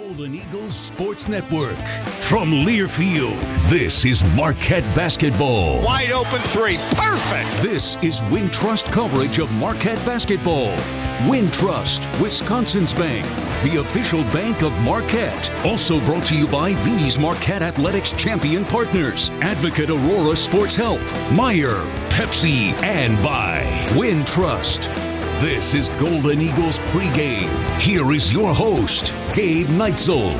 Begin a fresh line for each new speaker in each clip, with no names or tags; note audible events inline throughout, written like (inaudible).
Golden Eagles Sports Network. From Learfield, this is Marquette Basketball.
Wide open three. Perfect.
This is Wintrust coverage of Marquette Basketball. Wintrust, Wisconsin's bank, the official bank of Marquette. Also brought to you by these Marquette Athletics champion partners Advocate Aurora Sports Health, Meijer, Pepsi, and by Wintrust. This is Golden Eagles pregame. Here is your host, Gabe Neitzel.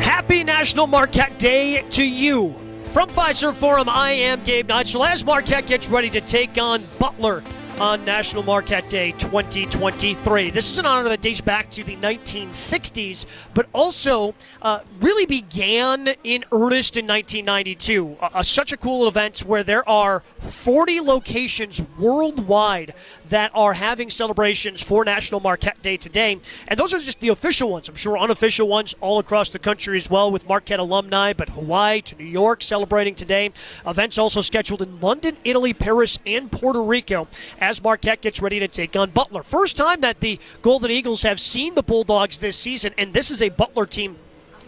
Happy National Marquette Day to you. From Fiserv Forum, I am Gabe Neitzel. As Marquette gets ready to take on Butler on National Marquette Day 2023. This is an honor that dates back to the 1960s, but also uh, really began in earnest in 1992. Uh, such a cool event where there are 40 locations worldwide that are having celebrations for National Marquette Day today. And those are just the official ones. I'm sure unofficial ones all across the country as well with Marquette alumni, but Hawaii to New York celebrating today. Events also scheduled in London, Italy, Paris, and Puerto Rico as Marquette gets ready to take on Butler. First time that the Golden Eagles have seen the Bulldogs this season, and this is a Butler team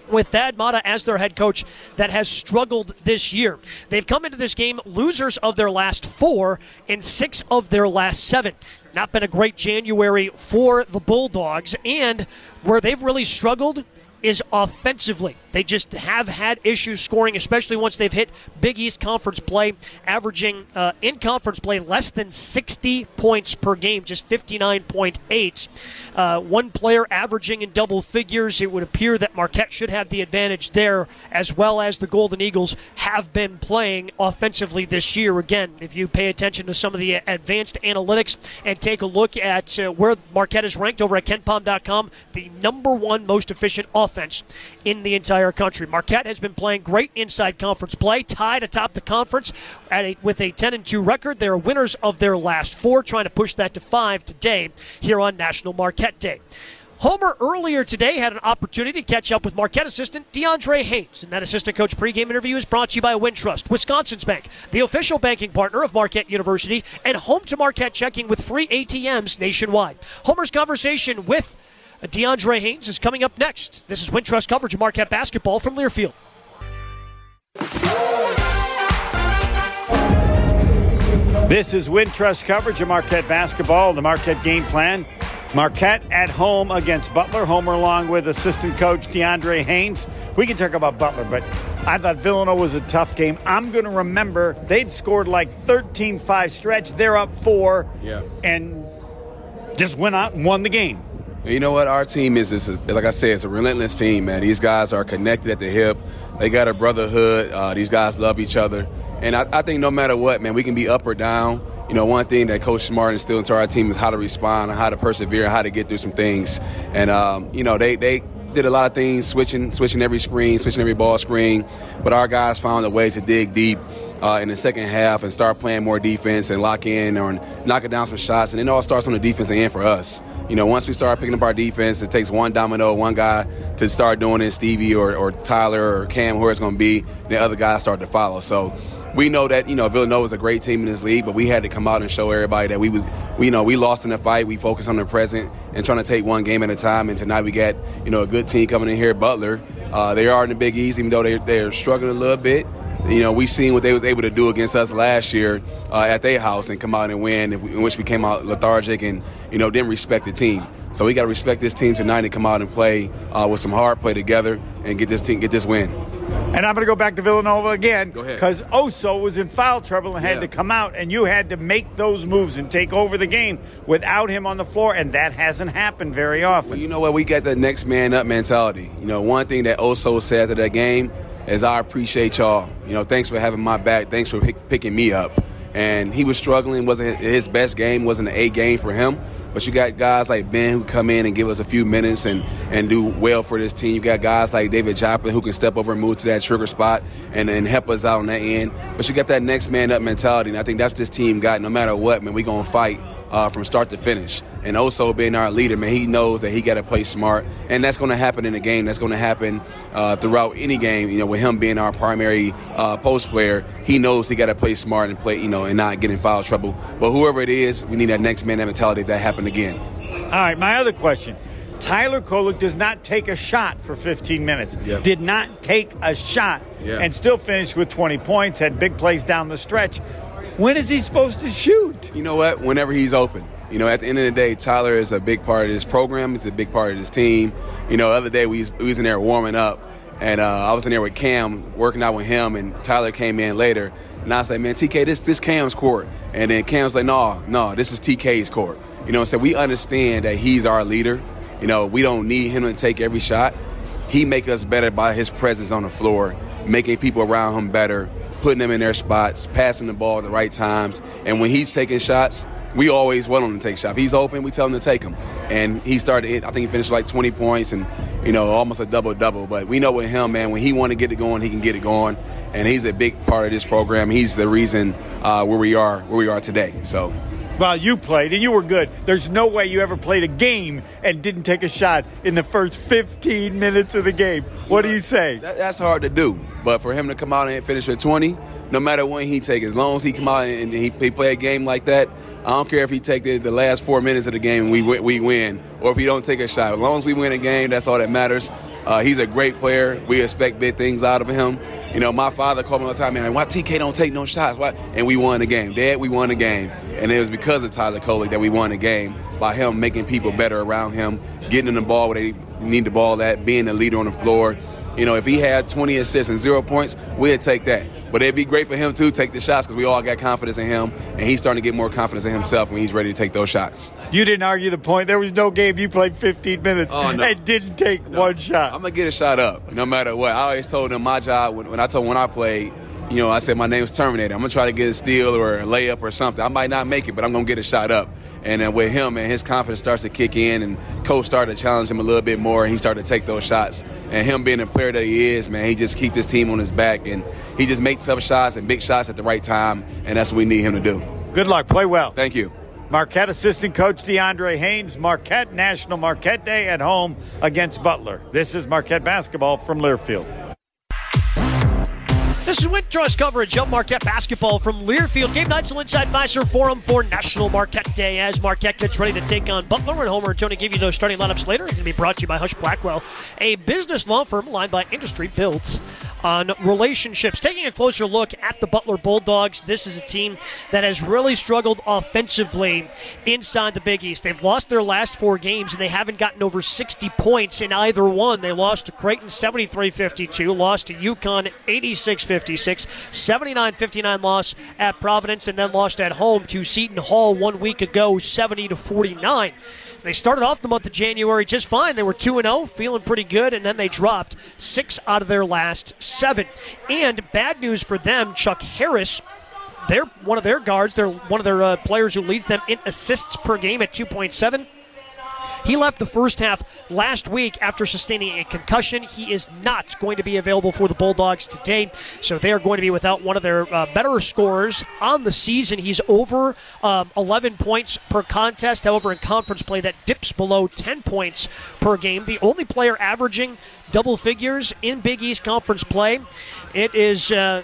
with Thad Matta as their head coach that has struggled this year. They've come into this game losers of their last four and six of their last seven. Not been a great January for the Bulldogs, and where they've really struggled is offensively. They just have had issues scoring, especially once they've hit Big East Conference play, averaging uh, in conference play less than 60 points per game, just 59.8. Uh, one player averaging in double figures. It would appear that Marquette should have the advantage there, as well as the Golden Eagles have been playing offensively this year. Again, if you pay attention to some of the advanced analytics and take a look at uh, where Marquette is ranked over at KenPom.com, the number one most efficient offense in the entire country. Marquette has been playing great inside conference play, tied atop the conference at a, with a 10 and 2 record. They're winners of their last four, trying to push that to five today here on National Marquette Day. Homer earlier today had an opportunity to catch up with Marquette assistant DeAndre Haynes. And that assistant coach pregame interview is brought to you by Wintrust, Wisconsin's bank, the official banking partner of Marquette University, and home to Marquette checking with free ATMs nationwide. Homer's conversation with Uh, DeAndre Haynes is coming up next. This is Wintrust coverage of Marquette basketball from Learfield.
This is Wintrust coverage of Marquette basketball, the Marquette game plan. Marquette at home against Butler. Homer along with assistant coach DeAndre Haynes. We can talk about Butler, but I thought Villanova was a tough game. I'm going to remember they'd scored like 13 5 stretch. They're up four.
Yeah.
And just went out and won the game.
You know what? Our team is, is, is, like I said, it's a relentless team, man. These guys are connected at the hip. They got a brotherhood. Uh, these guys love each other. And I, I, think no matter what, man, we can be up or down. You know, one thing that Coach Smart instilled into our team is how to respond, how to persevere, how to get through some things. And, um, you know, they, they did a lot of things, switching, switching every screen, switching every ball screen. But our guys found a way to dig deep uh, in the second half and start playing more defense and lock in or knocking down some shots. And it all starts on the defense end for us. You know, once we start picking up our defense, it takes one domino, one guy to start doing it, Stevie or, or Tyler or Cam, whoever it's going to be. The other guys start to follow. So we know that you know Villanova is a great team in this league, but we had to come out and show everybody that we was we you know we lost in the fight. We focused on the present and trying to take one game at a time. And tonight we got you know a good team coming in here, Butler. Uh, they are in the Big East, even though they they're struggling a little bit. You know, we've seen what they was able to do against us last year uh, at their house and come out and win, in which we came out lethargic and you know didn't respect the team. So we got to respect this team tonight and come out and play uh, with some hard play together and get this team get this win.
And I'm going to go back to Villanova again because Oso was in foul trouble and had
Yeah.
to come out, and you had to make those moves and take over the game without him on the floor, and that hasn't happened very often.
Well, you know what? We got the next man up mentality. You know, one thing that Oso said after that game is, "I appreciate y'all. You know, thanks for having my back. Thanks for pick, picking me up." And he was struggling. wasn't his best game. wasn't an A game for him. But you got guys like Ben who come in and give us a few minutes and, and do well for this team. You got guys like David Joplin who can step over and move to that trigger spot and, and help us out on that end. But you got that next man up mentality, and I think that's this team got. No matter what, man, we gonna fight uh, from start to finish. And also being our leader, man, he knows that he got to play smart, and that's going to happen in a game. That's going to happen uh, throughout any game. You know, with him being our primary uh, post player, he knows he got to play smart and play, you know, and not get in foul trouble. But whoever it is, we need that next man that mentality that happened again.
All right, my other question. Tyler Kolek does not take a shot for 15 minutes.
Yep.
Did not take a shot
Yeah.
and still finished with 20 points, had big plays down the stretch. When is he supposed to shoot?
You know what? Whenever he's open. You know, at the end of the day, Tyler is a big part of this program. He's a big part of this team. You know, the other day we was, we was in there warming up, and uh, I was in there with Cam, working out with him, and Tyler came in later. And I was like, man, TK, this this Cam's court. And then Cam's like, no, no, this is TK's court. You know, so we understand that he's our leader. You know, we don't need him to take every shot. He make us better by his presence on the floor, making people around him better, putting them in their spots, passing the ball at the right times. And when he's taking shots, we always want him to take shots. He's open, we tell him to take them. And he started, I think he finished like 20 points and, you know, almost a double double. But we know with him, man, when he want to get it going, he can get it going. And he's a big part of this program. He's the reason uh, where we are, where we are today. So.
Well, you played and you were good. There's no way you ever played a game and didn't take a shot in the first 15 minutes of the game. What do you say?
That, that's hard to do. But for him to come out and finish at 20, no matter when he take, as long as he come out and he, he play a game like that, I don't care if he take the, the last four minutes of the game and we we win, or if he don't take a shot. As long as we win a game, that's all that matters. Uh, he's a great player. We expect big things out of him. You know, my father called me all the time, man, why TK don't take no shots? Why? And we won the game. Dad, we won the game. And it was because of Tyler Kolek that we won the game by him making people better around him, getting in the ball where they need the ball at, being the leader on the floor. You know, if he had 20 assists and zero points, we'd take that. But it'd be great for him to take the shots because we all got confidence in him, and he's starting to get more confidence in himself when he's ready to take those shots.
You didn't argue the point. There was no game you played 15 minutes
Oh, no.
and didn't take one shot.
I'm gonna get a shot up, no matter what. I always told him my job when, when I told when I played. You know, I said my name's Terminator. I'm gonna try to get a steal or a layup or something. I might not make it, but I'm gonna get a shot up. And then with him, and his confidence starts to kick in, and coach started to challenge him a little bit more, and he started to take those shots. And him being the player that he is, man, he just keep this team on his back, and he just makes tough shots and big shots at the right time, and that's what we need him to do.
Good luck. Play well.
Thank you.
Marquette assistant coach DeAndre Haynes, Marquette National Marquette Day at home against Butler. This is Marquette basketball from Learfield.
This is Wintrust coverage of Marquette basketball from Learfield. Game nights inside Fiserv Forum for National Marquette Day as Marquette gets ready to take on Butler. And Homer and Tony give you those starting lineups later. It's going to be brought to you by Husch Blackwell, a business law firm aligned by industry built on relationships. Taking a closer look at the Butler Bulldogs, this is a team that has really struggled offensively inside the Big East. They've lost their last four games and they haven't gotten over 60 points in either one. They lost to Creighton 73 52, lost to UConn 86 56, 79 59 loss at Providence, and then lost at home to Seton Hall one week ago 70 to 49. They started off the month of January just fine. They were 2 0, feeling pretty good, and then they dropped six out of their last seven. And bad news for them, Chuck Harris. They're one of their guards. They're one of their uh, players who leads them in assists per game at 2.7. He left the first half last week after sustaining a concussion. He is not going to be available for the Bulldogs today, so they are going to be without one of their uh, better scorers on the season. He's over um, 11 points per contest. However, in conference play, that dips below 10 points per game. The only player averaging double figures in Big East Conference play. It is. Uh,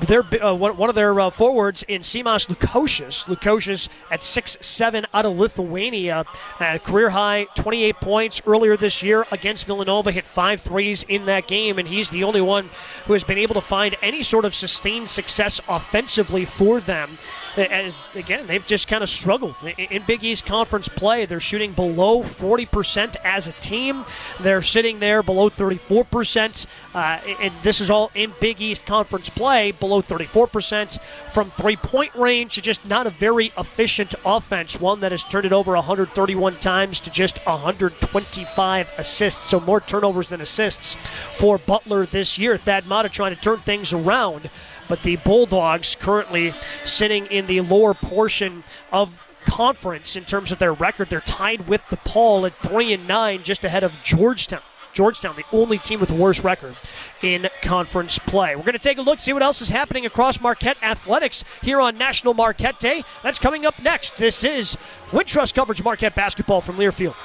their uh, one of their uh, forwards in Simas Lukosius. Lukosius at six seven out of Lithuania, a career high 28 points earlier this year against Villanova. Hit five threes in that game, and he's the only one who has been able to find any sort of sustained success offensively for them. As again, they've just kind of struggled in, Big East Conference play. They're shooting below 40% as a team. They're sitting there below 34%, uh, and this is all in Big East Conference play, below 34% from three point range. Just not a very efficient offense. One that has turned it over 131 times to just 125 assists. So more turnovers than assists for Butler this year. Thad Matta trying to turn things around. But the Bulldogs currently sitting in the lower portion of conference in terms of their record. They're tied with the DePaul at three and nine, just ahead of Georgetown. Georgetown, the only team with a worse record in conference play. We're going to take a look, see what else is happening across Marquette athletics here on National Marquette Day. That's coming up next. This is Wintrust coverage Marquette basketball from Learfield.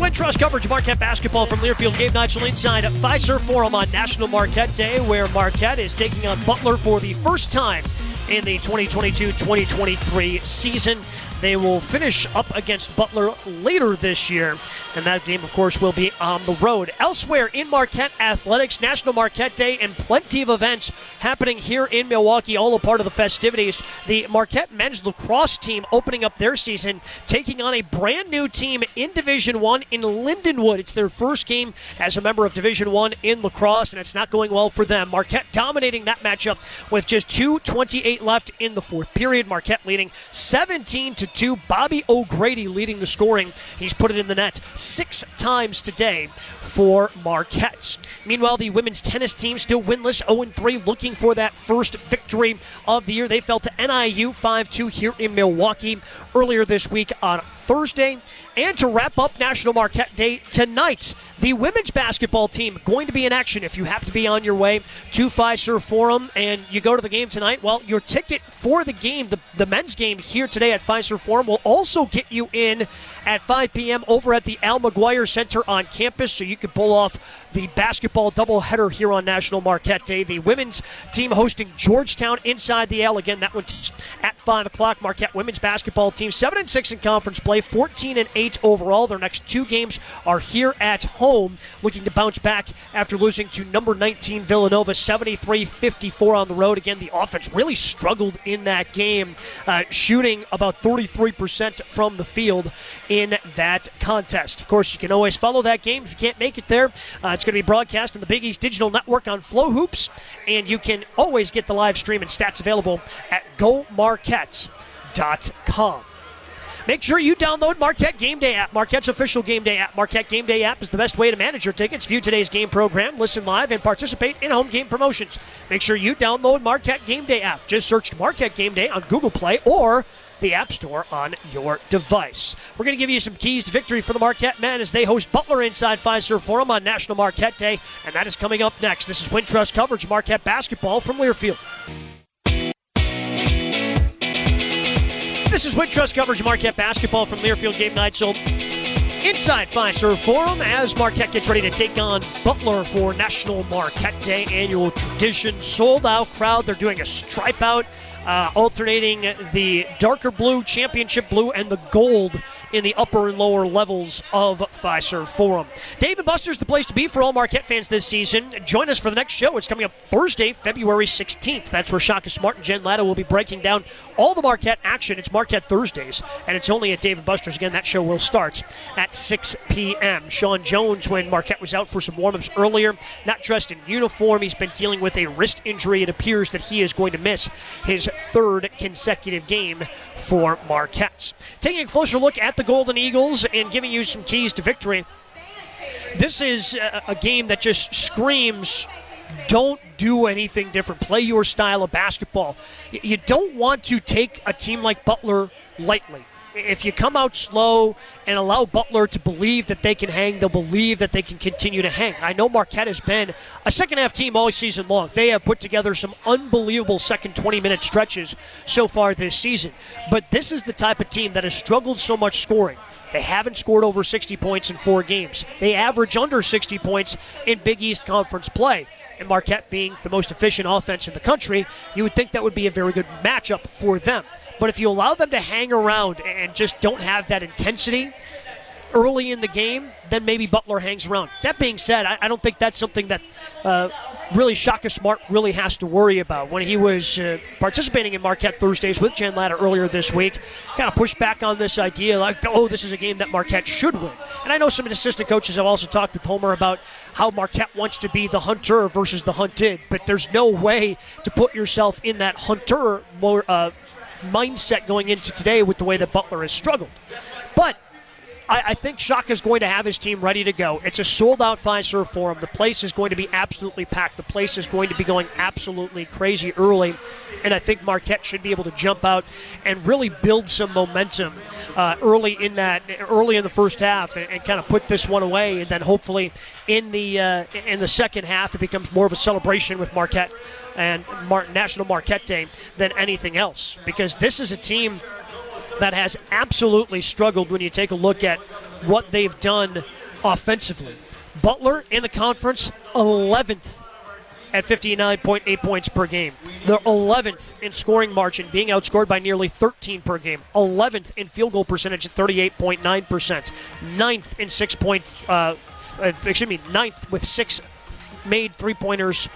Wintrust coverage of Marquette basketball from Learfield. Gabe Neitzel inside at Fiserv Forum on National Marquette Day, where Marquette is taking on Butler for the first time in the 2022 2023 season. They will finish up against Butler later this year, and that game, of course, will be on the road. Elsewhere in Marquette Athletics, National Marquette Day, and plenty of events happening here in Milwaukee, all a part of the festivities. The Marquette men's lacrosse team opening up their season, taking on a brand new team in Division One in Lindenwood. It's their first game as a member of Division One in lacrosse, and it's not going well for them. Marquette dominating that matchup with just 2:28 left in the fourth period. Marquette leading 17 to two. Bobby O'Grady leading the scoring. He's put it in the net six times today for Marquette. Meanwhile, the women's tennis team still winless, 0 3, looking for that first victory of the year. They fell to NIU 5 2 here in Milwaukee earlier this week on Thursday. And to wrap up National Marquette Day tonight, the women's basketball team going to be in action. If you happen to be on your way to Fiserv Forum and you go to the game tonight, well, your ticket for the game, the, the men's game here today at Fiserv Forum, will also get you in at 5 p.m. over at the Al McGuire Center on campus, so you can pull off the basketball doubleheader here on National Marquette Day. The women's team hosting Georgetown inside the Al. Again, that one's at 5 o'clock. Marquette women's basketball team 7 and 6 in conference play, 14 and 8 overall. Their next two games are here at home, looking to bounce back after losing to number 19 Villanova 73 54 on the road. Again, the offense really struggled in that game, uh, shooting about 33% from the field in that contest. Of course, you can always follow that game if you can't make it there. Uh, it's going to be broadcast on the Big East Digital Network on Flow Hoops, and you can always get the live stream and stats available at GoMarquette.com. Make sure you download Marquette Game Day app, Marquette's official game day app. Marquette Game Day app is the best way to manage your tickets, view today's game program, listen live, and participate in home game promotions. Make sure you download Marquette Game Day app. Just search Marquette Game Day on Google Play or the App Store on your device. We're going to give you some keys to victory for the Marquette men as they host Butler inside Fiserv Forum on National Marquette Day, and that is coming up next. This is Wintrust coverage Marquette basketball from Learfield. This is Wintrust coverage of Marquette basketball from Learfield Game Night. So inside Fiserv Forum as Marquette gets ready to take on Butler for National Marquette Day annual tradition. Sold out crowd. They're doing a stripe out uh, alternating the darker blue, championship blue, and the gold in the upper and lower levels of Fiserv Forum. Dave and Buster's the place to be for all Marquette fans this season. Join us for the next show. It's coming up Thursday, February 16th. That's where Shaka Smart and Jen Latta will be breaking down all the Marquette action. It's Marquette Thursdays, and it's only at Dave and Buster's. Again, that show will start at 6 p.m. Sean Jones, when Marquette was out for some warm-ups earlier, not dressed in uniform. He's been dealing with a wrist injury. It appears that he is going to miss his third consecutive game for Marquette. Taking a closer look at the Golden Eagles and giving you some keys to victory. This is a game that just screams don't do anything different. Play your style of basketball. You don't want to take a team like Butler lightly if you come out slow and allow Butler to believe that they can hang, they'll believe that they can continue to hang. I know Marquette has been a second half team all season long. They have put together some unbelievable second 20 minute stretches so far this season. But this is the type of team that has struggled so much scoring. They haven't scored over 60 points in four games. They average under 60 points in Big East Conference play. And Marquette being the most efficient offense in the country, you would think that would be a very good matchup for them. But if you allow them to hang around and just don't have that intensity early in the game, then maybe Butler hangs around. That being said, I, I don't think that's something that uh, really Shaka Smart really has to worry about. When he was uh, participating in Marquette Thursdays with Jen Latta earlier this week, kind of pushed back on this idea like, oh, this is a game that Marquette should win. And I know some assistant coaches have also talked with Homer about how Marquette wants to be the hunter versus the hunted, but there's no way to put yourself in that hunter more. Uh, mindset going into today with the way that Butler has struggled. But I, I think Shaka is going to have his team ready to go. It's a sold out Fiserv Forum. The place is going to be absolutely packed. The place is going to be going absolutely crazy early. And I think Marquette should be able to jump out and really build some momentum uh, early in that early in the first half and, and, kind of put this one away. And then hopefully in the uh, in the second half, it becomes more of a celebration with Marquette and Mar- National Marquette Day than anything else because this is a team that has absolutely struggled when you take a look at what they've done offensively. Butler in the conference, 11th at 59.8 points per game. They're 11th in scoring margin, being outscored by nearly 13 per game. 11th in field goal percentage at 38.9%. Ninth in six point, uh, uh, excuse me, ninth with six made three pointers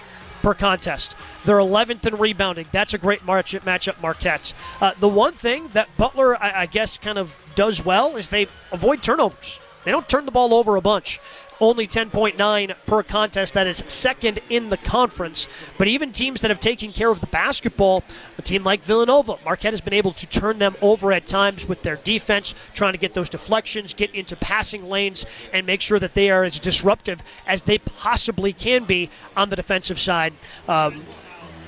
per contest. They're 11th in rebounding. That's a great match- matchup, Marquette. Uh, the one thing that Butler, I, I guess, kind of does well is they avoid turnovers. They don't turn the ball over a bunch only 10.9 per contest. That is second in the conference. But even teams that have taken care of the basketball, a team like Villanova, Marquette has been able to turn them over at times with their defense, trying to get those deflections, get into passing lanes, and make sure that they are as disruptive as they possibly can be on the defensive side. Um,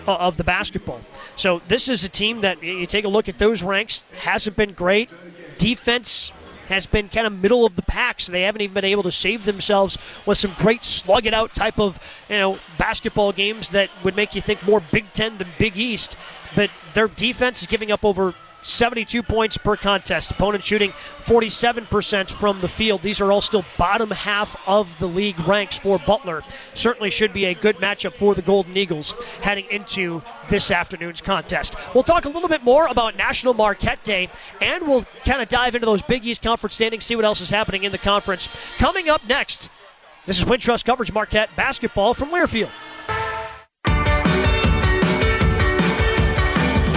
of the basketball. So this is a team that you take a look at those ranks hasn't been great. Defense has been kind of middle of the pack, so they haven't even been able to save themselves with some great slug it out type of you know basketball games that would make you think more Big Ten than Big East. But their defense is giving up over 72 points per contest. Opponent shooting 47% from the field. These are all still bottom half of the league ranks for Butler. Certainly should be a good matchup for the Golden Eagles heading into this afternoon's contest. We'll talk a little bit more about National Marquette Day, and we'll kind of dive into those Big East Conference standings, see what else is happening in the conference. Coming up next, this is Wintrust coverage Marquette basketball from Learfield.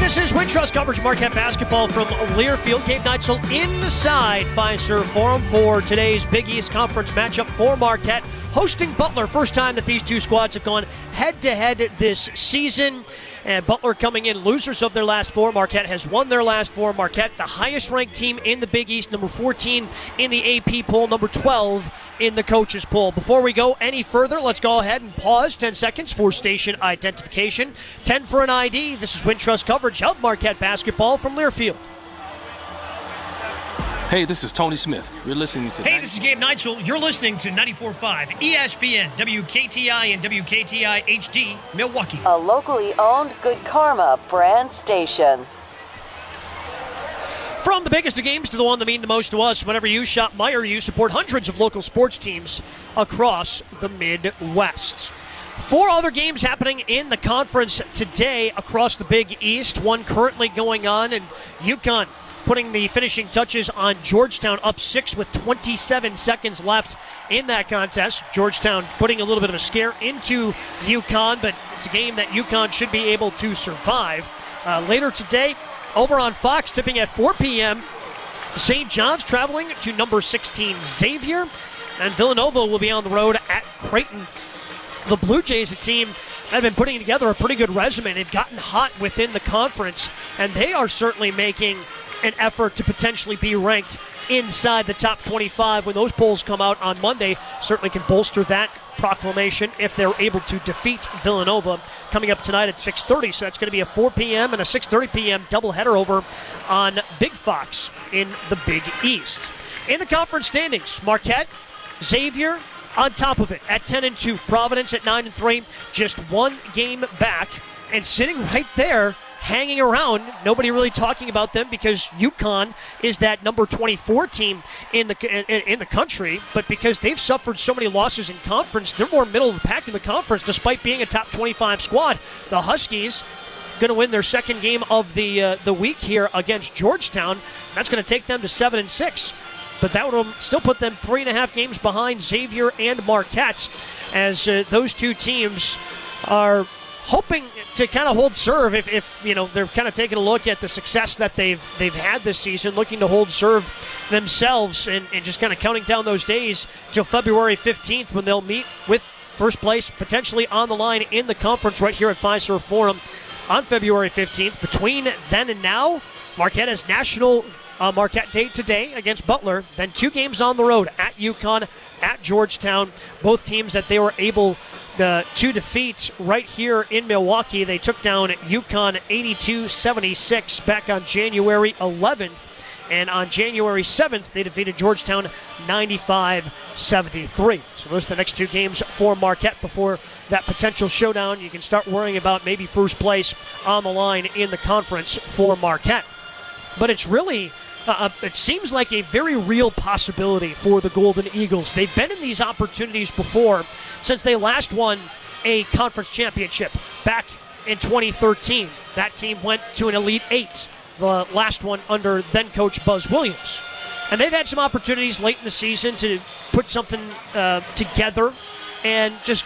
This is Wintrust coverage of Marquette basketball from Learfield. Gabe Neitzel inside Fiserv Forum for today's Big East Conference matchup for Marquette. Hosting Butler, first time that these two squads have gone head to head this season. And Butler coming in losers of their last four. Marquette has won their last four. Marquette, the highest ranked team in the Big East, number 14 in the AP poll, number 12 in the coaches poll. Before we go any further, let's go ahead and pause 10 seconds for station identification. 10 for an ID. This is Wintrust coverage of Marquette basketball from Learfield.
Hey, this is Tony Smith. You're listening to.
Hey, this is Gabe Neitzel. You're listening to 94.5 ESPN, WKTI, and WKTI HD, Milwaukee.
A locally owned Good Karma brand station.
From the biggest of games to the one that mean the most to us, whenever you shop Meijer, you support hundreds of local sports teams across the Midwest. Four other games happening in the conference today across the Big East. One currently going on in UConn putting the finishing touches on Georgetown up six with 27 seconds left in that contest. Georgetown putting a little bit of a scare into UConn, but it's a game that UConn should be able to survive. Uh, later today, over on Fox, tipping at 4 p.m., St. John's traveling to number 16 Xavier, and Villanova will be on the road at Creighton. The Blue Jays, a team have been putting together a pretty good resume. They've gotten hot within the conference, and they are certainly making an effort to potentially be ranked inside the top 25 when those polls come out on Monday. Certainly can bolster that proclamation if they're able to defeat Villanova coming up tonight at 6:30. So that's going to be a 4 p.m. and a 6:30 p.m. doubleheader over on Big Fox in the Big East. In the conference standings, Marquette, Xavier on top of it at 10 and 2, Providence at 9 and 3, just one game back and sitting right there hanging around. Nobody really talking about them because UConn is that number 24 team in the in, in, the country. But because they've suffered so many losses in conference, they're more middle of the pack in the conference, despite being a top 25 squad. The Huskies going to win their second game of the uh, the week here against Georgetown. That's going to take them to seven and six. But that would still put them three and a half games behind Xavier and Marquette, as uh, those two teams are hoping to kind of hold serve if, if you know they're kind of taking a look at the success that they've they've had this season, looking to hold serve themselves and, and just kind of counting down those days till February 15th when they'll meet with first place potentially on the line in the conference right here at Fiserv Forum on February 15th. Between then and now, Marquette has national uh, Marquette Day today against Butler. Then two games on the road at UConn, at Georgetown. Both teams that they were able uh, two defeats right here in Milwaukee. They took down UConn 82 76 back on January 11th. And on January 7th, they defeated Georgetown 95 73. So those are the next two games for Marquette before that potential showdown. You can start worrying about maybe first place on the line in the conference for Marquette. But it's really uh, uh it seems like a very real possibility for the Golden Eagles. They've been in these opportunities before since they last won a conference championship back in 2013. That team went to an Elite Eight, the last one under then coach Buzz Williams. And they've had some opportunities late in the season to put something uh, together and just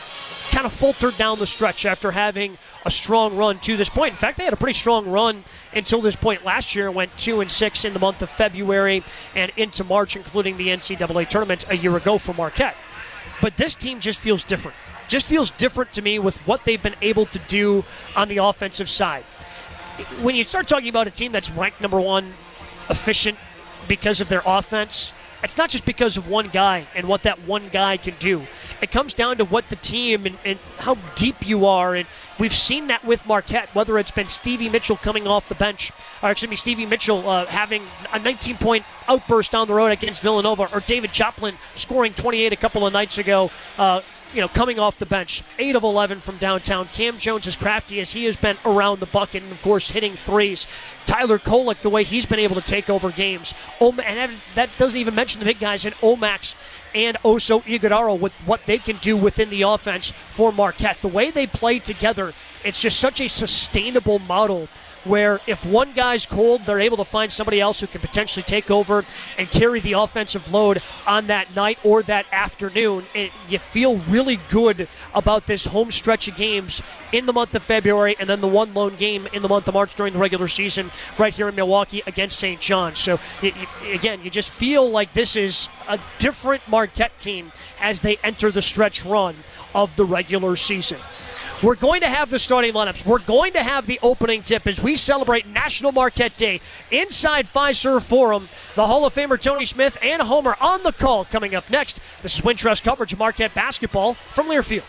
kind of faltered down the stretch after having a strong run to this point. In fact, they had a pretty strong run until this point last year. Went two and six in the month of February and into March, including the NCAA tournament a year ago for Marquette. But this team just feels different. Just feels different to me with what they've been able to do on the offensive side. When you start talking about a team that's ranked number one, efficient because of their offense, it's not just because of one guy and what that one guy can do. It comes down to what the team and, and, how deep you are. And we've seen that with Marquette, whether it's been Stevie Mitchell coming off the bench, or excuse me, Stevie Mitchell uh, having a 19 point outburst down the road against Villanova, or David Joplin scoring 28 a couple of nights ago. Uh, you know, coming off the bench, 8 of 11 from downtown. Cam Jones, as crafty as he has been around the bucket, and of course, hitting threes. Tyler Kolek, the way he's been able to take over games. and that doesn't even mention the big guys in Omax and Oso Ighodaro with what they can do within the offense for Marquette. The way they play together, it's just such a sustainable model where if one guy's cold, they're able to find somebody else who can potentially take over and carry the offensive load on that night or that afternoon. It, you feel really good about this home stretch of games in the month of February and then the one lone game in the month of March during the regular season right here in Milwaukee against St. John. So, it, you, again, you just feel like this is a different Marquette team as they enter the stretch run of the regular season. We're going to have the starting lineups. We're going to have the opening tip as we celebrate National Marquette Day inside Fiserv Forum. The Hall of Famer Tony Smith and Homer on the call coming up next. This is Wintrust coverage of Marquette basketball from Learfield.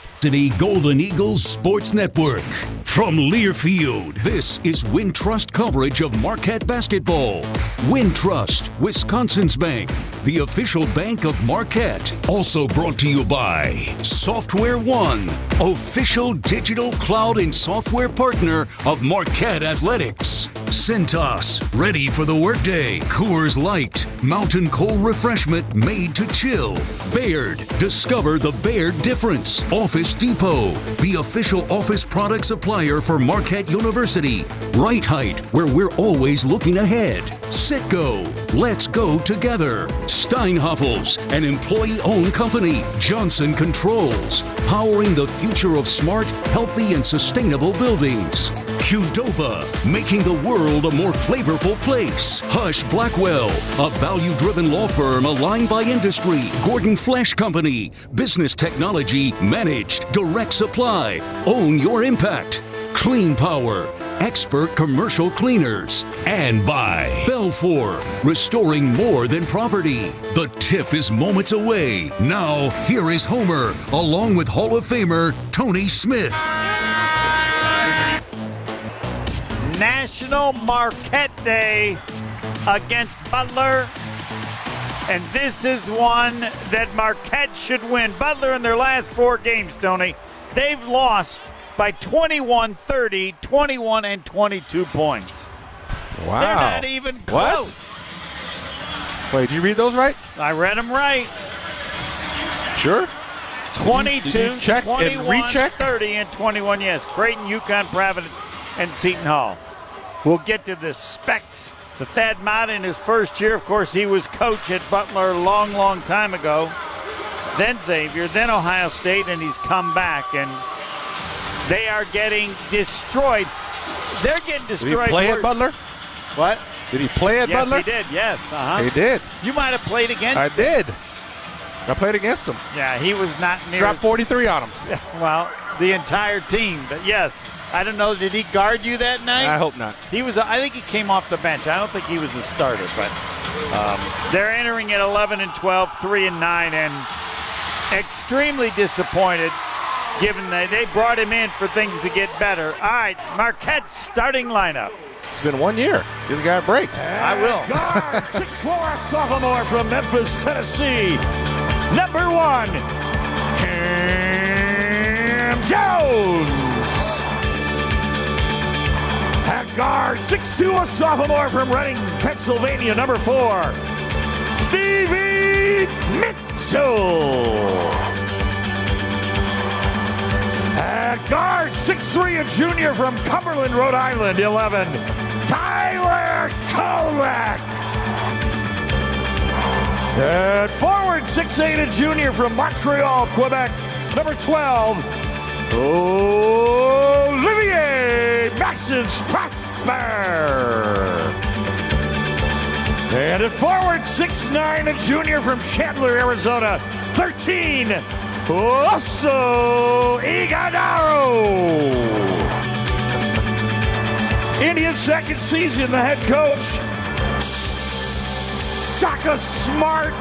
Golden Eagles Sports Network. From Learfield, this is Wintrust coverage of Marquette basketball. Wintrust, Wisconsin's bank, the official bank of Marquette. Also brought to you by Software One, official digital cloud and software partner of Marquette Athletics. Cintas, ready for the workday. Coors Light, mountain cold refreshment made to chill. Baird, discover the Baird difference. Office Depot, the official office product supplier for Marquette University. Right Height, where we're always looking ahead. Citgo, let's go together. Steinhafels, an employee owned company. Johnson Controls, powering the future of smart, healthy, and sustainable buildings. Qdoba, making the world a more flavorful place. Husch Blackwell, a value driven law firm aligned by industry. Gordon Flesch Company, business technology managed, direct supply. Own your impact. Clean Power, expert commercial cleaners. And by BELFOR, restoring more than property. The tip is moments away. Now, here is Homer, along with Hall of Famer Tony Smith.
National Marquette Day against Butler. And this is one that Marquette should win. Butler in their last four games, Tony, they've lost by 21 30, 21 and 22 points.
Wow.
They're not even close.
What? Wait, did you read those right?
I read them right.
Sure.
22,
Did you check and
21,
recheck?
30, and 21, yes. Creighton, UConn, Providence, and Seton Hall. We'll get to the specs. The Thad Matta in his first year, of course, he was coach at Butler a long, long time ago. Then Xavier, then Ohio State, and he's come back. And they are getting destroyed. They're getting destroyed.
Did he play
worse.
at Butler?
What?
Did he play at
yes,
Butler?
he did. Yes. Uh-huh.
He did.
You might have played against
I
him.
did. I played against him.
Yeah, he was not near.
Dropped 43 on him.
Yeah, (laughs) well, the entire team. But yes, I don't know. Did he guard you that night?
I hope not.
He was. I think he came off the bench. I don't think he was a starter. But um, they're entering at 11 and 12, 3 and 9, and extremely disappointed. Given that they brought him in for things to get better. All right, Marquette's starting lineup.
It's been one year. Give the guy a break.
I will.
Guard, 6'4", sophomore from Memphis, Tennessee. Number one, Cam Jones. At guard, 6'2", a sophomore from Reading, Pennsylvania. Number four, Stevie Mitchell. At guard, 6'3", a junior from Cumberland, Rhode Island, 11, Tyler Kolek. At forward, 6'8", a junior from Montreal, Quebec, number 12, Olivier Maxence Prosper. And at forward, 6'9", a junior from Chandler, Arizona, 13, Oso Ighodaro. In his second season, the head coach, Shaka Smart.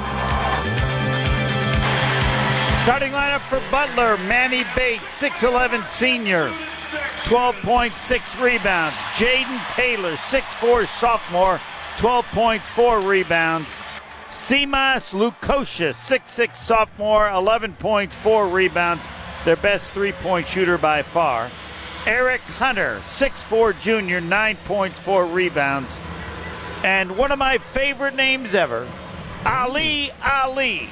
Starting lineup for Butler, Manny Bates, 6'11 senior, 12.6 rebounds. Jayden Taylor, 6'4 sophomore, 12.4 rebounds. Simas Lukosius, 6'6 sophomore, 11 points, 4 rebounds. Their best three point shooter by far. Eric Hunter, 6'4 junior, 9 points, 4 rebounds. And one of my favorite names ever, Ali Ali,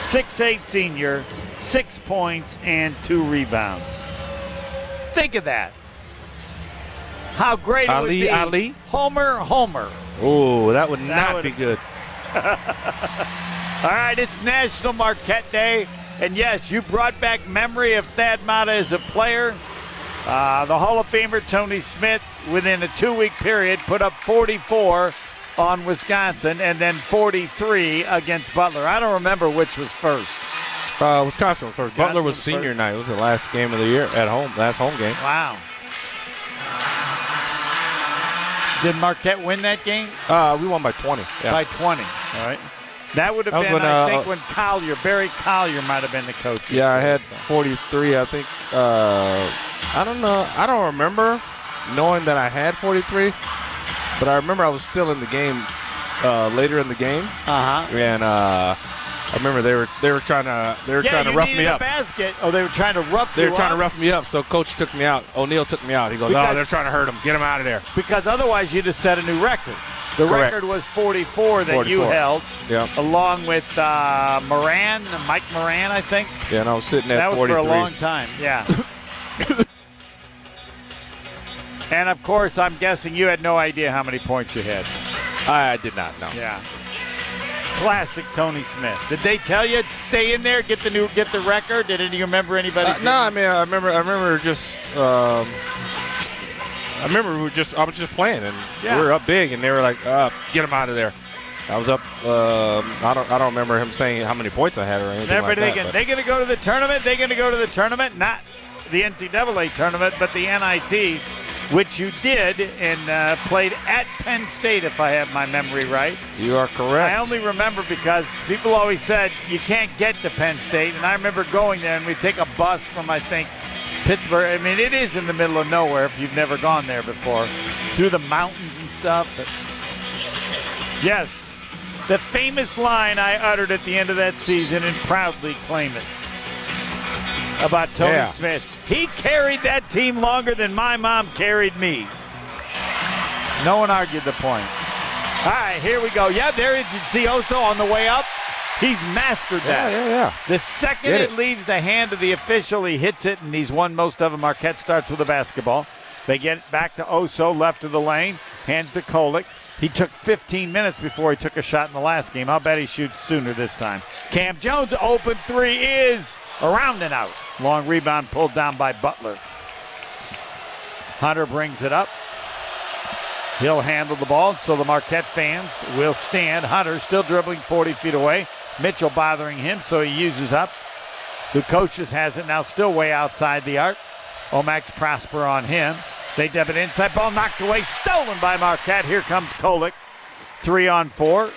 6'8 senior, 6 points, and 2 rebounds. Think of that. How great it would
Ali
be.
Ali?
Homer Homer.
Oh, that would
That
not
would-
be good. (laughs)
All right, it's National Marquette Day. And yes, you brought back memory of Thad Matta as a player. Uh, the Hall of Famer Tony Smith, within a two week period, put up 44 on Wisconsin and then 43 against Butler. I don't remember which was first.
Uh, Wisconsin was first. Butler was
was
senior
first.
night. It was the last game of the year at home. Last home game.
Wow. Did Marquette win that game?
Uh, we won by 20. Yeah.
By 20. All right. That would have
That
been,
when,
I
uh,
think, when Collier, Barry Collier might have been the coach.
Yeah, I had 43. I think. Uh, I don't know. I don't remember knowing that I had 43, but I remember I was still in the game uh, later in the game,
Uh huh.
and uh, I remember they were they were trying to they were
Yeah,
trying to rough me up.
basket. Oh, they were trying to rough
They were trying
up?
to rough me up, so coach took me out. O'Neill took me out. He goes,
Because-
"Oh, they're trying to hurt him. Get him out of there."
because otherwise you'd have set a new record. The
Correct.
record was 44 that you held,
Yeah,
along with uh, Moran, Mike Moran, I think.
yeah. And I was sitting at
that was for a long time. Yeah. and of course, I'm guessing you had no idea how many points you had.
I, I did not know.
Yeah. Classic Tony Smith. Did they tell you stay in there, get the new, get the record? Did any you remember anybody?
Uh, no, I mean, I remember. I remember just. Um, I remember we were just. I was just playing, and
Yeah.
we were up big, and they were like, uh, "Get him out of there." I was up. Um, I don't. I don't remember him saying how many points I had or anything
Remember,
like
they
that.
can,
but-
they going to go to the tournament. They're going to go to the tournament, not the NCAA tournament, but the NIT, which you did and uh, played at Penn State, if I have my memory right.
you are correct.
I only remember because people always said you can't get to Penn State, and I remember going there and we take a bus from I think Pittsburgh. I mean, it is in the middle of nowhere if you've never gone there before, through the mountains and stuff. But yes, the famous line I uttered at the end of that season and proudly claim it about Tony
Yeah.
Smith. He carried that team longer than my mom carried me. No one argued the point. All right, here we go. Yeah, there you see Oso on the way up. He's mastered
yeah,
that.
yeah, yeah.
The second
Get
it,
it.
leaves the hand of the official, he hits it, and he's won most of them. Marquette starts with a basketball. They get it back to Oso, left of the lane, hands to Kolek. He took 15 minutes before he took a shot in the last game. I'll bet he shoots sooner this time. Cam Jones, open three is around and out. Long rebound pulled down by Butler. Hunter brings it up. He'll handle the ball, so the Marquette fans will stand. Hunter still dribbling 40 feet away. Mitchell bothering him, so he uses up. Lukosius has it now, still way outside the arc. Omax Prosper on him. They deb it inside. Ball knocked away, stolen by Marquette. Here comes Kolek. Three on four.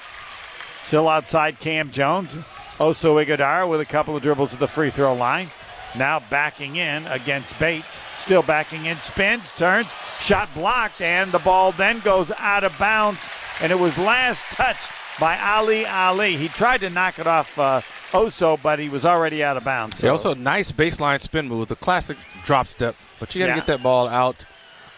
Still outside Cam Jones. Oso Ighodaro with a couple of dribbles at the free throw line. Now backing in against Bates. Still backing in. Spins, turns, shot blocked, and the ball then goes out of bounds. And it was last touched by Ali Ali. He tried to knock it off uh, Oso, but he was already out of bounds.
Yeah,
So-
also nice baseline spin move, the classic drop step. But you got to
Yeah.
get that ball out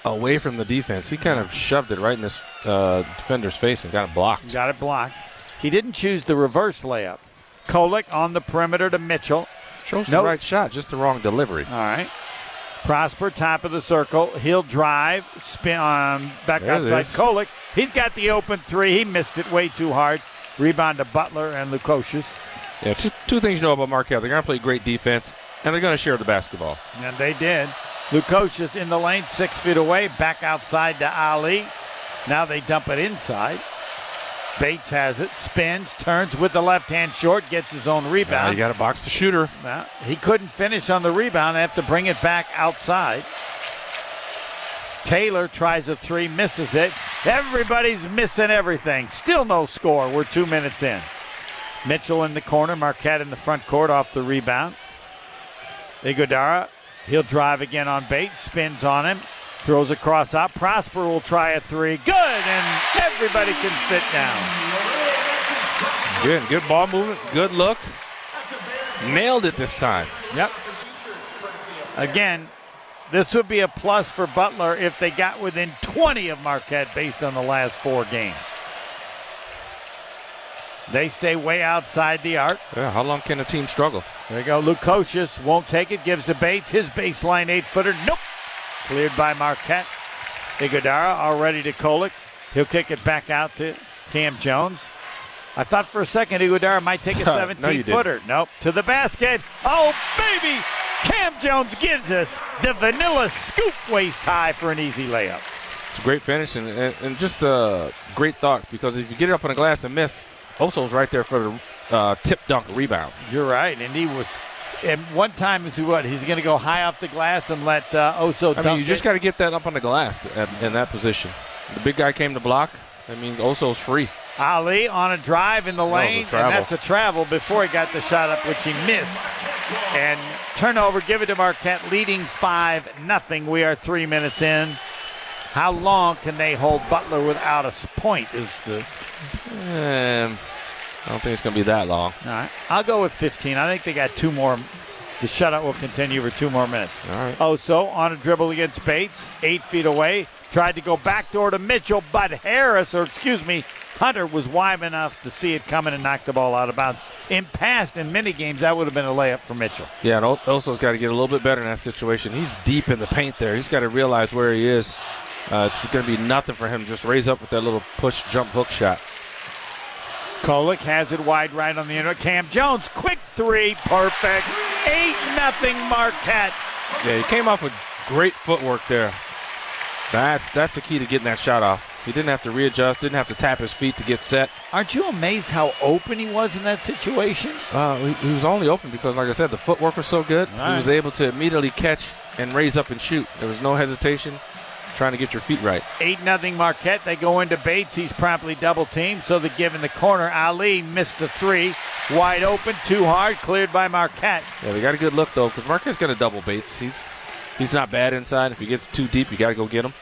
away from the defense. He kind of shoved it right in this uh, defender's face and got it blocked.
Got it blocked. He didn't choose the reverse layup. Kolek on the perimeter to Mitchell.
Shows
Nope.
the right shot, just the wrong delivery.
All right. Prosper, top of the circle. He'll drive, spin on back
There
outside. Kolek. He's got the open three. He missed it way too hard. Rebound to Butler and Lukosius.
Yeah, two, two things you know about Marquette. They're going to play great defense, and they're going to share the basketball.
And they did. Lukosius in the lane, six feet away, back outside to Ali. Now they dump it inside. Bates has it, spins, turns with the left hand short, gets his own rebound.
you got to box the shooter.
Well, he couldn't finish on the rebound. They have to bring it back outside. Taylor tries a three, misses it. Everybody's missing everything. Still no score. We're two minutes in. Mitchell in the corner, Marquette in the front court off the rebound. Ighodaro, he'll drive again on Bates, spins on him, throws across out. Prosper will try a three. Good, and everybody can sit down.
Good, good ball movement, good look. Nailed it this time.
Yep. Again, this would be a plus for Butler if they got within 20 of Marquette based on the last four games. They stay way outside the arc.
Yeah, how long can a team struggle?
There you go. Lukosius won't take it, gives to Bates. His baseline eight footer. Nope. Cleared by Marquette. Ighodaro all ready to Kolek. He'll kick it back out to Cam Jones. I thought for a second Ighodaro might take a (laughs)
No,
17
you didn't.
footer. Nope. To the basket. Oh, baby! Cam Jones gives us the vanilla scoop waist high for an easy layup.
It's a great finish and, and, and just a great thought because if you get it up on the glass and miss, Oso's right there for the uh, tip dunk rebound.
You're right, and he was. And one time is he what? He's going to go high off the glass and let uh, Oso
I mean, you just got to get that up on the glass at, in that position. The big guy came to block. I mean, Oso's free.
Ali on a drive in the lane, and that's a travel before he got the shot up, which he missed. And turnover, give it to Marquette, leading five nothing. We are three minutes in. How long can they hold Butler without a point? Is the
Um, I don't think it's going to be that long.
all right? I'll go with 15. I think they got two more. The shutout will continue for two more minutes.
All right.
Oso on a dribble against Bates, eight feet away. Tried to go backdoor to Mitchell, but Harris, or excuse me, Hunter was wide enough to see it coming and knock the ball out of bounds. In past, in many games, that would have been a layup for Mitchell.
Yeah, and Oso's got to get a little bit better in that situation. He's deep in the paint there. He's got to realize where he is. Uh, it's going to be nothing for him to just raise up with that little push jump hook shot.
Kolek has it wide right on the inner. Cam Jones, quick three, perfect. Eight nothing Marquette.
Yeah, he came off with great footwork there. That's that's the key to getting that shot off. He didn't have to readjust, didn't have to tap his feet to get set.
Aren't you amazed how open he was in that situation?
Uh, he, he was only open because, like I said, the footwork was so good.
Right.
He was able to immediately catch and raise up and shoot. There was no hesitation trying to get your feet right.
Eight nothing Marquette. They go into Bates. He's promptly double teamed. So they give in the corner. Ali missed the three. Wide open, too hard, cleared by Marquette.
Yeah, they got a good look though, because Marquette's got a double Bates. He's he's not bad inside. If he gets too deep, you got to go get him.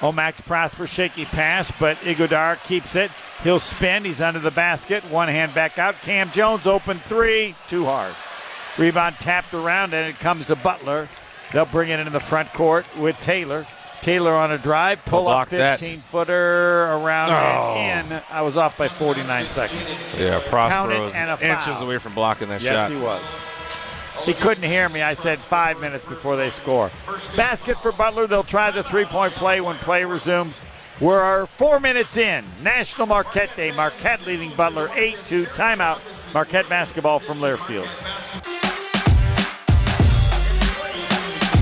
Omax Prosper, shaky pass, but Ighodaro keeps it. He'll spin. He's under the basket. One hand back out. Cam Jones open three. Too hard. Rebound tapped around, and it comes to Butler. They'll bring it into the front court with Taylor. Taylor on a drive, pull up
block that.
15 footer around
Oh.
and in. I was off by 49 seconds.
Yeah,
Count
Prosper
it
was inches away from blocking that
Yes,
shot.
he was. He couldn't hear me. I said five minutes before they score. Basket for Butler. They'll try the three point play when play resumes. We're four minutes in. National Marquette Day. Marquette leading Butler 8 2. Timeout. Marquette basketball from Learfield.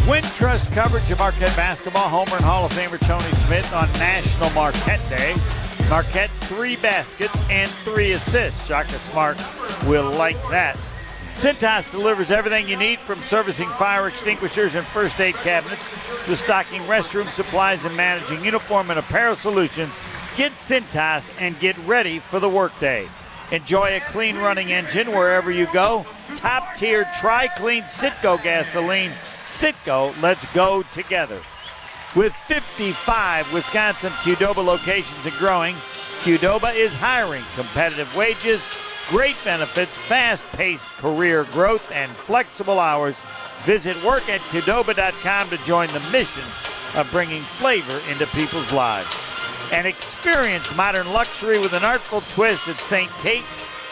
Wintrust coverage of Marquette basketball. Homer and Hall of Famer Tony Smith on National Marquette Day. Marquette three baskets and three assists. Shaka Smart will like that. Cintas delivers everything you need from servicing fire extinguishers and first aid cabinets to stocking restroom supplies and managing uniform and apparel solutions. Get Cintas and get ready for the workday. Enjoy a clean running engine wherever you go. Top tier Tri Clean Citgo gasoline. Citgo, let's go together. With 55 Wisconsin Qdoba locations and growing, Qdoba is hiring competitive wages, great benefits, fast-paced career growth, and flexible hours. Visit work at Qdoba.com to join the mission of bringing flavor into people's lives. And experience modern luxury with an artful twist at St. Kate.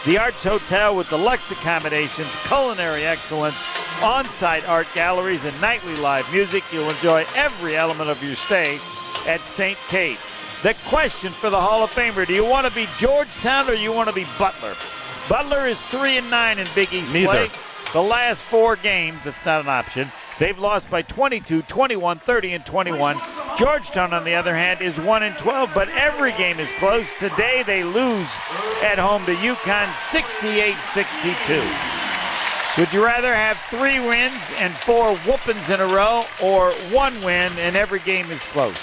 The Arts Hotel with deluxe accommodations, culinary excellence, on site art galleries, and nightly live music. You'll enjoy every element of your stay at St. Kate. The question for the Hall of Famer do you want to be Georgetown or you want to be Butler? Butler is 3 and 9 in Big East
Neither.
play. The last four games, it's not an option. They've lost by 22, 21, 30, and 21. Georgetown, on the other hand, is 1 and 12, but every game is close. Today they lose at home to UConn 68 62. Would you rather have three wins and four whoopings in a row or one win and every game is close?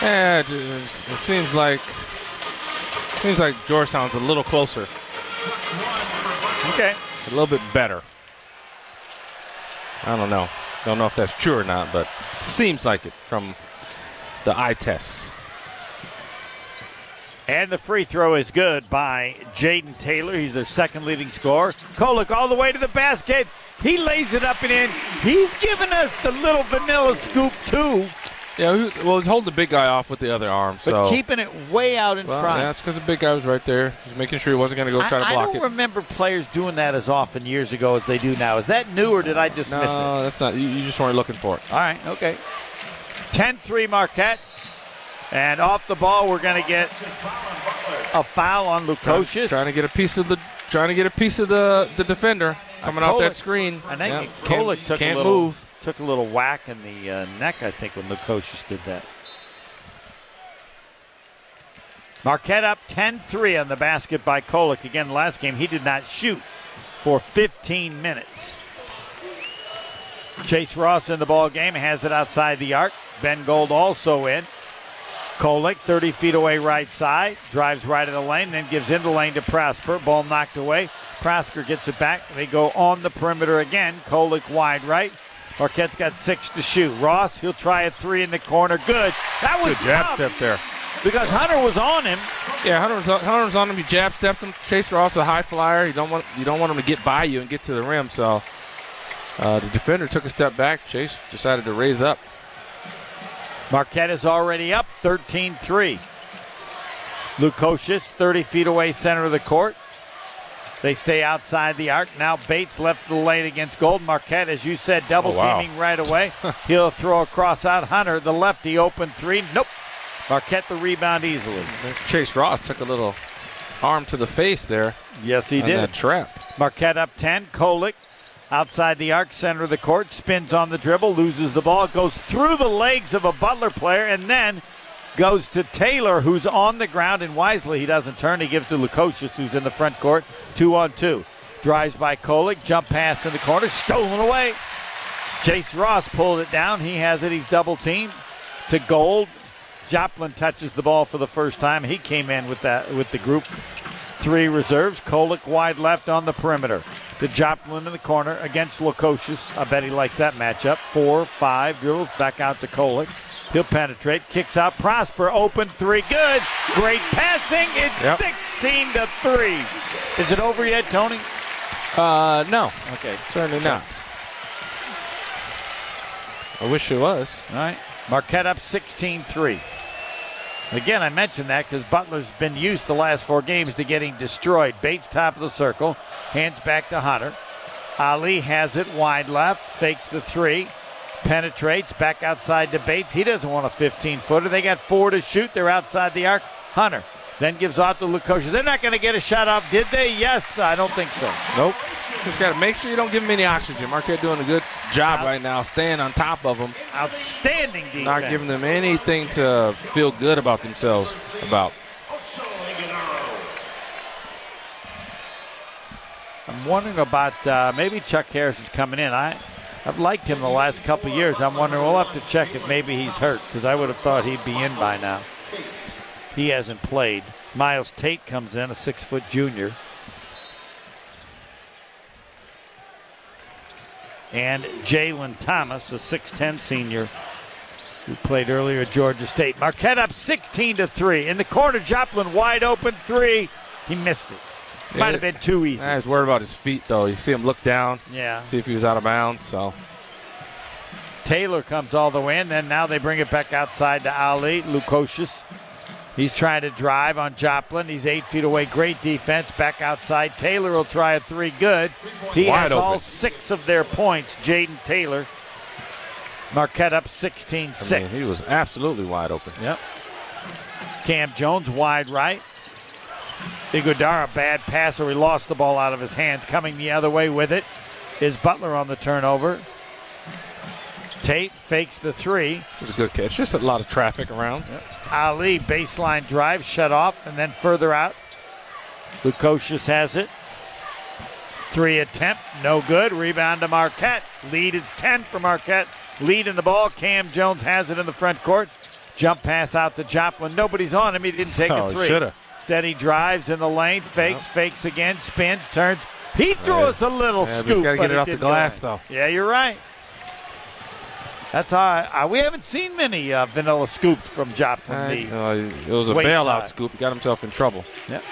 Yeah, it, it seems like seems like Georgetown's a little closer,
Okay.
a little bit better. I don't know. Don't know if that's true or not, but seems like it from the eye tests.
And the free throw is good by Jayden Taylor. He's their second leading scorer. Kolek all the way to the basket. He lays it up and in. He's giving us the little vanilla scoop, too,
Yeah, he- well, he's holding the big guy off with the other arm,
but
so
keeping it way out in
well,
front.
yeah, that's because the big guy was right there. He's making sure he wasn't going to go
I,
try to
I
block it.
I don't remember players doing that as often years ago as they do now. Is that new or did I just miss it?
no, that's not. You, you just weren't looking for it.
All right, okay. 10 3 Marquette. And off the ball, we're going to get a foul on Lukosius.
Trying to get a piece of the trying to get a piece of the the defender coming off that screen.
I think
Yeah,
Kolek
can't,
took
can't
a little,
move.
Took a little whack in the uh, neck, I think, when Lukosius did that. Marquette up 10-3 on the basket by Kolek. Again, last game he did not shoot for 15 minutes. Chase Ross in the ball game has it outside the arc. Ben Gold also in. Kolek 30 feet away right side, drives right of the lane, then gives in the lane to Prosper. Ball knocked away. Prosper gets it back. They go on the perimeter again. Kolek wide right. Marquette's got six to shoot. Ross, he'll try a three in the corner. Good. That was
Good jab
tough
step there.
because Hunter was on him.
Yeah, Hunter was, on, Hunter was on him. He jab stepped him. Chase Ross a high flyer. You don't want you don't want him to get by you and get to the rim. So uh, the defender took a step back. Chase decided to raise up.
Marquette is already up 13 3. Lukosius, 30 feet away, center of the court. They stay outside the arc. Now Bates left the lane against Gold. Marquette, as you said, double
Oh, wow.
teaming right (laughs) away. He'll throw across out Hunter, the lefty, open three. Nope. Marquette the rebound easily.
Chase Ross took a little arm to the face there.
Yes, he did.
that trap.
Marquette up 10. Kolek outside the arc, center of the court, spins on the dribble, loses the ball, goes through the legs of a Butler player, and then goes to Taylor, who's on the ground, and wisely he doesn't turn. He gives to Lukosius, who's in the front court, two on two. Drives by Kolek, jump pass in the corner, stolen away. Chase Ross pulled it down. He has it. He's double teamed to Gold. Joplin touches the ball for the first time. He came in with that with the group three reserves. Kolek wide left on the perimeter. To Joplin in the corner against Lukosius. I bet he likes that matchup. Four, five, dribbles back out to Kolek. He'll penetrate, kicks out Prosper, open three, good. Great passing. It's
Yep.
16 to three. Is it over yet, Tony?
Uh, no,
Okay,
certainly not. I wish it was.
All right. Marquette up 16 3. Again, I mentioned that because Butler's been used the last four games to getting destroyed. Bates top of the circle, hands back to Hunter. Ali has it wide left, fakes the three, penetrates back outside to Bates. He doesn't want a 15 footer. They got four to shoot. They're outside the arc. Hunter then gives off to Lukosius. They're not going to get a shot off, did they? Yes, I don't think so.
Nope. Just got to make sure you don't give him any oxygen. Marquette doing a good job right now, staying on top of them,
Outstanding defense.
not giving them anything to feel good about themselves about.
I'm wondering about uh, maybe Chuck Harris is coming in. I, I've liked him the last couple years. I'm wondering we'll have to check if maybe he's hurt because I would have thought he'd be in by now. He hasn't played. Myles Tate comes in, a six foot junior. And Jalen Thomas, a 6'10 senior who played earlier at Georgia State. Marquette up 16 to 3. In the corner, Joplin wide open three. He missed it. Might have been too easy.
I was worried about his feet, though. You see him look down,
Yeah.
see if he was out of bounds. So
Taylor comes all the way in. Then now they bring it back outside to Ali. Lukosius He's trying to drive on Joplin. He's eight feet away. Great defense. Back outside. Taylor will try a three. Good. He
Wide
has
open.
all six of their points. Jayden Taylor. Marquette up 16
I
6.
mean, he was absolutely wide open.
Yep. Cam Jones wide right. Ighodaro bad passer. He lost the ball out of his hands. Coming the other way with it is Butler on the turnover. Tate fakes the three.
It was a good catch. Just a lot of traffic around.
Ali baseline drive shut off and then further out. Lukosius has it. Three attempt, no good. Rebound to Marquette. Lead is 10 for Marquette. Lead in the ball. Cam Jones has it in the front court. Jump pass out to Joplin. Nobody's on him. He didn't take
Oh,
a three.
shoulda.
Steady drives in the lane, fakes, fakes again, spins, turns. He threw us a little
Yeah,
scoop.
he's gotta get it off the glass, though.
Yeah, you're right. That's how I, we haven't seen many uh, vanilla scoops from Joplin.
Uh, it was a bailout
high.
scoop. He got himself in trouble.
Yep.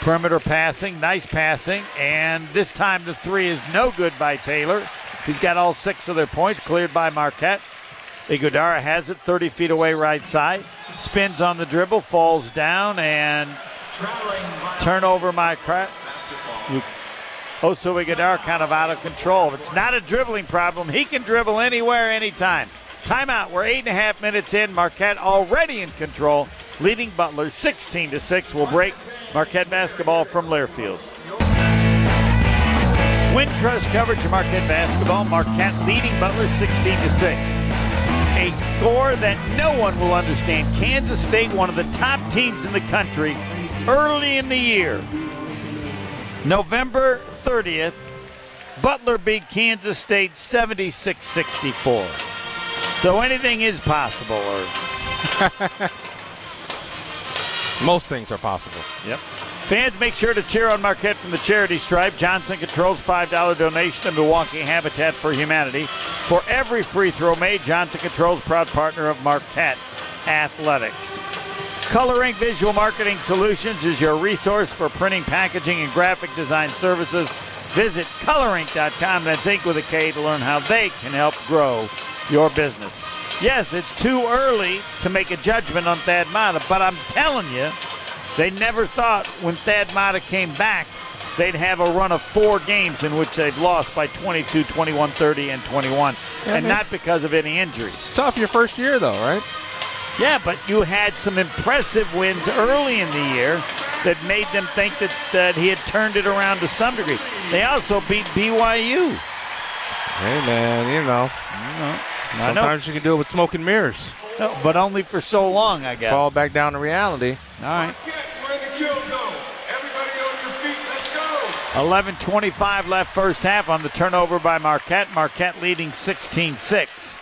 Perimeter passing, nice passing, and this time the three is no good by Taylor. He's got all six of their points cleared by Marquette. Ighodaro has it 30 feet away right side. Spins on the dribble, falls down, and turnover Marquette. Oso Ighodaro kind of out of control. It's not a dribbling problem. He can dribble anywhere, anytime. Timeout. We're eight and a half minutes in. Marquette already in control, leading Butler 16 to six. We'll break Marquette basketball from Learfield. Wintrust coverage of Marquette basketball. Marquette leading Butler 16 to 6. A score that no one will understand. Kansas State, one of the top teams in the country, early in the year. November 30th, Butler beat Kansas State 76 64. So anything is possible. Or (laughs)
Most things are possible.
Yep. Fans, make sure to cheer on Marquette from the charity stripe. Johnson controls $5 donation to Milwaukee Habitat for Humanity. For every free throw made, Johnson Controls proud partner of Marquette Athletics. Color Ink Visual Marketing Solutions is your resource for printing, packaging, and graphic design services. Visit colorink.com, that's ink with a K, to learn how they can help grow your business. Yes, it's too early to make a judgment on Thad Matta, but I'm telling you, they never thought when Thad Matta came back they'd have a run of four games in which they've lost by 22, 21, 30, and 21,
Yeah,
and not because of any injuries.
Tough your first year, though, right?
Yeah, but you had some impressive wins early in the year that made them think that, that he had turned it around to some degree. They also beat BYU.
Hey, man, you know.
I know.
Sometimes you can do it with smoke and mirrors.
No, (laughs) but only for so long, I guess.
Fall back down to reality.
All right.
We're in the kill zone. Everybody on your feet. Let's go.
11.25 left first half on the turnover by Marquette. Marquette leading 16 6.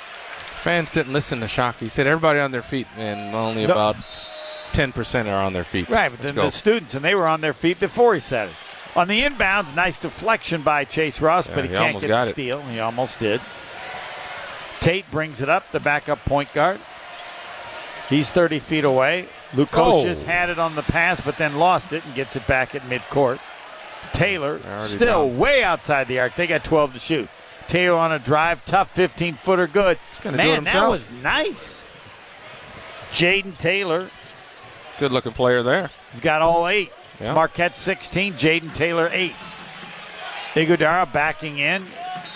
Fans didn't listen to Shock. He said everybody on their feet, and only
No.
about 10% are on their feet.
Right, but
Let's
then
go.
the students, and they were on their feet before he said it. On the inbounds, nice deflection by Chase Ross,
Yeah,
but he,
he
can't get
got
the
it.
steal. He almost did. Tate brings it up, the backup point guard. He's 30 feet away. Lukosius
Oh.
had it on the pass, but then lost it and gets it back at midcourt. Taylor still
down.
way outside the arc. They got 12 to shoot. Taylor on a drive, tough 15 footer, good.
gonna do it
Man, that was nice. Jayden Taylor
Good looking player there.
He's got all eight.
Yeah.
Marquette 16, Jayden Taylor 8. Ighodaro backing in,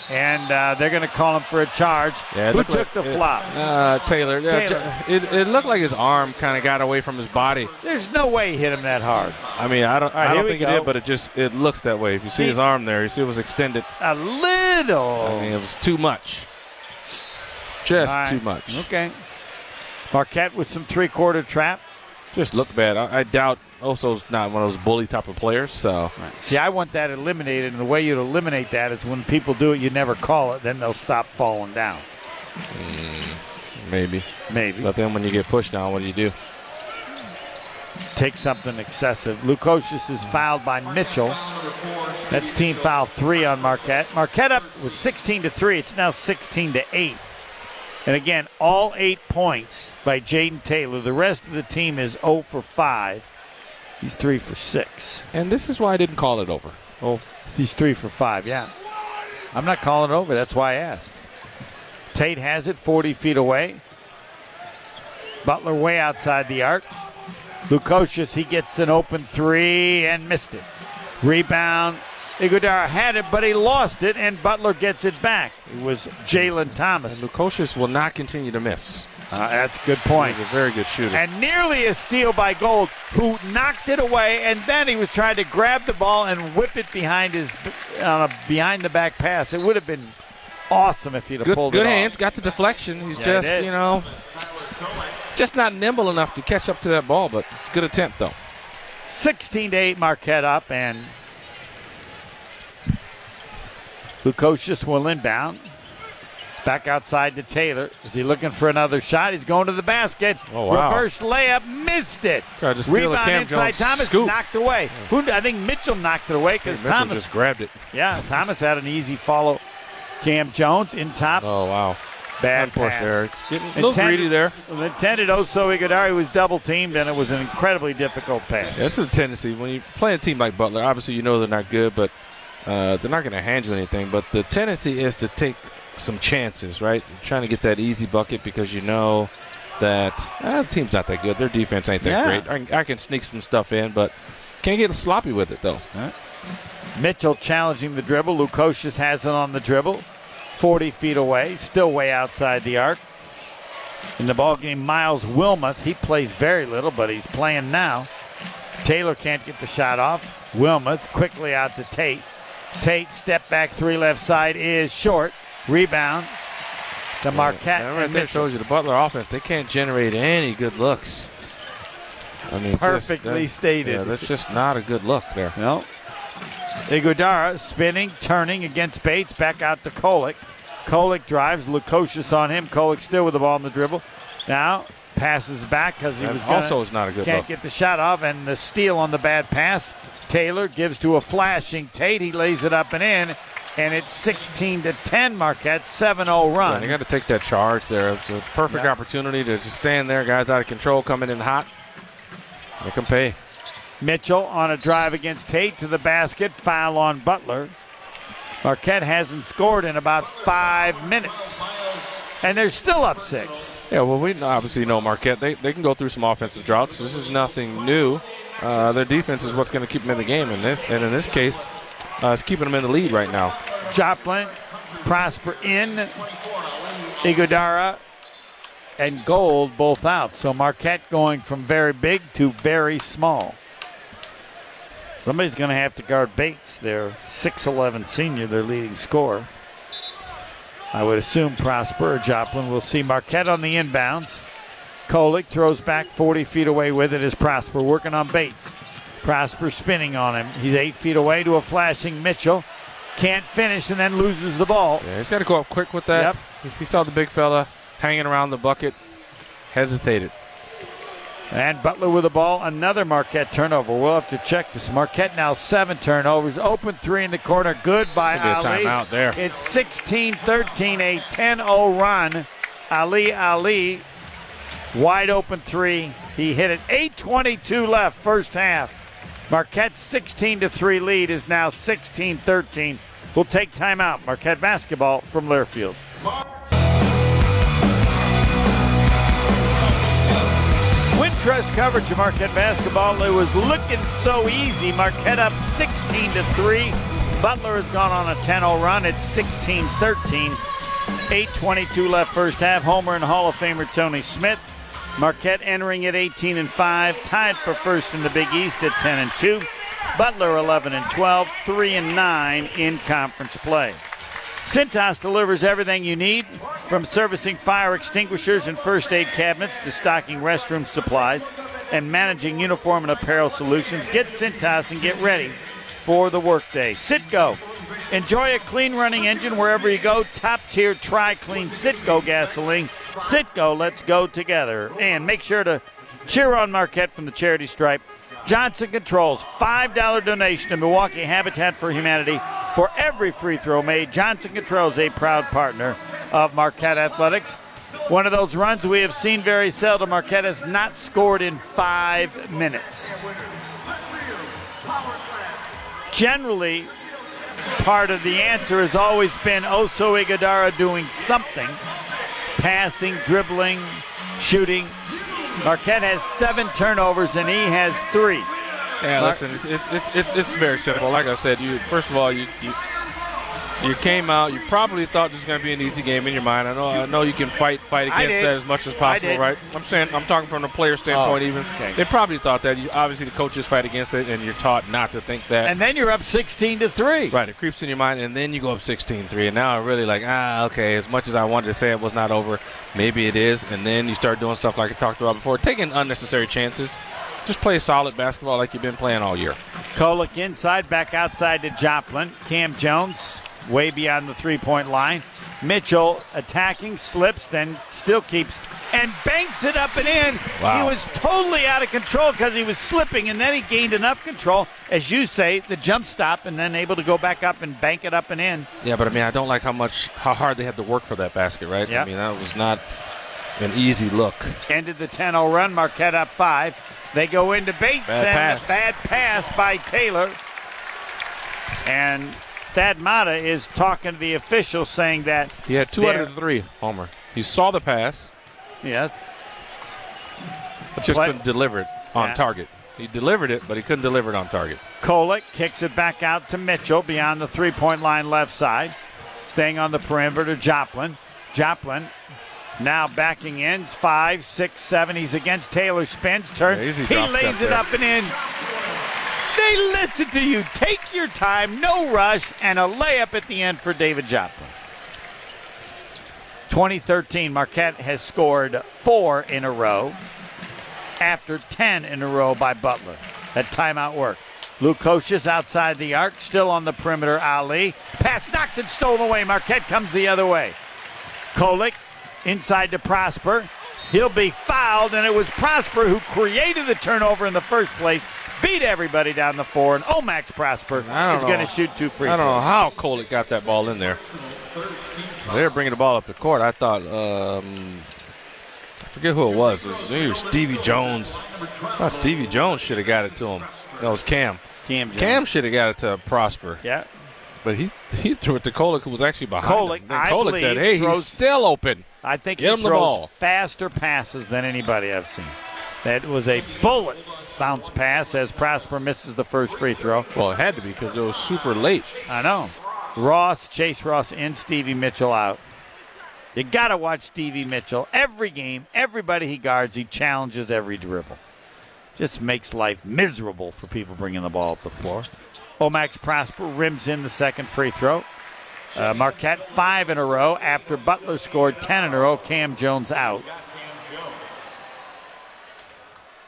and uh, they're going to call him for a charge.
Yeah,
Who took
like-
the
it-
flop?
Uh, Taylor.
Taylor.
J- It, it looked like his arm kind of got away from his body.
There's no way he hit him that hard.
I mean, I don't,
All right,
I don't think it
go.
did, but it just it looks that way. If you see
He-
his arm there, you see it was extended.
A little.
I mean, it was too much. Just
All right.
too much.
Okay. Marquette with some three quarter trap.
Just looked bad. I, I doubt Oso's not one of those bully type of players. So
See, I want that eliminated, and the way you eliminate that is when people do it, you never call it, then they'll stop falling down.
Mm, maybe.
Maybe.
But then when you get pushed down, what do you do?
take something excessive. Lukosius is fouled by Mitchell. That's team foul three on Marquette. Marquette up was 16 to three. It's now 16 to eight. And again, all eight points by Jayden Taylor. The rest of the team is 0 for 5. He's 3 for 6.
And this is why I didn't call it over.
Oh, he's 3 for 5, yeah. I'm not calling it over. That's why I asked. Tate has it 40 feet away. Butler way outside the arc. Lukosius, he gets an open three and missed it. Rebound. Ighodaro had it, but he lost it, and Butler gets it back. It was Jalen Thomas.
And Lukosius will not continue to miss.
Uh, that's a good point.
He's a very good shooter.
And nearly a steal by Gold, who knocked it away, and then he was trying to grab the ball and whip it behind his on a behind the back pass. It would have been awesome if he'd have
good,
pulled
good
it
hands,
off.
got the deflection. He's
Yeah,
just, you know, just not nimble enough to catch up to that ball, but good attempt though.
16 to 8 Marquette up and Lukosius will inbound. Back outside to Taylor. Is he looking for another shot? He's going to the basket.
Oh, wow.
Reverse layup, missed it.
Tried to steal
Rebound
Cam
inside
Jones
Thomas,
scoop.
knocked away. Who? I think Mitchell knocked it away because Thomas.
just grabbed it.
yeah, Thomas had an easy follow. Cam Jones in top.
Oh wow,
Bad pass.
Eric. Getting a little
Intended-
greedy there.
Intended Oso Ighodaro was double teamed, and it was an incredibly difficult pass.
This is a tendency when you play a team like Butler. Obviously, you know they're not good, but uh, they're not going to hand you anything. But the tendency is to take some chances, right? You're trying to get that easy bucket because you know that uh, the team's not that good. Their defense ain't that
Yeah.
great. I, can- I can sneak some stuff in, but can't get sloppy with it though.
Mitchell challenging the dribble. Lukosius has it on the dribble. 40 feet away, still way outside the arc. In the ball game, Myles Wilmoth, he plays very little, but he's playing now. Taylor can't get the shot off. Wilmoth quickly out to Tate. Tate step back three left side is short. Rebound. The Marquette
That right there shows you the Butler offense. They can't generate any good looks. I mean, just-
Perfectly
that-
stated.
Yeah, that's just not a good look there.
No. Ighodaro spinning, turning against Bates, back out to Kolek. Kolek drives, Lukosius on him. Kolek still with the ball on the dribble. Now passes back because he
That
was gonna,
also is not a good
can't
look.
get the shot off, and the steal on the bad pass. Taylor gives to a flashing Tate. He lays it up and in, and it's 16 to 10. Marquette 7-0
Yeah,
run.
they got to take that charge there. It's a perfect
Yeah.
opportunity to just stand there. Guys out of control, coming in hot. Make them pay.
Mitchell on a drive against Tate to the basket. Foul on Butler. Marquette hasn't scored in about five minutes. And they're still up six.
Yeah, well, we obviously know Marquette. They, they can go through some offensive droughts. This is nothing new. Uh, their defense is what's going to keep them in the game. And, this, and in this case, uh, it's keeping them in the lead right now.
Joplin, Prosper in, Ighodaro, and Gold both out. So Marquette going from very big to very small. Somebody's going to have to guard Bates, their 6'11 senior, their leading scorer. I would assume Prosper or Joplin. We'll see Marquette on the inbounds. Kolek throws back 40 feet away with it as Prosper working on Bates. Prosper spinning on him. He's eight feet away to a flashing Mitchell. Can't finish and then loses the ball.
Yeah, he's got to go up quick with that. Yep. He saw the big fella hanging around the bucket, hesitated.
And Butler with the ball. Another Marquette turnover. We'll have to check this. Marquette now seven turnovers. Open three in the corner. Good by
Could be a
Ali.
timeout there.
It's 16 13, a 10 0 run. Ali Ali, wide open three. He hit it. 8.22 left, first half. Marquette's 16 to 3 lead is now 16 13. We'll take timeout. Marquette basketball from Learfield. Wintrust coverage of Marquette basketball. It was looking so easy. Marquette up 16 to 3. Butler has gone on a 10-0 run. It's 16-13. 8:22 left first half. Homer and Hall of Famer Tony Smith. Marquette entering at 18 and 5, tied for first in the Big East at 10 and 2. Butler 11 and 12, 3 and 9 in conference play. Cintas delivers everything you need from servicing fire extinguishers and first aid cabinets to stocking restroom supplies and managing uniform and apparel solutions. Get Cintas and get ready for the workday. Citgo. Enjoy a clean running engine wherever you go. Top tier Tri Clean Citgo gasoline. Citgo, let's go together. And make sure to cheer on Marquette from the charity stripe. Johnson Controls, $5 donation to Milwaukee Habitat for Humanity for every free throw made. Johnson Controls, a proud partner of Marquette Athletics. One of those runs we have seen very seldom. Marquette has not scored in five minutes. Generally, part of the answer has always been oh, Oso Ighodaro doing something passing, dribbling, shooting. Marquette has seven turnovers and he has three.
Yeah, listen, it's, it's, it's, it's, it's very simple. Like I said, you first of all, you, you you came out. You probably thought this was going to be an easy game in your mind. I know. I know you can fight fight against that as much as possible, right? I'm saying. I'm talking from the player standpoint.
Oh,
even
okay.
they probably thought that. You obviously the coaches fight against it, and you're taught not to think that.
And then you're up 16 to three.
Right, it creeps in your mind, and then you go up 16-3, and now I'm really like, ah, okay. As much as I wanted to say it was not over, maybe it is, and then you start doing stuff like I talked about before, taking unnecessary chances. Just play solid basketball like you've been playing all year.
Kolek inside, back outside to Joplin. Cam Jones way beyond the three-point line. Mitchell attacking, slips, then still keeps and banks it up and in.
Wow.
He was totally out of control because he was slipping, and then he gained enough control, as you say, the jump stop, and then able to go back up and bank it up and in.
Yeah, but I mean, I don't like how much how hard they had to work for that basket, right?
Yep.
I mean, that was not an easy look.
Ended the 10-0 run. Marquette up five. They go into Bates
Bad
and
pass.
a bad pass by Taylor. And Thad Matta is talking to the official saying that
He had two out of three, Homer. He saw the pass,
yes,
but just
play-
couldn't deliver it on
Yeah.
target. He delivered it, but he couldn't deliver it on target.
Kolek kicks it back out to Mitchell beyond the three-point line left side. Staying on the perimeter, to Joplin. Joplin now backing in. Five, six, seven. He's against Taylor. Spins, turns.
Yeah,
he lays it
there.
up and in. They listen to you. Take your time, no rush, and a layup at the end for David Joplin. 2013, Marquette has scored four in a row after 10 in a row by Butler. That timeout work. Lukosius outside the arc, still on the perimeter. Ali. Pass knocked and stolen away. Marquette comes the other way. Kolek inside to Prosper. He'll be fouled, and it was Prosper who created the turnover in the first place, beat everybody down the floor, and Omax Prosper is going to shoot two free throws.
I don't know how Kolek got that ball in there. They were bringing the ball up the court. I thought, um, I forget who it was. It was, maybe it was Stevie Jones. Thought Stevie Jones should have got it to him. That was Cam.
Cam, Jones.
Cam should have got it to Prosper,
Yeah.
but he he threw it to Kolek, who was actually behind
Kolek,
him.
I
Kolek said, "Hey,
throws-
he's still open."
I think
Get
he
him the
throws
ball.
faster passes than anybody I've seen. That was a bullet bounce pass as Prosper misses the first free throw.
Well, it had to be because it was super late.
I know. Ross, Chase Ross, and Stevie Mitchell out. You got to watch Stevie Mitchell. Every game, everybody he guards, he challenges every dribble. Just makes life miserable for people bringing the ball up the floor. Omax Prosper rims in the second free throw. Uh, Marquette five in a row after Butler scored 10 in a row. Cam Jones out.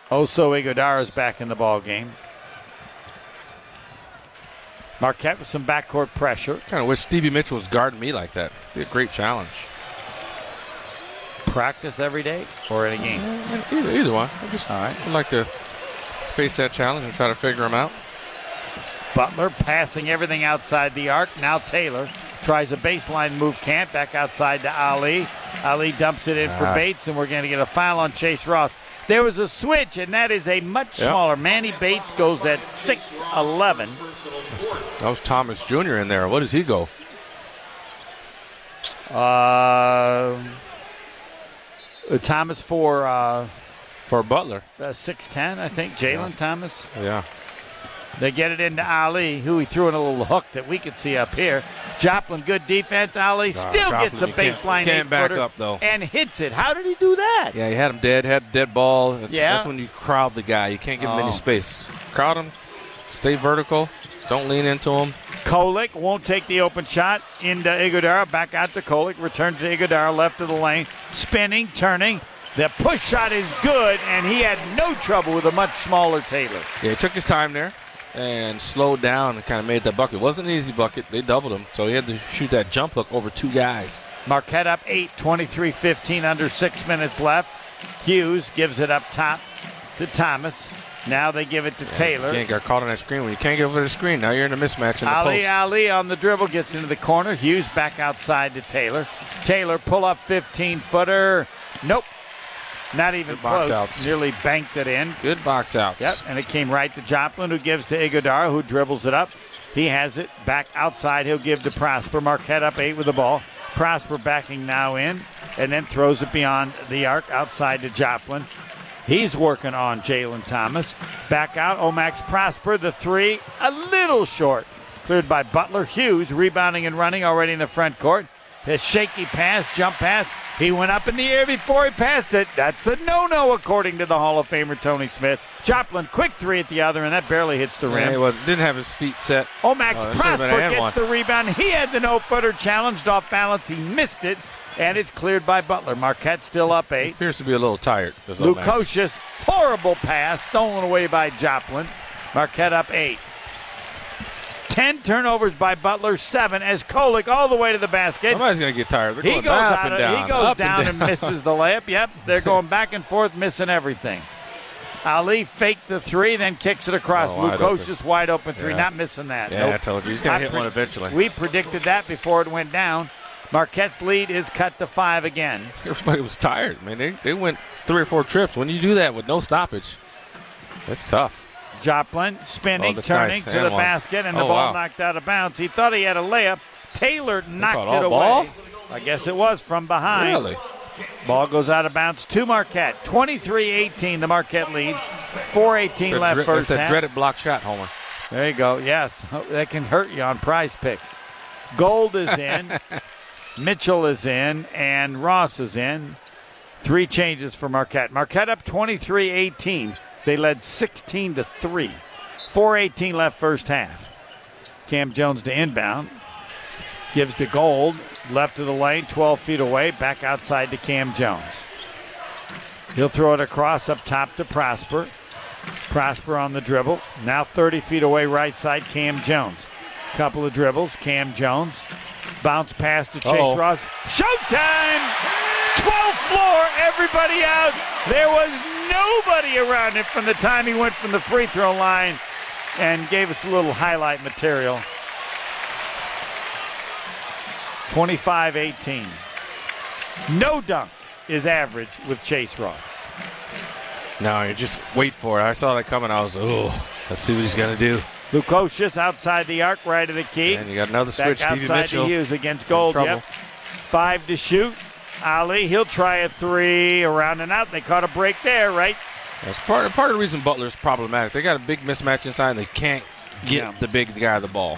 Oso Ighodaro's back in the ball game. Marquette with some backcourt pressure.
Kind of wish Stevie Mitchell was guarding me like that. Be a great challenge.
Practice every day or in a game?
Mm, either, either one. I just
All right.
would like to face that challenge and try to figure them out.
Butler passing everything outside the arc. Now Taylor tries a baseline move, can't. Back outside to Ali. Ali dumps it in for. Bates, and we're going to get a foul on Chase Ross. There was a switch, and that is a much
Yep.
smaller. Manny Bates goes at 6'11.
That was Thomas Jr. in there. What does he go?
Uh, Thomas for uh,
For Butler.
uh, 6'10, I think. Jalen Thomas.
Yeah.
They get it into Ali, who he threw in a little hook that we could see up here. Joplin, good defense. Ali still
Joplin,
gets a
can't-
baseline
can't back up, though.
and hits it. How did he do that?
Yeah, he had him dead, had dead ball. It's-
Yeah.
That's when you crowd the guy. You can't give him
Oh.
any space. Crowd him, stay vertical, don't lean into him.
Kolek won't take the open shot into Ighodaro. Back out to Kolek. Returns to Ighodaro, left of the lane. Spinning, turning. The push shot is good, and he had no trouble with a much smaller Taylor.
Yeah, he took his time there and slowed down and kind of made that bucket. It wasn't an easy bucket. They doubled him, so he had to shoot that jump hook over two guys.
Marquette up 8, 23 15, under six minutes left. Hughes gives it up top to Thomas. Now they give it to Taylor.
You can't get caught on that screen. When you can't get over the screen, now you're in a mismatch in the
Ali
post.
Ali on the dribble gets into the corner. Hughes back outside to Taylor. Taylor pull up 15 footer. Nope. Not even
Good box
close.
outs.
Nearly banked it in.
Good box out.
Yep, and it came right to Joplin, who gives to Ighodaro, who dribbles it up. He has it back outside. He'll give to Prosper. Marquette up eight with the ball. Prosper backing now in, and then throws it beyond the arc outside to Joplin. He's working on Jalen Thomas. Back out, Omax Prosper, the three, a little short. Cleared by Butler. Hughes rebounding and running already in the front court. His shaky pass, jump pass. He went up in the air before he passed it. That's a no no, according to the Hall of Famer Tony Smith. Joplin, quick three at the other, and that barely hits the rim.
Yeah, he didn't have his feet set.
Omax
Oh, that oh, should've
Prosper gets
one.
the rebound. He had the no footer challenged off balance. He missed it, and it's cleared by Butler. Marquette still up eight.
Appears to be a little tired.
Lukosius, horrible pass, stolen away by Joplin. Marquette up eight. Ten turnovers by Butler, seven as Kolek all the way to the basket.
Somebody's going to get tired. They're
He goes
up and down.
he goes down
and,
and, misses the layup. Yep, they're going back and forth, missing everything. Ali faked the three, then kicks it across.
Oh, wide
Lukosius wide open three,
Yeah.
not missing that.
Yeah,
Nope.
I told you. He's going to hit
pre-
one eventually.
We predicted that before it went down. Marquette's lead is cut to five again.
Everybody was tired. I mean, they, they went three or four trips. When you do that with no stoppage, that's tough.
Joplin spinning,
Oh,
turning
nice.
to
And
the
one.
basket, and oh, the
Oh,
ball
wow.
knocked out of bounds. He thought he had a layup. Taylor knocked
oh,
it away.
ball?
I guess it was from behind.
Really?
Ball goes out of bounds to Marquette. 23-18, the Marquette lead. 4:18
That
left
dre-
first
that's that
half.
dreaded block shot, Homer.
There you go. Yes, oh, that can hurt you on prize picks. Gold is in, (laughs) Mitchell is in, and Ross is in. Three changes for Marquette. Marquette up 23-18. They led 16 to 3. 4:18 left first half. Cam Jones to inbound. Gives to Gold. Left of the lane, 12 feet away. Back outside to Cam Jones. He'll throw it across up top to Prosper. Prosper on the dribble. Now 30 feet away, right side, Cam Jones. Couple of dribbles, Cam Jones. Bounce pass to Chase
Uh-oh.
Ross. Showtime! 12th floor, everybody out. There was nobody around him from the time he went from the free throw line and gave us a little highlight material. 25 18. No dunk is average with Chase Ross.
No, you just wait for it. I saw that coming. I was, oh, let's see what he's going to do.
Lukosius outside the arc, right of the key.
And you got another
Back
switch. Stevie
outside
Mitchell.
to Hughes against Gold. Yep. Five to shoot. Ali, he'll try a three around and out. They caught a break there, right?
That's part, part of the reason Butler's problematic. They got a big mismatch inside, and they can't get
Yeah.
the big guy the ball.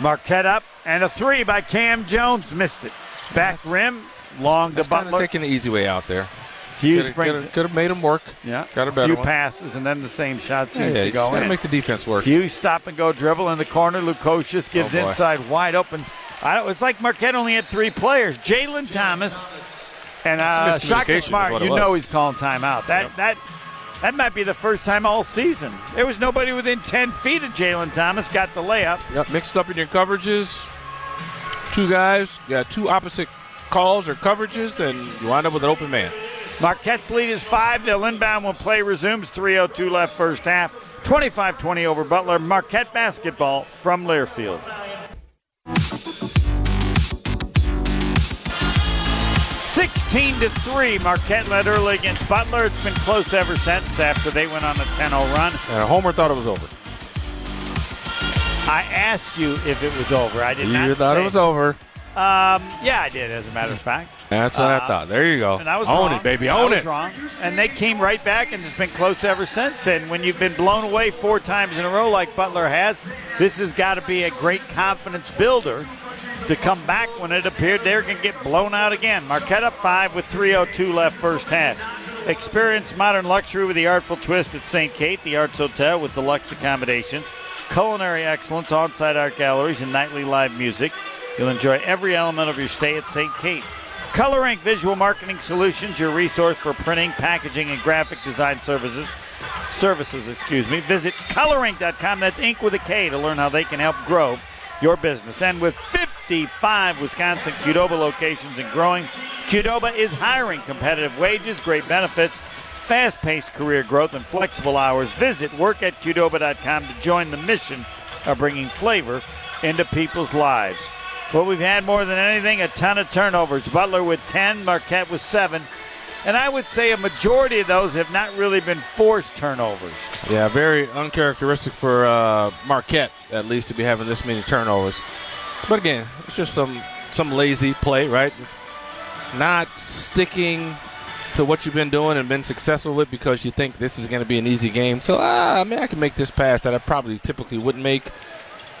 Marquette up and a three by Cam Jones missed it. Back rim, long to
That's of
Butler.
taking the easy way out there.
Hughes
Could
brings
have, could have made him work.
yeah,
got a
a
better
few
one.
passes and then the same shot
Yeah,
seems
yeah,
to
you
go
to
in.
make the defense work.
Hughes stop and go dribble in the corner. Lukosius gives
Oh,
inside wide open. I don't, it's like Marquette only had three players: Jalen Thomas and uh, Shaka Smart. You know he's calling timeout. That
Yep.
that that might be the first time all season. There was nobody within ten feet of Jalen Thomas. Got the layup.
Yep, mixed up in your coverages. Two guys, got two opposite calls or coverages, and you wind up with an open man.
Marquette's lead is five. They'll inbound when play resumes. 3:02 left first half. 25-20 over Butler. Marquette basketball from Learfield. 16 to 3. Marquette led early against Butler. It's been close ever since after they went on a 10 0 run.
And Homer thought it was over.
I asked you if it was over. I did
You
not
thought
say.
it was over.
Um, yeah, I did, as a matter of fact.
That's what
Uh,
I thought. There you go.
And I was
own
wrong.
it, baby. Own it.
wrong. And they came right back, and it's been close ever since. And when you've been blown away four times in a row like Butler has, this has got to be a great confidence builder to come back when it appeared they were going to get blown out again. Marquette up five with 3:02 left first half. Experience modern luxury with the Artful Twist at St. Kate, the Arts Hotel with deluxe accommodations, culinary excellence, on-site art galleries, and nightly live music. You'll enjoy every element of your stay at St. Kate. Color Ink. Visual Marketing Solutions, your resource for printing, packaging, and graphic design services. Services, excuse me. Visit colorink.com. That's ink with a K to learn how they can help grow your business. And with 55 Wisconsin Qdoba locations and growing, Qdoba is hiring competitive wages, great benefits, fast-paced career growth, and flexible hours. Visit workatqdoba.com to join the mission of bringing flavor into people's lives. Well, we've had more than anything a ton of turnovers. Butler with 10, Marquette with 7. And I would say a majority of those have not really been forced turnovers.
Yeah, very uncharacteristic for uh, Marquette, at least, to be having this many turnovers. But again, it's just some some lazy play, right? Not sticking to what you've been doing and been successful with because you think this is going to be an easy game. So, uh, I mean, I can make this pass that I probably typically wouldn't make.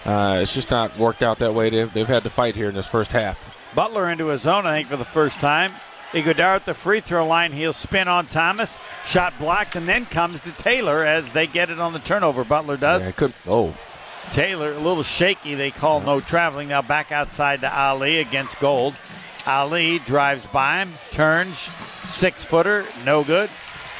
Uh, it's just not worked out that way. They've, they've had to fight here in this first half.
Butler into his zone, I think, for the first time. Ighodaro at the free throw line. He'll spin on Thomas. Shot blocked, and then comes to Taylor as they get it on the turnover. Butler does.
Yeah, could, oh,
Taylor, a little shaky. They call no traveling. Now back outside to Ali against Gold. Ali drives by him, turns, six footer, no good.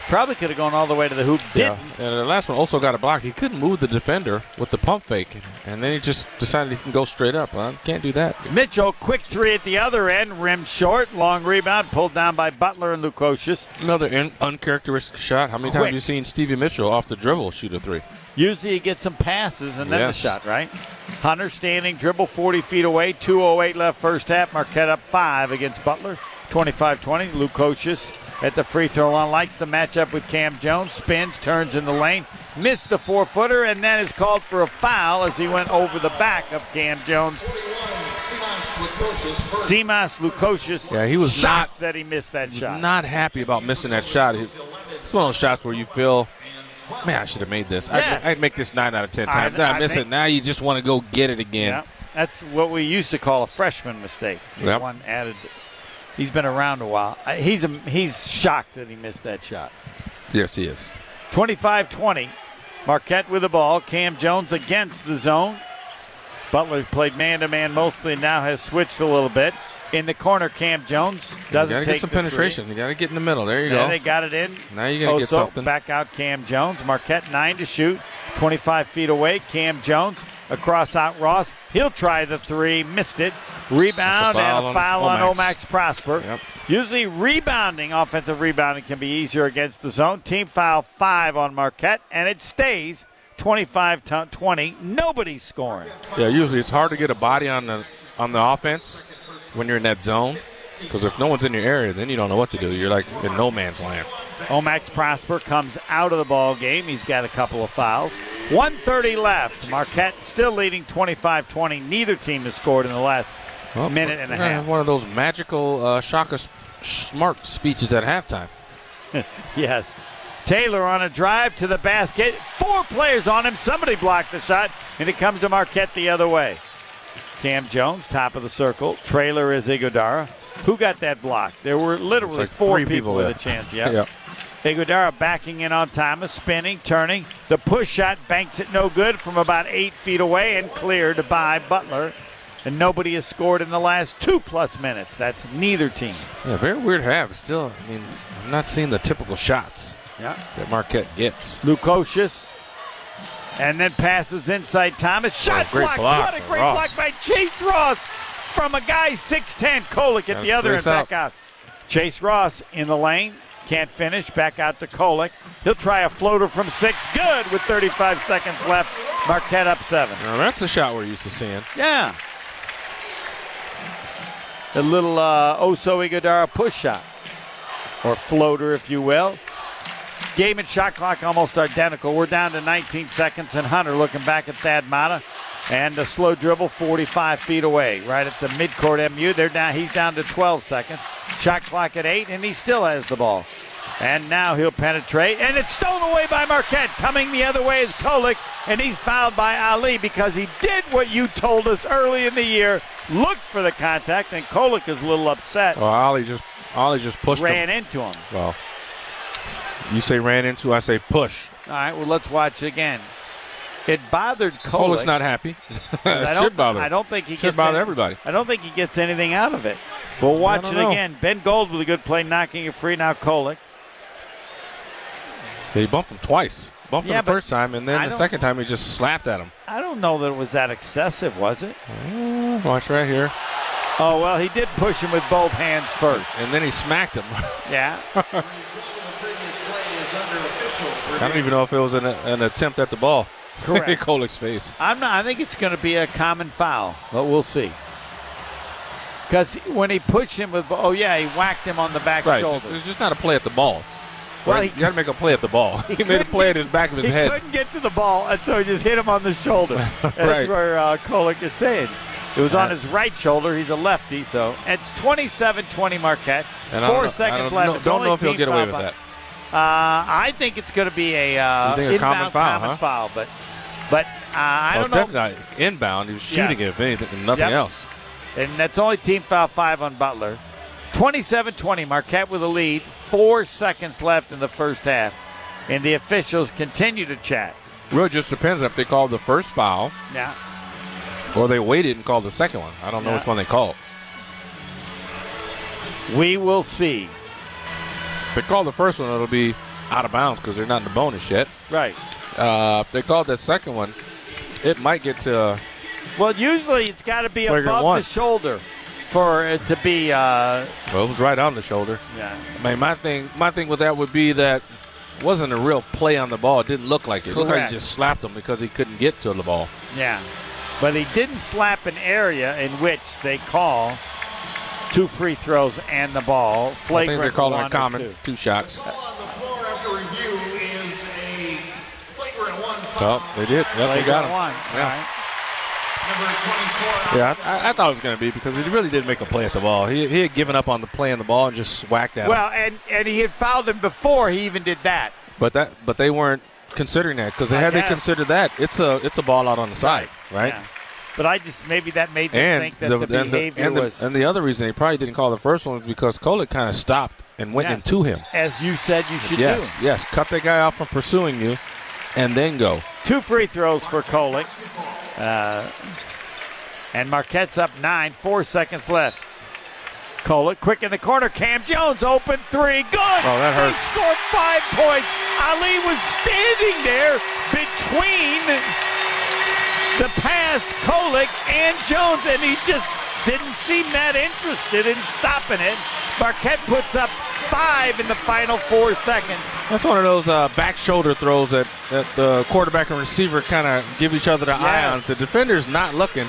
Probably could have gone all the way to the hoop. Didn't.
Yeah. And the last one also got a block. He couldn't move the defender with the pump fake, and then he just decided he can go straight up. Well, can't do that.
Mitchell, quick three at the other end, rim short, long rebound, pulled down by Butler and Lukosius.
Another in- uncharacteristic shot. How many times have you seen Stevie Mitchell off the dribble shoot a three?
Usually he gets some passes and then
Yes.
the shot, right? Hunter standing, dribble 40 feet away, 2.08 left first half. Marquette up five against Butler, 25 20. Lukosius at the free throw line likes the matchup with Kam Jones, spins, turns in the lane, missed the four footer, and then is called for a foul as he went over the back of Kam Jones. Simas Lukosius,
Yeah, he was
shocked that he missed that shot.
Not happy about missing that shot. It's one of those shots where you feel, man, I should have made this.
Yes.
I'd, I'd make this nine out of ten
I-
times. Then I,
I
miss
think-
it. Now you just want to go get it again.
Yeah, that's what we used to call a freshman mistake.
Yep.
One added. He's been around a while. Uh, He's a, he's shocked that he missed that shot.
Yes, he is.
25-20. Marquette with the ball. Kam Jones against the zone. Butler played man-to-man mostly. Now has switched a little bit. In the corner, Kam Jones doesn't
you gotta
take
get some
the three.
penetration. You got to get in the middle. There you
Yeah,
go.
they got it in.
Now you gotta get something.
Back out Kam Jones. Marquette nine to shoot. 25 feet away. Kam Jones across out Ross. He'll try the three. Missed it. Rebound
a
and a foul oh, on
Omax.
Omax Prosper.
Yep.
Usually rebounding, offensive rebounding can be easier against the zone. Team foul five on Marquette, and it stays 25 to 20. Nobody's scoring.
Yeah, usually it's hard to get a body on the on the offense when you're in that zone. Because if no one's in your area, then you don't know what to do. You're like in no man's land.
Omax Prosper comes out of the ball game. He's got a couple of fouls. 130 left. Marquette still leading 25 20. Neither team has scored in the last
Well,
minute and a half.
One of those magical uh, Shaka Smart speeches at halftime. (laughs)
Yes. Taylor on a drive to the basket. Four players on him. Somebody blocked the shot, and it comes to Marquette the other way. Kam Jones, top of the circle. Trailer is Ighodaro. Who got that block? There were literally
like
four people,
people,
with a chance. Yeah.
Yep.
Ighodaro backing in on Thomas, spinning, turning. The push shot banks it no good from about eight feet away and cleared by Butler. And nobody has scored in the last two plus minutes. That's neither team.
Yeah, very weird half. Still, I mean, I'm not seeing the typical shots
Yeah.
that Marquette gets.
Lukosius. And then passes inside Thomas. Oh, shot
Oh, great
block.
block
What a great
Ross.
block by Chase Ross from a guy 6'10. Kolek at the other end back out. Chase Ross in the lane. Can't finish. Back out to Kolek. He'll try a floater from six. Good with 35 seconds left. Marquette up seven.
Now, that's a shot we're used to seeing.
Yeah. A little uh, Oso Ighodaro push shot, or floater, if you will. Game and shot clock almost identical. We're down to 19 seconds, and Hunter looking back at Thad Matta. And a slow dribble 45 feet away, right at the midcourt MU. They're down. He's down to 12 seconds. Shot clock at eight, and he still has the ball. And now he'll penetrate, and it's stolen away by Marquette. Coming the other way is Kolek, and he's fouled by Ali because he did what you told us early in the year. Looked for the contact, and Kolek is a little upset.
Well, Ollie just Ali just pushed
ran
him.
into him.
Well, you say ran into, I say push.
All right, well, let's watch it again. It bothered Kolek.
Cole's not happy. (laughs) (laughs)
I
it
don't,
should bother.
I don't think he
Should
gets
bother
any-
everybody.
I don't think he gets anything out of it. We'll watch it
know.
again. Ben Gold with a good play, knocking it free. Now Kolek.
He bumped him twice. Bumped
Yeah,
him the first time, and then
I
the second time he just slapped at him.
I don't know that it was that excessive, was it?
Oh, Watch right here.
Oh well, he did push him with both hands first.
And then he smacked him. (laughs)
Yeah.
I don't even know if it was an, an attempt at the ball.
Correct.
Kolek's face.
I'm not. I think it's going to be a common foul, but we'll see. Because when he pushed him with, oh yeah, he whacked him on the back
Right.
shoulder.
It's, it's just not a play at the ball.
Well,
Right?
he-
you got to make a play at the ball. (laughs) He, made a play at his back of his
he
head.
He couldn't get to the ball, and so he just hit him on the shoulder. (laughs) That's
Right.
where uh, Kolek is saying. It was on his right shoulder. He's a lefty, so it's 27-20 Marquette.
And
Four
don't
seconds
don't
left.
know-
It's
don't know if he'll get away with that.
Uh, I think it's going to be a, uh,
think a
inbound
common foul,
common
huh?
foul, but but uh, I
Well,
don't know.
definitely inbound. He was shooting
Yes.
it, if anything, nothing
Yep.
else.
And that's only team foul five on Butler. 27-20, Marquette with a lead. Four seconds left in the first half, and the officials continue to chat.
Really just depends if they called the first foul
Yeah.
or they waited and called the second one. I don't know which one they called.
We will see.
If they call the first one, it'll be out of bounds because they're not in the bonus yet.
Right.
Uh, if they called that second one, it might get to. Uh,
Well, usually it's got to be above
one.
the shoulder for it to be. Uh,
well, it was right on the shoulder.
yeah.
I mean, my thing, my thing with that would be that wasn't a real play on the ball. It didn't look like it. It looked like he just slapped him because he couldn't get to the ball.
Yeah. But he didn't slap an area in which they call two free throws and the ball.
I think they're calling it
or
common.
two.
Two shots.
On the floor after review is a flagrant one foul.
Oh, they did. Yep, they got him.
one.
Yeah.
All right.
Number 24.
Yeah, I, I thought it was going to be because he really did make a play at the ball. He, he had given up on the play on the ball and just whacked at him.
Well, and, and he had fouled him before he even did that.
But that, but they weren't considering that because
I
had they
guess.
considered that, it's a it's a ball out on the side, right?
Yeah. But I just maybe that made them
And
think that
the,
the,
and,
behavior
and, the,
was,
and the other reason they probably didn't call the first one was because Kolek kind of stopped and went
Yes.
into him.
as you said you should
yes,
do.
yes, cut that guy off from pursuing you, and then go.
Two free throws for Kolek. Uh, and Marquette's up nine, four seconds left. Kolek quick in the corner. Kam Jones open three. Good.
Oh, that hurts.
He scored five points. Ali was standing there between the pass, Kolek and Jones, and he just didn't seem that interested in stopping it. Marquette puts up five in the final four seconds.
That's one of those uh, back shoulder throws that, that the quarterback and receiver kind of give each other the eye on. The defender's not looking.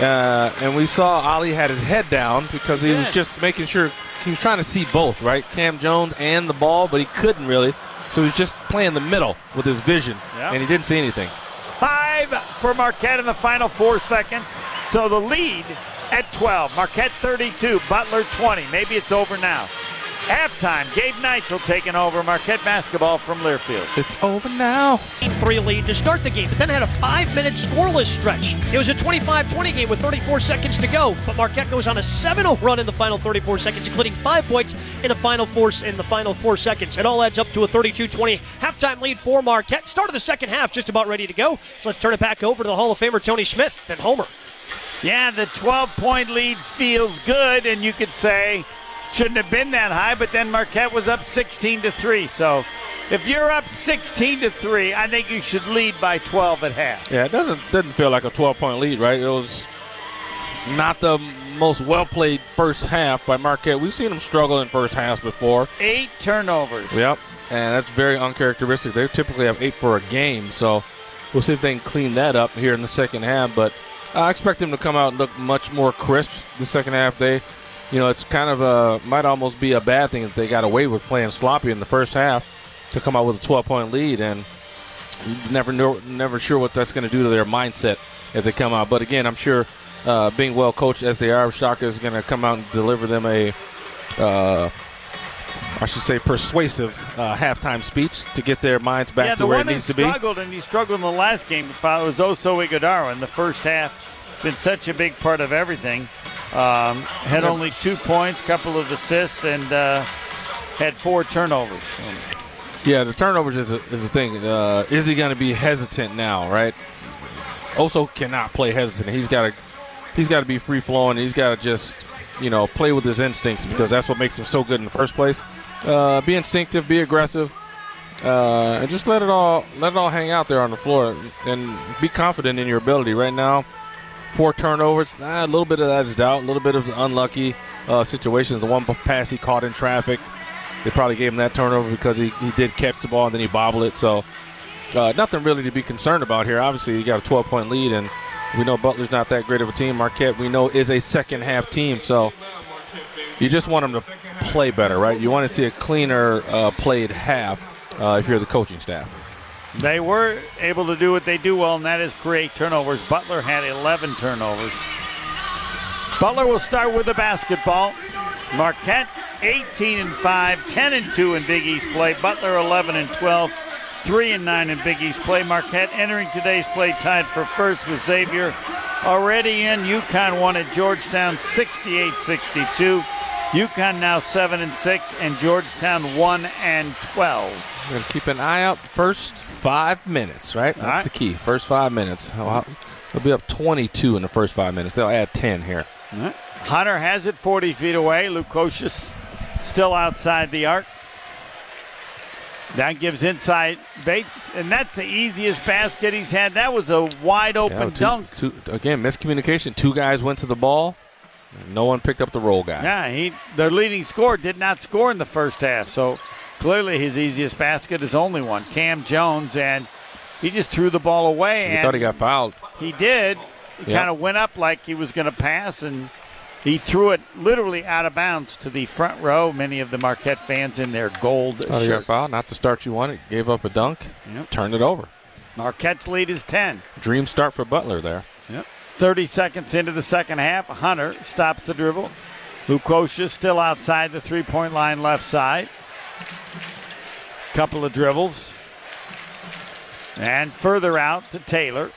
Uh, and we saw Ali had his head down because he was just making sure he was trying to see both, right? Kam Jones and the ball, but he couldn't really. So he was just playing the middle with his vision,
Yep.
and he didn't see anything.
Five for Marquette in the final four seconds. So the lead at 12. Marquette 32, Butler 20. Maybe it's over now. Halftime, Gabe Neitzel taking over Marquette basketball from Learfield.
It's over now.
3 lead to start the game, but then had a five minute scoreless stretch. It was a 25 20 game with 34 seconds to go, but Marquette goes on a 7 0 run in the final 34 seconds, including five points in the final four, in the final four seconds. It all adds up to a 32 20 halftime lead for Marquette. Start of the second half, just about ready to go. So let's turn it back over to the Hall of Famer Tony Smith and Homer.
Yeah, the 12 point lead feels good, and you could say shouldn't have been that high, but then Marquette was up 16 to 3. So if you're up 16 to 3, I think you should lead by 12 at half.
Yeah, it doesn't didn't feel like a 12 point lead, right? It was not the most well played first half by Marquette. We've seen them struggle in first halves before.
Eight turnovers.
Yep, and that's very uncharacteristic. They typically have eight for a game, so we'll see if they can clean that up here in the second half. But I expect them to come out and look much more crisp the second half. They, you know, it's kind of a might almost be a bad thing that they got away with playing sloppy in the first half to come out with a 12 point lead and never know, never sure what that's going to do to their mindset as they come out. But again, I'm sure uh, being well coached as they are, Shaka is going to come out and deliver them a, uh, I should say, persuasive uh, halftime speech to get their minds back
yeah,
to where it needs to be.
struggled, and he struggled in the last game. It was Oso Ighodaro in the first half. Been such a big part of everything. Um, had only two points, couple of assists, and uh, had four turnovers.
Yeah, the turnovers is a, is a thing. Uh, is he going to be hesitant now? Right. Also, cannot play hesitant. He's got to he's got to be free flowing. He's got to just you know play with his instincts because that's what makes him so good in the first place. Uh, be instinctive, be aggressive, uh, and just let it all let it all hang out there on the floor and be confident in your ability. Right now, four turnovers, ah, a little bit of that is doubt, a little bit of unlucky uh, situations. The one pass he caught in traffic, they probably gave him that turnover because he, he did catch the ball and then he bobbled it. So uh, nothing really to be concerned about here. Obviously, you got a 12 point lead, and we know Butler's not that great of a team. Marquette, we know, is a second half team. So you just want them to play better, right? You want to see a cleaner uh, played half uh, if you're the coaching staff.
They were able to do what they do well, and that is create turnovers. Butler had 11 turnovers. Butler will start with the basketball. Marquette 18 and 5, 10 and 2 in Big East play. Butler 11 and 12, 3 and 9 in Big East play. Marquette entering today's play tied for first with Xavier. Already in, UConn won at Georgetown 68 62. UConn now 7 and 6, and Georgetown 1 and 12.
We're going to keep an eye out first five minutes, right? That's
right.
the key. First five minutes. They'll be up 22 in the first five minutes. They'll add 10 here.
Right. Hunter has it 40 feet away. Lukosius still outside the arc. That gives inside Bates, and that's the easiest basket he's had. That was a wide open
Yeah, two-
dunk.
two- again, miscommunication. Two guys went to the ball. No one picked up the roll guy.
Yeah, he the leading scorer did not score in the first half, so clearly his easiest basket is only one. Kam Jones, and he just threw the ball away.
He
and
thought he got fouled.
He did. He
Yep.
kind of went up like he was going to pass, and he threw it literally out of bounds to the front row. Many of the Marquette fans in their gold
got
shirts.
fouled. Not the start you wanted. Gave up a dunk.
Yep.
Turned it over.
Marquette's lead is 10.
Dream start for Butler there.
Yep. 30 seconds into the second half. Hunter stops the dribble. Lukosius still outside the three point line left side. Couple of dribbles. And further out to Taylor.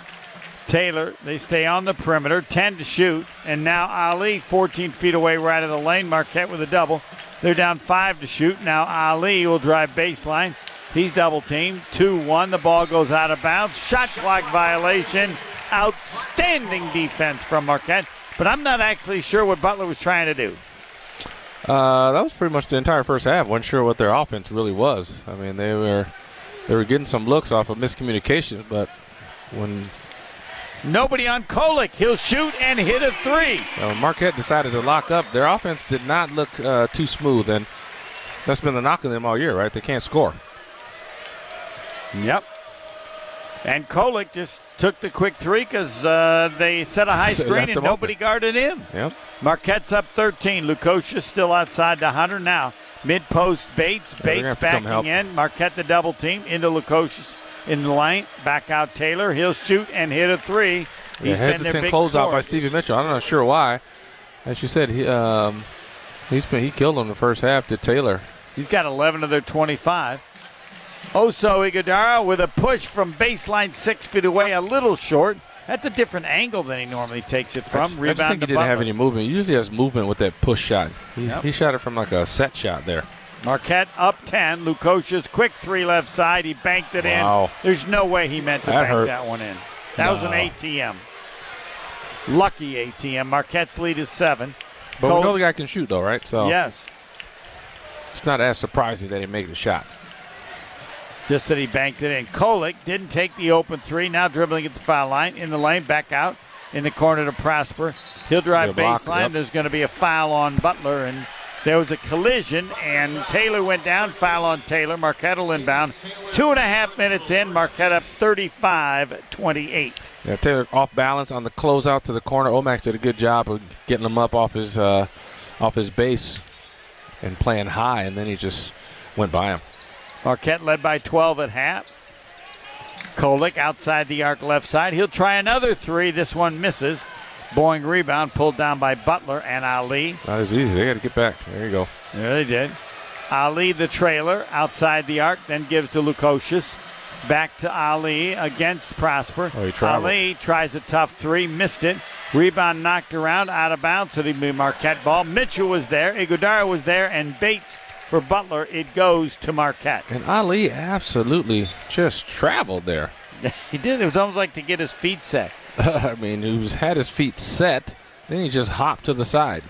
Taylor, they stay on the perimeter, 10 to shoot. And now Ali, 14 feet away, right of the lane. Marquette with a double. They're down five to shoot. Now Ali will drive baseline. He's double teamed. 2 1. The ball goes out of bounds. Shot clock violation. Outstanding defense from Marquette. But I'm not actually sure what Butler was trying to do.
Uh, that was pretty much the entire first half. wasn't sure what their offense really was. I mean, they were they were getting some looks off of miscommunication, but when
Nobody on Kolek. He'll shoot and hit a three.
uh, Marquette decided to lock up, their offense did not look uh, too smooth, and that's been the knock on them all year, right? They can't score.
Yep. And Kolek just took the quick three because uh, they set a high (laughs)
So
screen and nobody guarded him.
Yep.
Marquette's up 13. Lukosius still outside the Hunter now. Mid post Bates. Bates
to help.
backing in. Marquette the double team into Lukosius in the lane. Back out Taylor. He'll shoot and hit a three.
Yeah,
He's been their big
closeout
scorer.
by Stevie Mitchell. I'm not sure why. As you said, he um, he's been he killed him the first half to Taylor.
He's got 11 of their 25. Oso Ighodaro with a push from baseline six feet away, a little short. That's a different angle than he normally takes it
I
from.
just, I
Rebound
just think he didn't have any movement. He usually has movement with that push shot. He,
Yep.
he shot it from like a set shot there.
Marquette up 10. Lukosius's quick three left side. He banked it
Wow.
in. There's no way he meant to
That
bank
hurt.
that one in. That was an ATM. Lucky ATM. Marquette's lead is seven.
But
Cole-
we know the guy can shoot though, right? So
Yes.
it's not as surprising that he made the shot.
Just that he banked it in. Kolek didn't take the open three. Now dribbling at the foul line. In the lane, back out. In the corner to Prosper. He'll drive
block,
baseline.
yep.
There's going to be a foul on Butler. And there was a collision, and Taylor went down. Foul on Taylor. Marquette will inbound. Two and a half minutes in. Marquette up 35 28.
Yeah, Taylor off balance on the closeout to the corner. Omax did a good job of getting him up off his uh, off his base and playing high, and then he just went by him.
Marquette led by 12 at half. Kolek outside the arc left side. He'll try another three. This one misses. Boeing rebound pulled down by Butler and Ali.
Not as easy. They got to get back. There you go.
There they did. Ali, the trailer, outside the arc, then gives to Lukosius. Back to Ali against Prosper.
Oh.
Ali tries a tough three, missed it. Rebound knocked around, out of bounds, so it'd be Marquette ball. Mitchell was there, Ighodaro was there, and Bates for Butler. It goes to Marquette.
And Ali absolutely just traveled there. (laughs)
he did. It was almost like to get his feet set. (laughs)
I mean, he was had his feet set, then he just hopped to the side.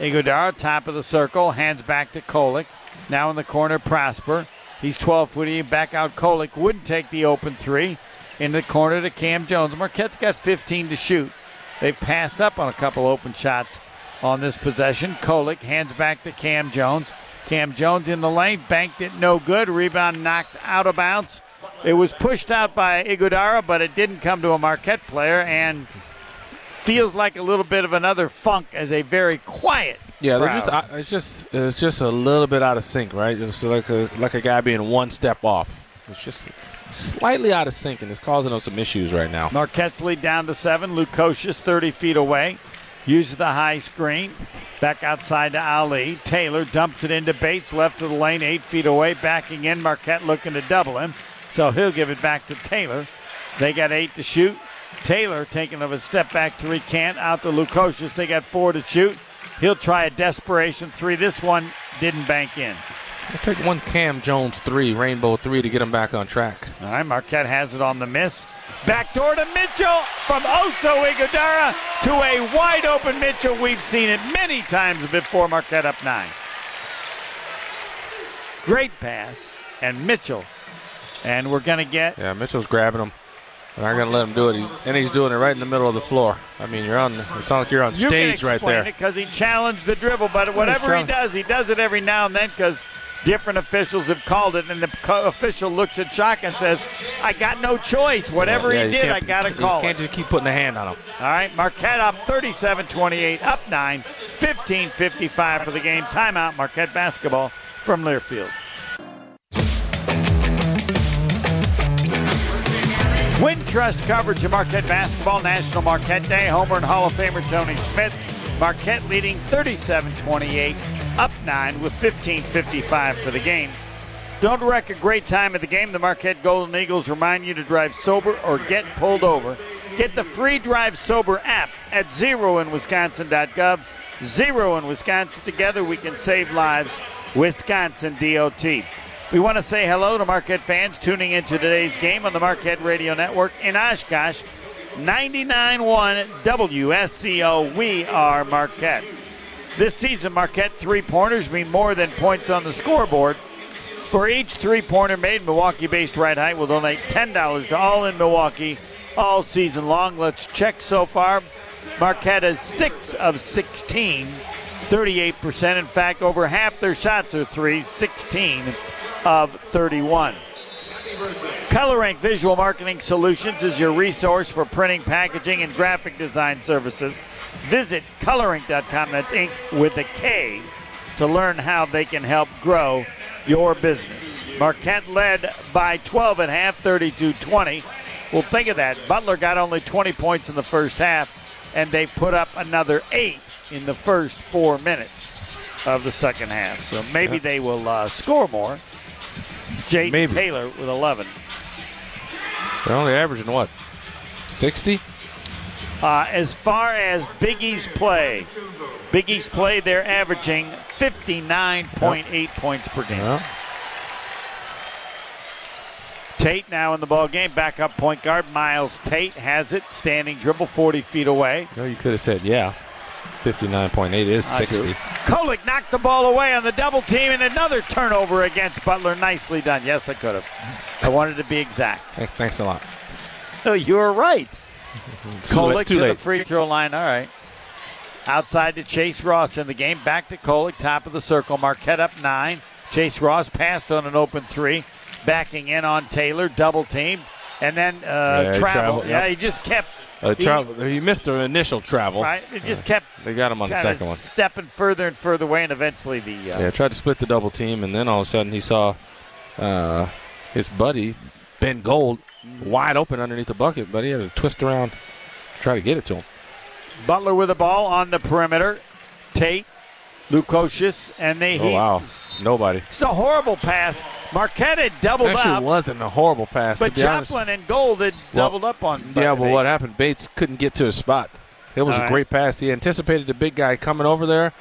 Ighodaro, top of the circle, hands back to Kolek. Now in the corner, Prosper. He's 12 footy, back out Kolek. Wouldn't take the open three. In the corner to Kam Jones. Marquette's got 15 to shoot. They've passed up on a couple open shots on this possession. Kolek hands back to Kam Jones. Kam Jones in the lane, banked it no good. Rebound knocked out of bounds. It was pushed out by Ighodaro, but it didn't come to a Marquette player, and feels like a little bit of another funk as a very quiet.
Yeah,
crowd.
just, uh, it's just it's just a little bit out of sync, right? It's like a like a guy being one step off. It's just slightly out of sync and it's causing them some issues right now.
Marquette's lead down to seven. Lukosius 30 feet away. Uses the high screen. Back outside to Ali. Taylor dumps it into Bates, left of the lane, eight feet away. Backing in. Marquette looking to double him. So he'll give it back to Taylor. They got eight to shoot. Taylor taking of a step back three, can't. Out to Lukosius. They got four to shoot. He'll try a desperation three. This one didn't bank in.
I'll take one Kam Jones three, Rainbow three to get him back on track.
All right, Marquette has it on the miss. Back door to Mitchell from Oso Ighodaro to a wide open Mitchell. We've seen it many times before. Marquette up nine. Great pass, and Mitchell. And we're going to get.
Yeah, Mitchell's grabbing him. And I'm going to let him do it. He's, and he's doing it right in the middle of the floor. I mean, you're on. It sounds like you're on
you
stage
can
right there.
because he challenged the dribble, but whatever he does, he does it every now and then because different officials have called it, and the co- official looks at Shock and says, "I got no choice. Whatever
Yeah,
he did, I got to call
You can't
it."
just keep putting a hand on him.
All right, Marquette up 37-28, up nine, 15-55 for the game. Timeout. Marquette basketball from Learfield. Wintrust coverage of Marquette basketball, National Marquette Day. Homer and Hall of Famer Tony Smith. Marquette leading 37-28, up nine with 15:55 for the game. Don't wreck a great time at the game. The Marquette Golden Eagles remind you to drive sober or get pulled over. Get the free Drive Sober app at zeroinwisconsin.gov. Zero in Wisconsin. Together we can save lives. Wisconsin DOT. We want to say hello to Marquette fans tuning into today's game on the Marquette Radio Network in Oshkosh. 99.1 WSCO. We are Marquette. This season, Marquette three pointers mean more than points on the scoreboard. For each three pointer made, Milwaukee based Rite-Hite will donate $10 to All in Milwaukee all season long. Let's check so far. Marquette is 6 of 16, 38%. In fact, over half their shots are threes, 16 of 31. ColorInk Visual Marketing Solutions is your resource for printing, packaging, and graphic design services. Visit colorink.com, that's ink with a K, to learn how they can help grow your business. Marquette led by 12 at half, 32 20. Well, think of that. Butler got only 20 points in the first half, and they put up another eight in the first four minutes of the second half. So maybe
Yeah.
they will uh, score more. Jay. Taylor with 11.
They're only averaging what? 60?
Uh, as far as Big East play, Big East play, they're averaging 59.8 points per game.
Well,
Tate now in the ball game, backup point guard Myles Tate has it, standing dribble 40 feet away.
no, you could have said, yeah. 59.8 is
I do.
60.
Kolek knocked the ball away on the double team, and another turnover against Butler. Nicely done. Yes, I could have. I wanted to be exact.
Hey, Thanks a lot.
Oh, you were right. Kolek
late.
To the free throw line. All right. Outside to Chase Ross in the game. Back to Kolek, top of the circle. Marquette up nine. Chase Ross passed on an open three. Backing in on Taylor, double team. And then uh,
Yeah,
travel.
traveled,
Yeah,
yep.
he just kept.
Uh,
he-
travel, he missed the initial travel.
Right. It just kept
They got him on the second one.
stepping further and further away, and eventually the. Uh,
Yeah, tried to split the double team, and then all of a sudden he saw uh, his buddy Ben Gold Mm-hmm. wide open underneath the bucket, but he had to twist around to try to get it to him.
Butler with the ball on the perimeter. Tate, Lukosius, and they
Oh
heat.
wow, nobody.
It's a horrible pass. Marquette had doubled
Actually,
up,
wasn't a horrible pass.
but
be honest.
Joplin and Gold had
Well,
doubled up on.
Yeah, but what happened? Bates couldn't get to his spot. It was
All
a
right.
great pass. He anticipated the big guy coming over there,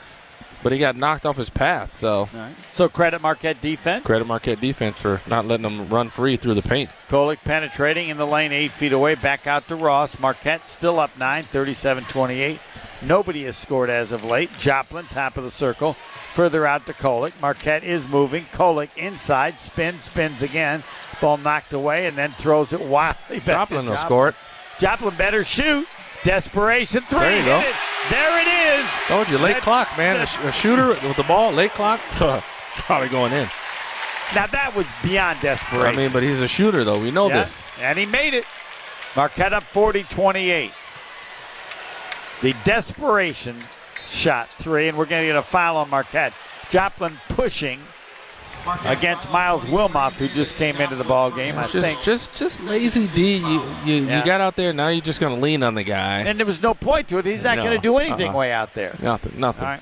but he got knocked off his path. So
right. So credit Marquette defense.
credit Marquette defense for not letting them run free through the paint.
Kolek penetrating in the lane eight feet away. Back out to Ross. Marquette still up nine, 37-28. Nobody has scored as of late. Joplin, top of the circle. Further out to Kolek. Marquette is moving. Kolek inside. Spins, spins again. Ball knocked away and then throws it wildly back
Joplin
to
will score it.
Joplin better shoot. Desperation three.
There you go.
It. There it is.
Oh, Told you, late
That-
clock, man. A, a shooter with the ball, late clock, (laughs) probably going in.
Now that was beyond desperation.
I mean, but he's a shooter, though. We know
Yeah,
this.
And he made it. Marquette up 40 28. The desperation shot three, and we're going to get a foul on Marquette. Joplin pushing against Myles Wilmoth, who just came into the ball game. I
just,
think
just just lazy D. You you,
Yeah.
you got out there. Now you're just going to lean on the guy.
and there was no point to it. He's not
No,
going to do anything
uh-uh.
way out there.
nothing. Nothing.
Right.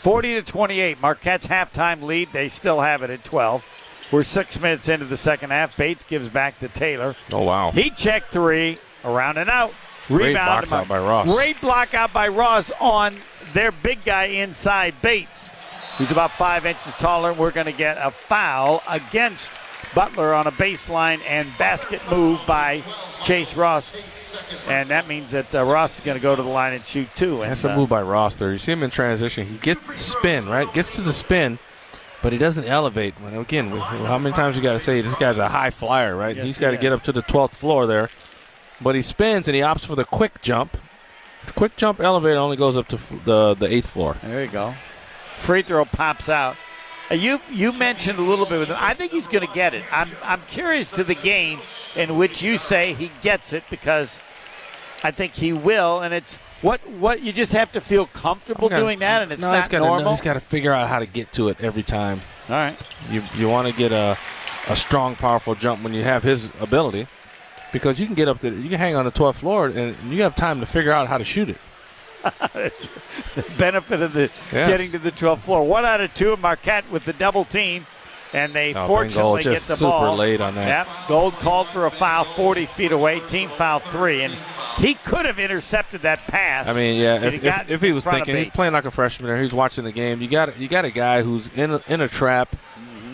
40 to 28. Marquette's halftime lead. They still have it at 12. We're six minutes into the second half. Bates gives back to Taylor.
Oh wow.
He checked three, around and out.
Great
Rebound
box
to
out by Ross.
Great block out by Ross on their big guy inside Bates, who's about five inches taller. We're going to get a foul against Butler on a baseline and basket move by Chase Ross. And that means that uh, Ross is going to go to the line and shoot two. And,
That's a
uh,
move by Ross there. You see him in transition. He gets the spin, right? Gets to the spin, but he doesn't elevate. When again, how many times you got to say this guy's a high flyer, right?
Yes,
He's got to get up to the 12th floor there. But he spins and he opts for the quick jump. The quick jump elevator only goes up to f- the the eighth floor.
There you go. Free throw pops out. Uh, You you mentioned a little bit with him. I think he's going to get it. I'm I'm curious to the game in which you say he gets it because I think he will, and it's what what you just have to feel comfortable
Okay.
doing that, and it's
no,
not
he's gotta,
normal.
He's got to figure out how to get to it every time.
All right.
You you want to get a a strong, powerful jump when you have his ability, because you can get up to you can hang on the 12th floor and you have time to figure out how to shoot it. (laughs)
it's the benefit of the
Yes.
getting to the 12th floor. One out of two, Marquette with the double team, and they
Oh,
fortunately get
just
the
super
ball.
late on that.
Yep. Gold called for a foul 40 feet away. Team foul three, and he could have intercepted that pass.
I mean, yeah. If, if, if he was thinking, he's playing like a freshman there. He's watching the game. You got you got a guy who's in a, in a trap.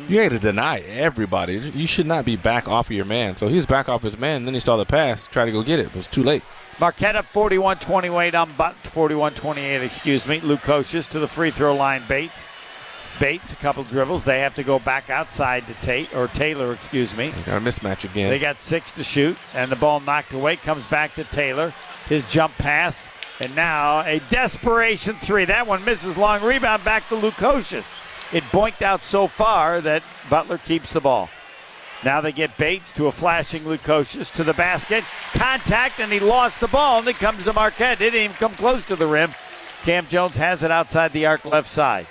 You got to deny everybody. You should not be back off of your man. So he's back off his man. Then he saw the pass, tried to go get it. It was too late.
Marquette up 41-28 on but 41-28, excuse me. Lukosius to the free throw line. Bates. Bates, a couple dribbles. They have to go back outside to Tate or Taylor, excuse me.
Got a mismatch again.
They got six to shoot, and the ball knocked away. Comes back to Taylor. His jump pass, and now a desperation three. That one misses long rebound back to Lukosius. It boinked out so far that Butler keeps the ball. Now they get Bates to a flashing Lukosius to the basket. Contact, and he lost the ball, and it comes to Marquette. Didn't even come close to the rim. Kam Jones has it outside the arc left side.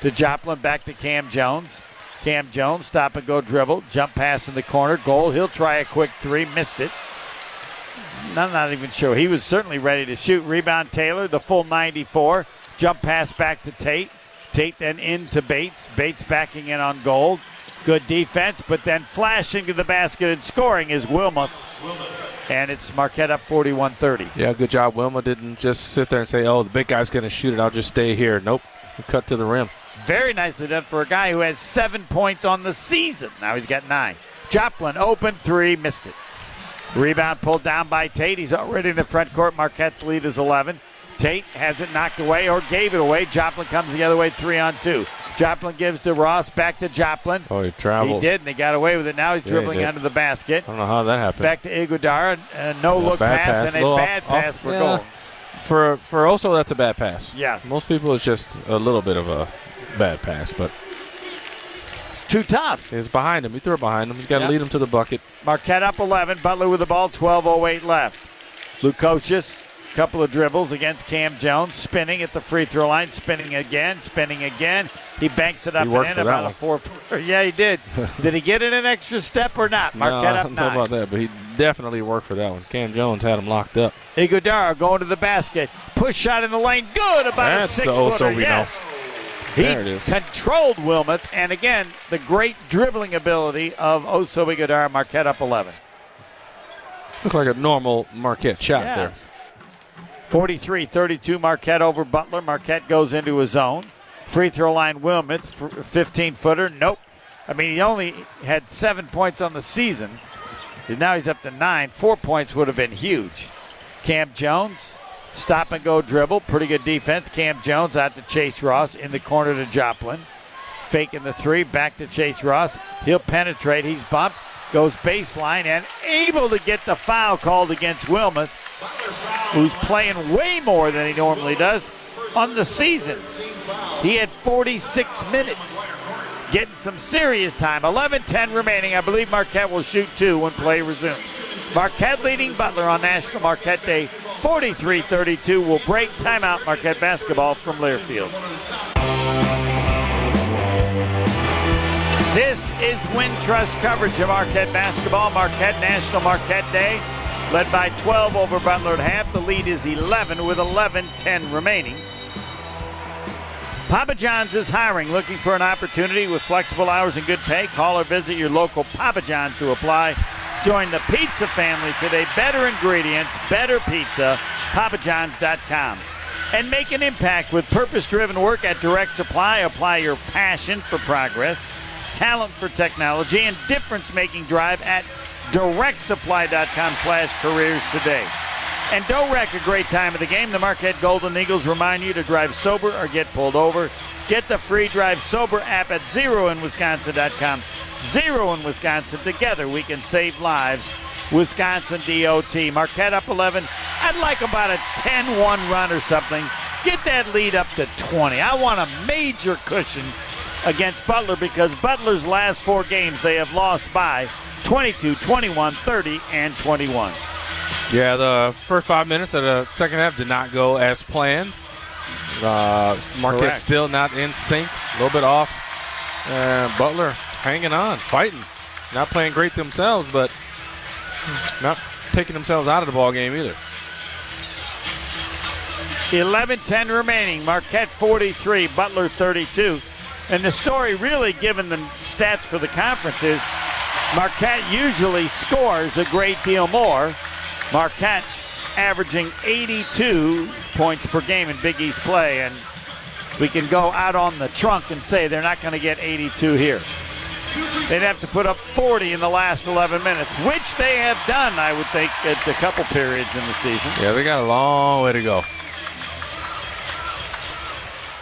To Joplin, back to Kam Jones. Kam Jones, stop and go dribble, jump pass in the corner, Gold. He'll try a quick three, missed it. I'm not even sure. He was certainly ready to shoot. Rebound Taylor, the full 94. Jump pass back to Tate. Tate then into Bates. Bates backing in on Gold. Good defense, but then flashing to the basket and scoring is Wilmoth. And it's Marquette up 41 30.
yeah, good job. Wilmoth didn't just sit there and say, "Oh, the big guy's going to shoot it. I'll just stay here." Nope. He cut to the rim.
Very nicely done for a guy who has seven points on the season. Now he's got nine. Joplin open three, missed it. Rebound pulled down by Tate. He's already in the front court. Marquette's lead is 11. Tate has it knocked away or gave it away. Joplin comes the other way, three on two. Joplin gives to Ross, back to Joplin.
Oh, he traveled.
He did, and he got away with it. Now he's
Yeah,
dribbling
did.
under the basket.
I don't know how that happened.
Back to Ighodaro. A no look pass,
pass.
and a
Little
bad
off- off-
pass for
yeah.
goal.
For for Oso, that's a bad pass.
Yes.
Most people, it's just a little bit of a bad pass, but
It's too tough.
it's behind him. He threw it behind him. He's got to
Yep.
lead him to the bucket.
Marquette up 11. Butler with the ball, 12.08 left. Lukosius, couple of dribbles against Kam Jones, spinning at the free throw line, spinning again, spinning again. He banks it up and in about a four. footer. (laughs) Yeah, he did. (laughs) did he get it an extra step or not? Marquette
no, I
up nine.
about that, but he definitely worked for that one. Kam Jones had him locked up.
Ighodaro going to the basket. Push shot in the lane. Good. About
That's
a six
Oso
footer.
we know.
yes. He
There it is.
controlled Wilmoth, and again, the great dribbling ability of Oso Ighodaro. Marquette up 11.
Looks like a normal Marquette shot there.
43 32 Marquette over Butler. Marquette goes into a zone. Free throw line Wilmoth, 15 footer. Nope. I mean, he only had seven points on the season. Now he's up to nine. Four points would have been huge. Kam Jones, stop and go dribble. Pretty good defense. Kam Jones out to Chase Ross in the corner to Joplin. Faking the three, back to Chase Ross. He'll penetrate. He's bumped, goes baseline, and able to get the foul called against Wilmoth, who's playing way more than he normally does on the season. He had 46 minutes, getting some serious time. 11 10 remaining. I believe Marquette will shoot two when play resumes. Marquette leading Butler on National Marquette Day 43 32. Will break timeout Marquette basketball from Learfield. This is Wintrust coverage of Marquette basketball. Marquette National Marquette Day, led by 12 over Butler at half. The lead is 11 with 11-10 remaining. Papa John's is hiring, looking for an opportunity with flexible hours and good pay. Call or visit your local Papa John's to apply. Join the pizza family today. Better ingredients, better pizza. PapaJohns.com. And make an impact with purpose driven work at Direct Supply. Apply your passion for progress, talent for technology, and difference making drive at directsupply.com slash careers today. And don't wreck a great time of the game. The Marquette Golden Eagles remind you to drive sober or get pulled over. Get the free Drive Sober app at zeroinwisconsin.com. Zero in Wisconsin. Together we can save lives. Wisconsin DOT. Marquette up 11. I'd like about a 10 1 run or something. Get that lead up to 20. I want a major cushion against Butler because Butler's last four games they have lost by 22, 21, 30, and 21.
Yeah, the first five minutes of the second half did not go as planned. Uh, Marquette
Correct.
still not in sync, a little bit off. Uh, Butler hanging on, fighting, not playing great themselves, but not taking themselves out of the ball game either.
11 10 remaining. Marquette 43, Butler 32. And the story, really, given the stats for the conference, is Marquette usually scores a great deal more. Marquette averaging 82 points per game in Big East play. And we can go out on the trunk and say they're not going to get 82 here. They'd have to put up 40 in the last 11 minutes, which they have done, I would think, at a couple periods in the season.
Yeah, they got a long way to go.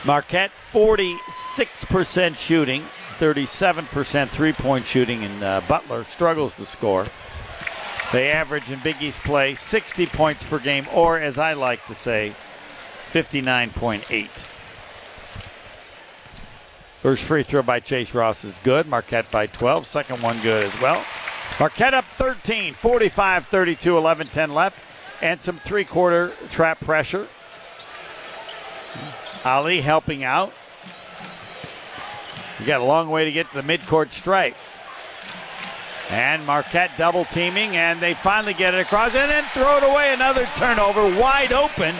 Marquette 46% shooting, 37% three point shooting, and uh, Butler struggles to score. They average in Big East play 60 points per game, or as I like to say, 59.8. First free throw by Chase Ross is good. Marquette by 12. Second one good as well. Marquette up 13, 45 32, 11 10 left, and some three quarter trap pressure. Ali helping out. You got a long way to get to the midcourt stripe. And Marquette double teaming, and they finally get it across and then throw it away. Another turnover. Wide open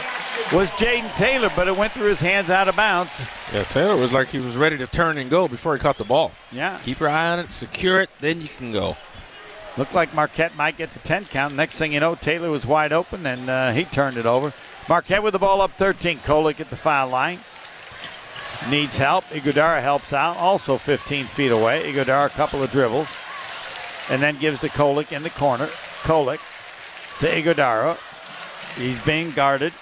was Jayden Taylor, but it went through his hands out of bounds.
Yeah, Taylor was like he was ready to turn and go before he caught the ball.
Yeah.
Keep your eye on it, secure it, then you can go.
Looked like Marquette might get the 10 count. Next thing you know, Taylor was wide open, and uh, he turned it over. Marquette with the ball up 13. Kolek at the foul line. Needs help. Ighodaro helps out, also 15 feet away. Ighodaro, a couple of dribbles, and then gives to Kolek in the corner. Kolek to Ighodaro. He's being guarded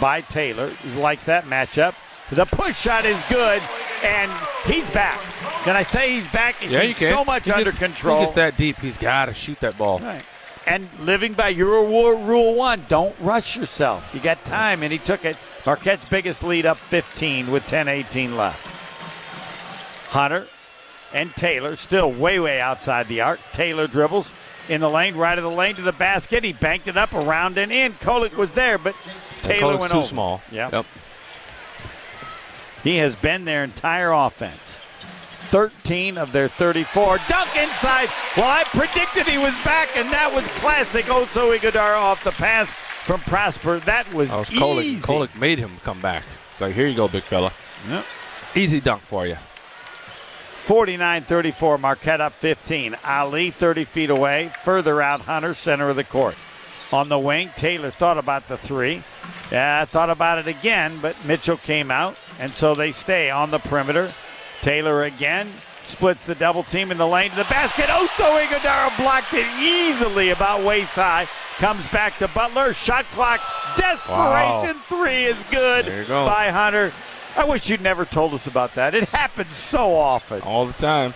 by Taylor. He likes that matchup. The push shot is good, and he's back. Can I say he's back? He's
yeah, you can.
so much
He
under
gets-
control.
He gets that deep. He's got to shoot that ball.
Right. And living by War Rule 1, don't rush yourself. You got time, and he took it. Marquette's biggest lead up 15 with 10 18 left. Hunter and Taylor still way, way outside the arc. Taylor dribbles in the lane, right of the lane to the basket. He banked it up around and in. Kolek was there, but Taylor went
too
over.
small.
Yeah.
Yep.
He has been their entire offense. 13 of their 34. Dunk inside. Well, I predicted he was back, and that was classic. Oso Ighodaro off the pass from Prosper. That was, oh,
That was Kolek.
easy.
Kolek made him come back. So here you go, big fella.
Yep.
Easy dunk for you.
49 34. Marquette up 15. Ali 30 feet away. Further out, Hunter, center of the court. On the wing, Taylor thought about the three. Yeah, thought about it again, but Mitchell came out, and so they stay on the perimeter. Taylor again splits the double team in the lane to the basket. Oso Ighodaro blocked it easily about waist high. Comes back to Butler. Shot clock. Desperation three is good
go.
by Hunter. I wish you'd never told us about that. It happens so often.
All the time.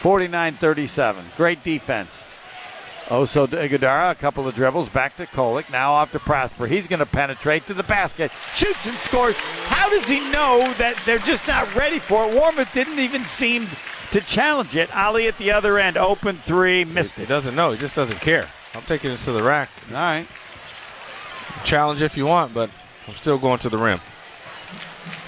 49 37. Great defense. Oh, Oso Ighodaro, a couple of dribbles back to Kolek. Now off to Prosper. He's going to penetrate to the basket. Shoots and scores. How does he know that they're just not ready for it? Warmouth didn't even seem to challenge it. Ali at the other end, open three, missed it.
He doesn't know. He just doesn't care. I'm taking this to the rack.
All right.
Challenge if you want, but I'm still going to the rim.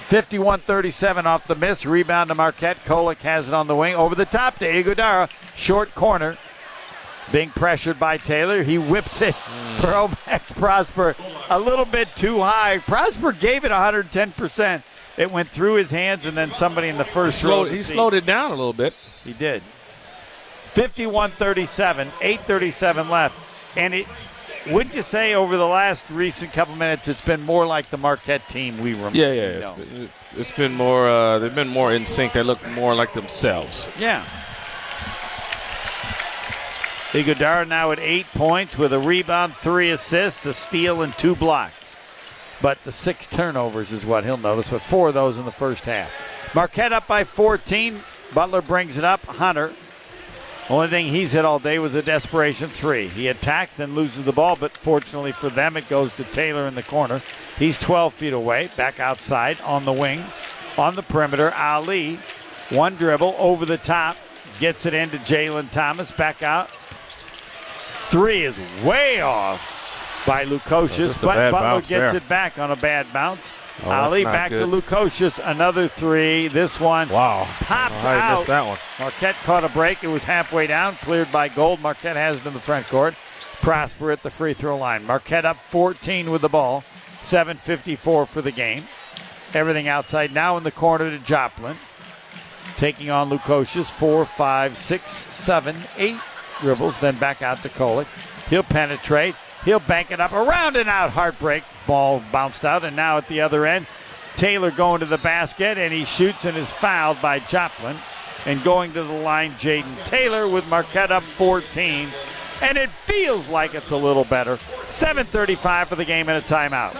51 37 off the miss. Rebound to Marquette. Kolek has it on the wing. Over the top to Ighodaro. Short corner. Being pressured by Taylor. He whips it mm. for Omax Prosper a little bit too high. Prosper gave it 110%. It went through his hands, and then somebody in the first
he slowed, he slowed it down a little bit.
He did. 51 37, 8.37 left. And it, wouldn't you say over the last recent couple minutes, it's been more like the Marquette team we remember?
Yeah, yeah. It's been, it's been, more, uh, they've been more in sync. They look more like themselves.
Yeah. Ighodaro now at eight points with a rebound, three assists, a steal, and two blocks. But the six turnovers is what he'll notice, but four of those in the first half. Marquette up by 14. Butler brings it up. Hunter only thing he's hit all day was a desperation three. He attacks, then loses the ball, but fortunately for them, it goes to Taylor in the corner. He's 12 feet away, back outside on the wing. On the perimeter, Ali, one dribble over the top, gets it into Jalen Thomas, back out. Three is way off by Lukosius,
oh, but
Butler
gets
there.
it
back on a bad bounce.
Oh,
Ali back
good.
to Lukosius, another three. This one
wow.
pops
oh, I
out.
missed that one.
Marquette caught a break. It was halfway down, cleared by Gold. Marquette has it in the front court. Prosper at the free throw line. Marquette up 14 with the ball. 7.54 for the game. Everything outside now in the corner to Joplin. Taking on Lukosius. Four, five, six, seven, eight dribbles. Then back out to Kolek. He'll penetrate. He'll bank it up around and out. Heartbreak. Ball bounced out. And now at the other end, Taylor going to the basket and he shoots and is fouled by Joplin. And going to the line, Jayden Taylor with Marquette up 14. And it feels like it's a little better. 7.35 for the game and a timeout.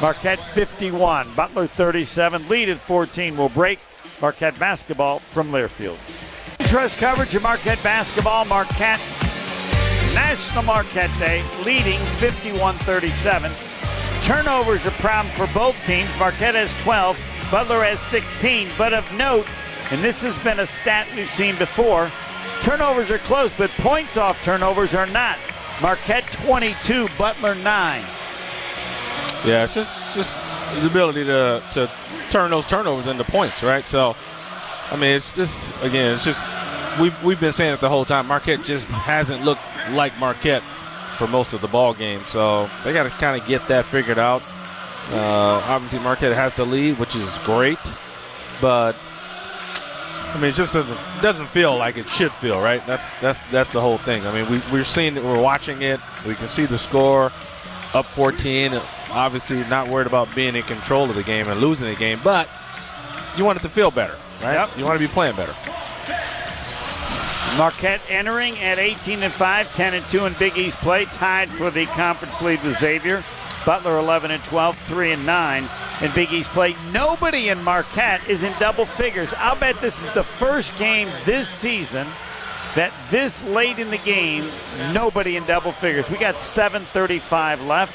Marquette 51, Butler 37. Lead at 14 will break. Marquette basketball from Learfield. Trust coverage of Marquette basketball. Marquette National Marquette Day, leading 51 37. Turnovers are problem for both teams. Marquette has 12, Butler has 16. But of note, and this has been a stat we've seen before, turnovers are close, but points off turnovers are not. Marquette 22, Butler 9.
Yeah, it's just just the ability to to turn those turnovers into points, right? So, I mean, it's just again, it's just we've we've been saying it the whole time. Marquette just hasn't looked like Marquette for most of the ball game, so they got to kind of get that figured out. Uh, obviously, Marquette has the lead, which is great, but I mean, it just doesn't, doesn't feel like it should feel, right? That's that's that's the whole thing. I mean, we, we're seeing it, we're watching it, we can see the score, up 14. Obviously, not worried about being in control of the game and losing the game, but you want it to feel better, right?
Yep.
You want to be playing better.
Marquette entering at 18 and 5, 10 and 2 in Big East play, tied for the conference lead with Xavier. Butler 11 and 12, 3 and 9 in Big East play. Nobody in Marquette is in double figures. I'll bet this is the first game this season that this late in the game, nobody in double figures. We got 7:35 left.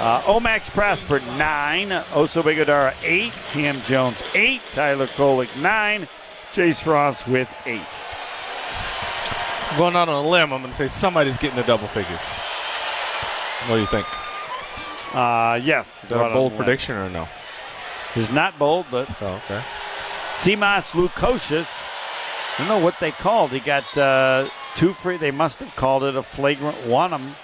Uh, Omax Prosper nine, Oso Ighodaro eight, Kam Jones eight, Tyler Kolek nine, Chase Ross with eight.
Going out on a limb, I'm going to say somebody's getting the double figures. What do you think?
Uh, yes.
Is that a bold prediction or no?
It's not bold, but
Oh, okay.
Simas Lukosius. I don't know what they called. He got uh, two free. They must have called it a flagrant one. Um,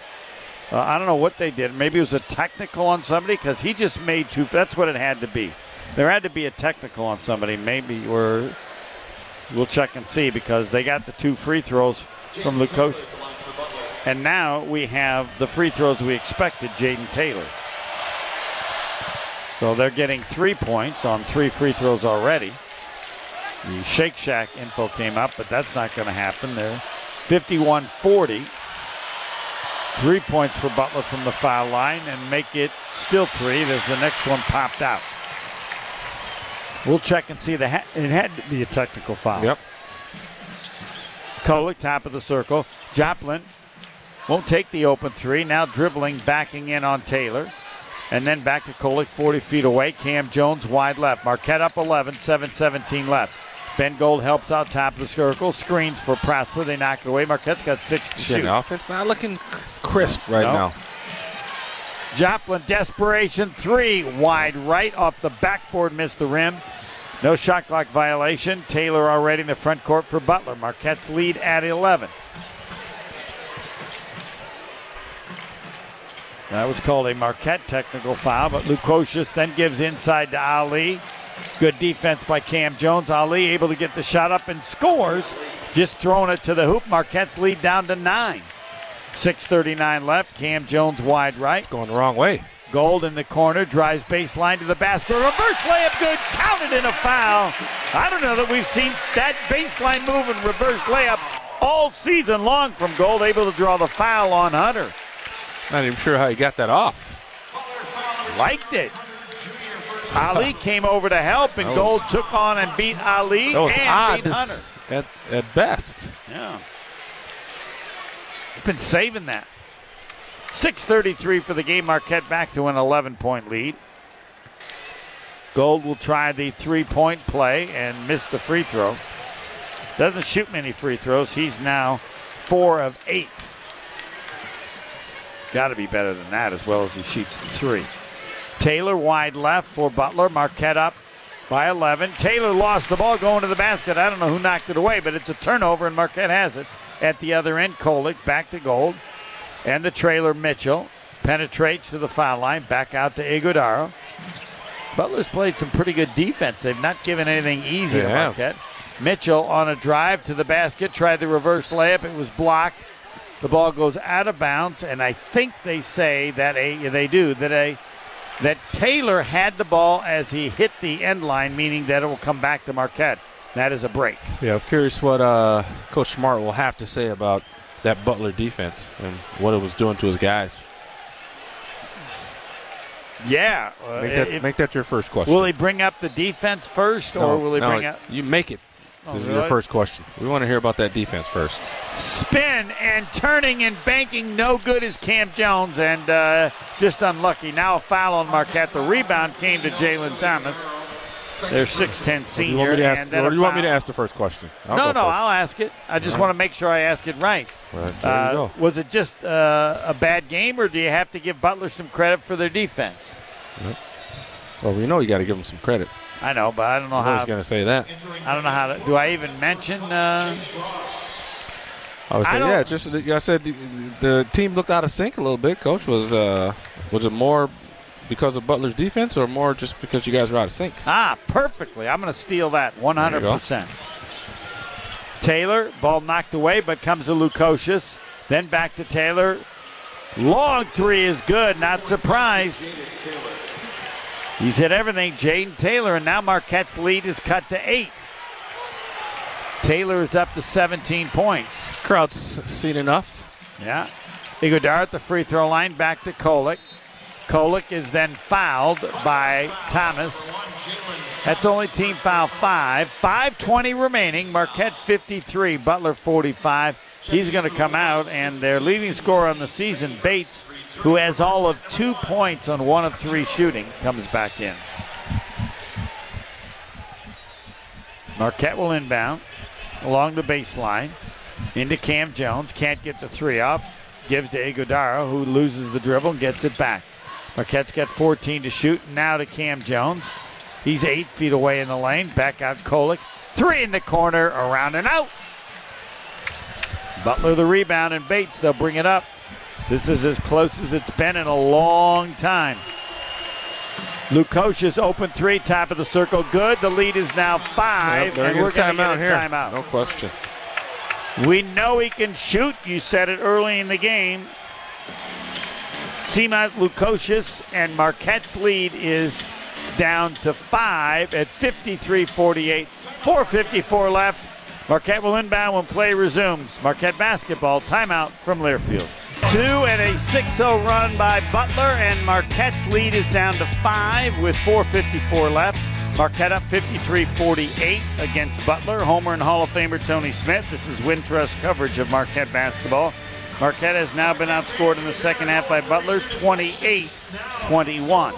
uh, I don't know what they did. Maybe it was a technical on somebody because he just made two. That's what it had to be. There had to be a technical on somebody. Maybe or we'll check and see because they got the two free throws from Lukosius. And now we have the free throws we expected, Jayden Taylor. So they're getting three points on three free throws already. The Shake Shack info came up, but that's not going to happen. They're 51 40. Three points for Butler from the foul line and make it still three as the next one popped out. We'll check and see. The ha- it had to be a technical foul.
Yep.
Kolek, top of the circle. Joplin won't take the open three. Now dribbling, backing in on Taylor. And then back to Kolek, 40 feet away. Kam Jones wide left. Marquette up 11, 7 17 left. Ben Gold helps out top of the circle. Screens for Prosper. They knock it away. Marquette's got six to shoot.
offense not looking crisp right
No.
now.
Joplin desperation three wide right off the backboard, missed the rim. No shot clock violation. Taylor already in the front court for Butler. Marquette's lead at 11. That was called a Marquette technical foul, but Lukosius then gives inside to Ali. Good defense by Kam Jones. Ali able to get the shot up and scores. Just throwing it to the hoop. Marquette's lead down to nine. 6.39 left. Kam Jones wide right.
Going the wrong way.
Gold in the corner, drives baseline to the basket. Reverse layup good, counted in a foul. I don't know that we've seen that baseline move and reverse layup all season long from Gold, able to draw the foul on Hunter.
Not even sure how he got that off.
Liked it. Ali (laughs) came over to help, and Gold took on and beat Ali
That was
and
odd
beat Hunter.
at, at best.
Yeah. It's been saving that. 6.33 for the game. Marquette back to an 11 point lead. Gold will try the three point play and miss the free throw. Doesn't shoot many free throws. He's now four of eight. Got to be better than that as well as he shoots the three. Taylor wide left for Butler. Marquette up by 11. Taylor lost the ball going to the basket. I don't know who knocked it away, but it's a turnover, and Marquette has it. At the other end, Kolek back to Gold. And the trailer, Mitchell, penetrates to the foul line. Back out to Ighodaro. Butler's played some pretty good defense. They've not given anything easy to Marquette. Mitchell on a drive to the basket, tried the reverse layup. It was blocked. The ball goes out of bounds, and I think they say that a they do that a that Taylor had the ball as he hit the end line, meaning that it will come back to Marquette. That is a break.
Yeah, I'm curious what uh, Coach Smart will have to say about that Butler defense and what it was doing to his guys.
Yeah. uh,
Make that,
if-
make that your first question.
will he bring up the defense first, or will he
no,
bring up
You make it.
Oh,
This is your first question. We want to hear about that defense first.
spin and turning and banking? No good is Kam Jones, and uh, just unlucky. Now a foul on Marquette. The rebound came to Jalen Thomas. Their 6'10
Do
senior.
you want me to ask, or do you want me to ask the first question? I'll
no, no,
first.
I'll ask it. I just
All
want to make sure I ask it right.
Right,
Uh. Was it just uh, a bad game, or do you have to give Butler some credit for their defense?
Well, we know you got to give them some credit.
I know, but I don't know how.
I was going to say that.
I don't know how to. Do I even mention? Uh,
I would
I
say,
don't-
yeah, just I said the, the team looked out of sync a little bit. Coach was uh, was it more because of Butler's defense or more just because you guys were out of sync?
Ah, perfectly. I'm going to steal that 100%. Taylor, ball knocked away, but comes to Lukosius. Then back to Taylor. Long three is good. Not surprised. He's hit everything. Jayden Taylor, and now Marquette's lead is cut to eight. Taylor is up to 17 points.
Crowd's seen enough.
Yeah. Ighodaro at the free throw line, back to Kolek. Kolek is then fouled by Thomas. That's only team foul five. 5.20 remaining. Marquette 53, Butler 45. He's going to come out, and their leading scorer on the season, Bates, who has all of two points on one of three shooting, comes back in. Marquette will inbound along the baseline into Kam Jones. Can't get the three up. Gives to Ighodaro, who loses the dribble and gets it back. Marquette's got 14 to shoot. Now to Kam Jones. He's eight feet away in the lane. Back out Kolek. Three in the corner, around and out. Butler the rebound, and Bates, they'll bring it up. This is as close as it's been in a long time. Lukosius open three, top of the circle, good. The lead is now five,
Yep,
and we're going to get a
here.
timeout.
No question.
We know he can shoot. You said it early in the game. Simas Lukosius and Marquette's lead is down to five at 53 48. 4.54 left. Marquette will inbound when play resumes. Marquette basketball timeout from Learfield. Two and a 6 0 run by Butler, and Marquette's lead is down to five with 4.54 left. Marquette up 53 48 against Butler. Homer and Hall of Famer Tony Smith. This is Wintrust coverage of Marquette basketball. Marquette has now been outscored in the second half by Butler 28 21.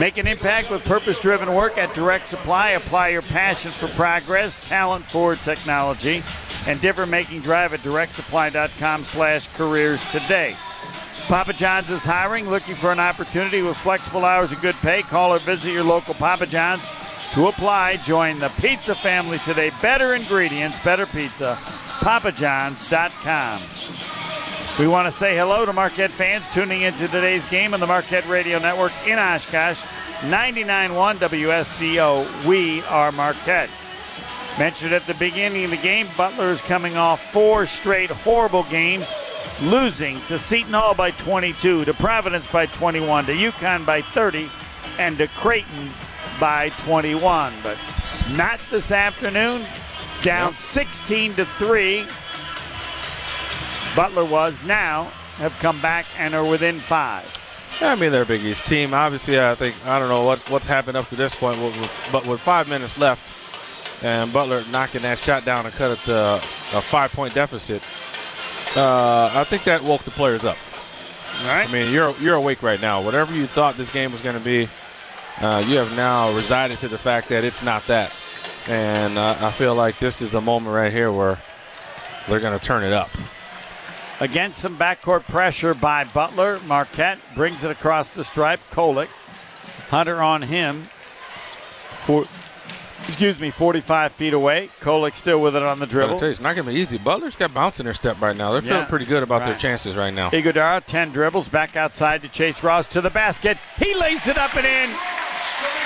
Make an impact with purpose driven work at Direct Supply. Apply your passion for progress, talent for technology, and different making drive at directsupply.com slash careers today. Papa John's is hiring, looking for an opportunity with flexible hours and good pay. Call or visit your local Papa John's to apply. Join the pizza family today. Better ingredients, better pizza. PapaJohns.com. We want to say hello to Marquette fans tuning into today's game on the Marquette Radio Network in Oshkosh. 99.1 WSCO. We are Marquette. Mentioned at the beginning of the game, Butler is coming off four straight horrible games losing to Seton Hall by 22, to Providence by 21, to UConn by 30, and to Creighton by 21. But not this afternoon. Down yep. 16 to 3. Butler was now have come back and are within five.
Yeah, I mean they're a Big East team. Obviously, I think I don't know what what's happened up to this point, but with five minutes left, and Butler knocking that shot down and cut it to a five-point deficit, uh, I think that woke the players up.
All right.
I mean, you're you're awake right now. Whatever you thought this game was going to be, uh, you have now resided to the fact that it's not that. And uh, I feel like this is the moment right here where they're going to turn it up.
Against some backcourt pressure by Butler, Marquette brings it across the stripe. Kolek, Hunter on him. For, excuse me, 45 feet away. Kolek still with it on the dribble.
You, it's not going to be easy. Butler's got bounce in their step right now. They're yeah, feeling pretty good about right. their chances right now.
Ighodaro, 10 dribbles, back outside to Chase Ross to the basket. He lays it up and in.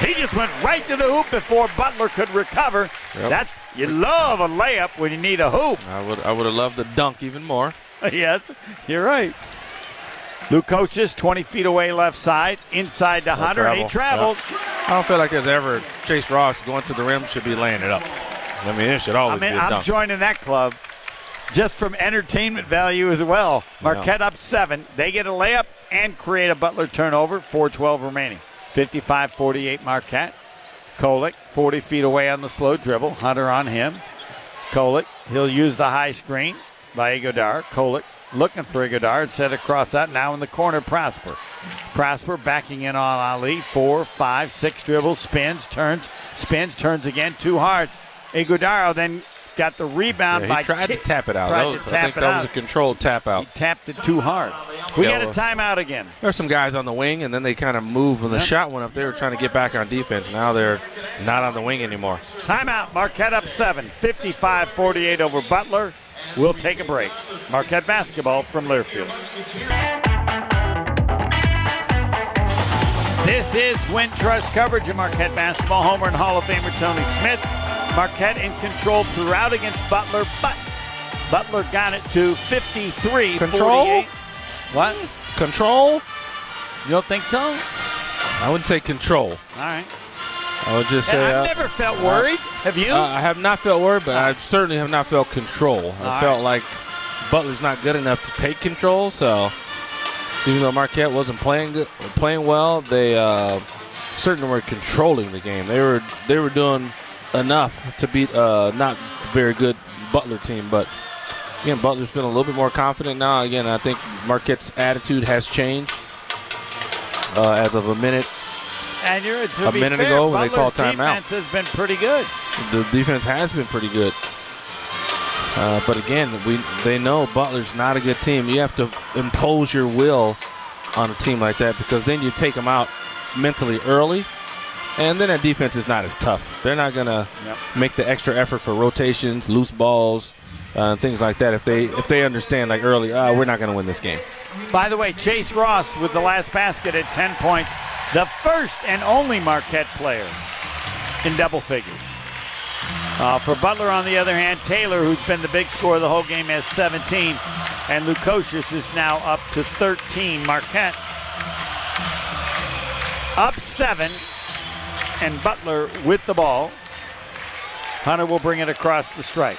He just went right to the hoop before Butler could recover. Yep. That's you love a layup when you need a hoop.
I would I would have loved the dunk even more. (laughs)
yes, you're right. Lukosius 20 feet away left side, inside to Hunter, travel. and he travels.
Yep. I don't feel like there's ever Chase Ross going to the rim should be laying it up. I mean, it should always
I mean,
be a
I'm
dunk.
joining that club just from entertainment value as well. Marquette yeah. up seven. They get a layup and create a Butler turnover. 4-12 remaining. 55-48 Marquette. Kolek 40 feet away on the slow dribble. Hunter on him. Kolek, he'll use the high screen by Ighodaro. Kolek looking for Ighodaro. Set across that. Now in the corner, Prosper. Prosper backing in on Ali. Four, five, six dribbles, spins, turns, spins, turns again. Too hard. Ighodaro then got the rebound
yeah,
by
tried
kick,
to tap it out.
Tried
was, I think that
out.
was a controlled tap out.
He tapped it too hard. We yeah, got a timeout again.
There are some guys on the wing, and then they kind of moved when the yep. shot went up. They were trying to get back on defense. Now they're not on the wing anymore.
Timeout. Marquette up seven. 55-48 over Butler. We'll take a break. Marquette basketball from Learfield. This is Wintrust coverage of Marquette basketball. Homer and Hall of Famer Tony Smith. Marquette in control throughout against Butler, but Butler got it to 53
Control?
48. What?
Control?
You don't think so?
I wouldn't say control. All
right.
I would just say.
I've
uh,
never felt worried.
Uh,
have you?
Uh, I have not felt worried, but I certainly have not felt control. I
All
felt
right.
like Butler's not good enough to take control. So even though Marquette wasn't playing good, playing well, they uh, certainly were controlling the game. They were they were doing enough to beat a not very good Butler team, but. Again, Butler's feeling a little bit more confident now. Again, I think Marquette's attitude has changed uh, as of a minute
and you're, to
a minute
fair,
ago when they
Butler's
called timeout.
defense has been pretty good.
The defense has been pretty good. Uh, but again, we they know Butler's not a good team. You have to impose your will on a team like that because then you take them out mentally early, and then that defense is not as tough. They're not gonna
Yep.
make the extra effort for rotations, loose balls, uh, things like that. If they if they understand like early, uh, we're not gonna win this game.
By the way, Chase Ross with the last basket at 10 points, the first and only Marquette player in double figures. Uh, for Butler, on the other hand, Taylor, who's been the big scorer the whole game, has 17, and Lukosius is now up to 13. Marquette up seven, and Butler with the ball. Hunter will bring it across the strike.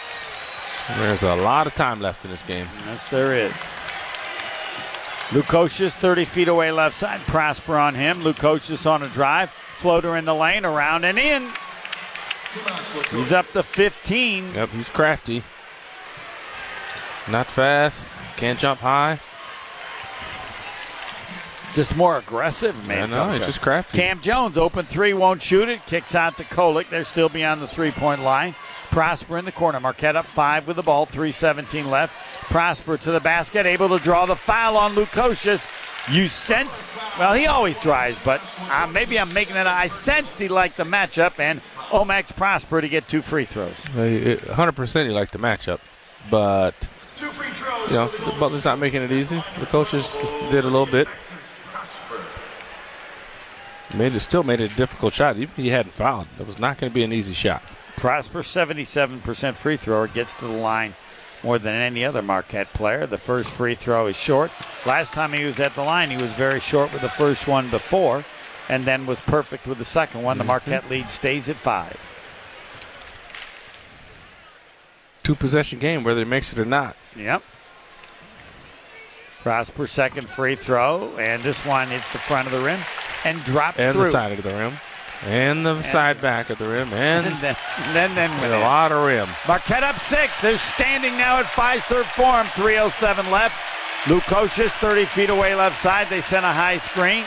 There's a lot of time left in this game.
Yes, there is. Lukosius 30 feet away left side. Prosper on him. Lukosius on a drive. Floater in the lane, around and in. He's up to 15.
Yep, he's crafty. Not fast. Can't jump high.
Just more aggressive, man.
Yeah, no, he's just crafty.
Kam Jones, open three, won't shoot it. Kicks out to Kolek. They're still beyond the three point line. Prosper in the corner. Marquette up five with the ball, 3.17 left. Prosper to the basket, able to draw the foul on Lukosius. You sense, well, he always tries, but uh, maybe I'm making it. I sensed he liked the matchup, and Omax Prosper to get two free throws.
100% he liked the matchup, but you know the Butler's not making it easy. The coaches did a little bit. Made it still made it a difficult shot. Even if he hadn't fouled, it was not going to be an easy shot.
Prosper, 77% free thrower, gets to the line more than any other Marquette player. The first free throw is short. Last time he was at the line, he was very short with the first one before, and then was perfect with the second one. The
Mm-hmm.
Marquette lead stays at five.
Two possession game, whether he makes it or not.
Yep. Prosper second free throw, and this one hits the front of the rim and drops
And
through.
the side of the rim. And the side back of the rim. And,
And (laughs) then, then, then
and a
in.
lot of rim.
Marquette up six. They're standing now at Fiserv Forum. 3.07 left. Lukosius 30 feet away left side. They send a high screen.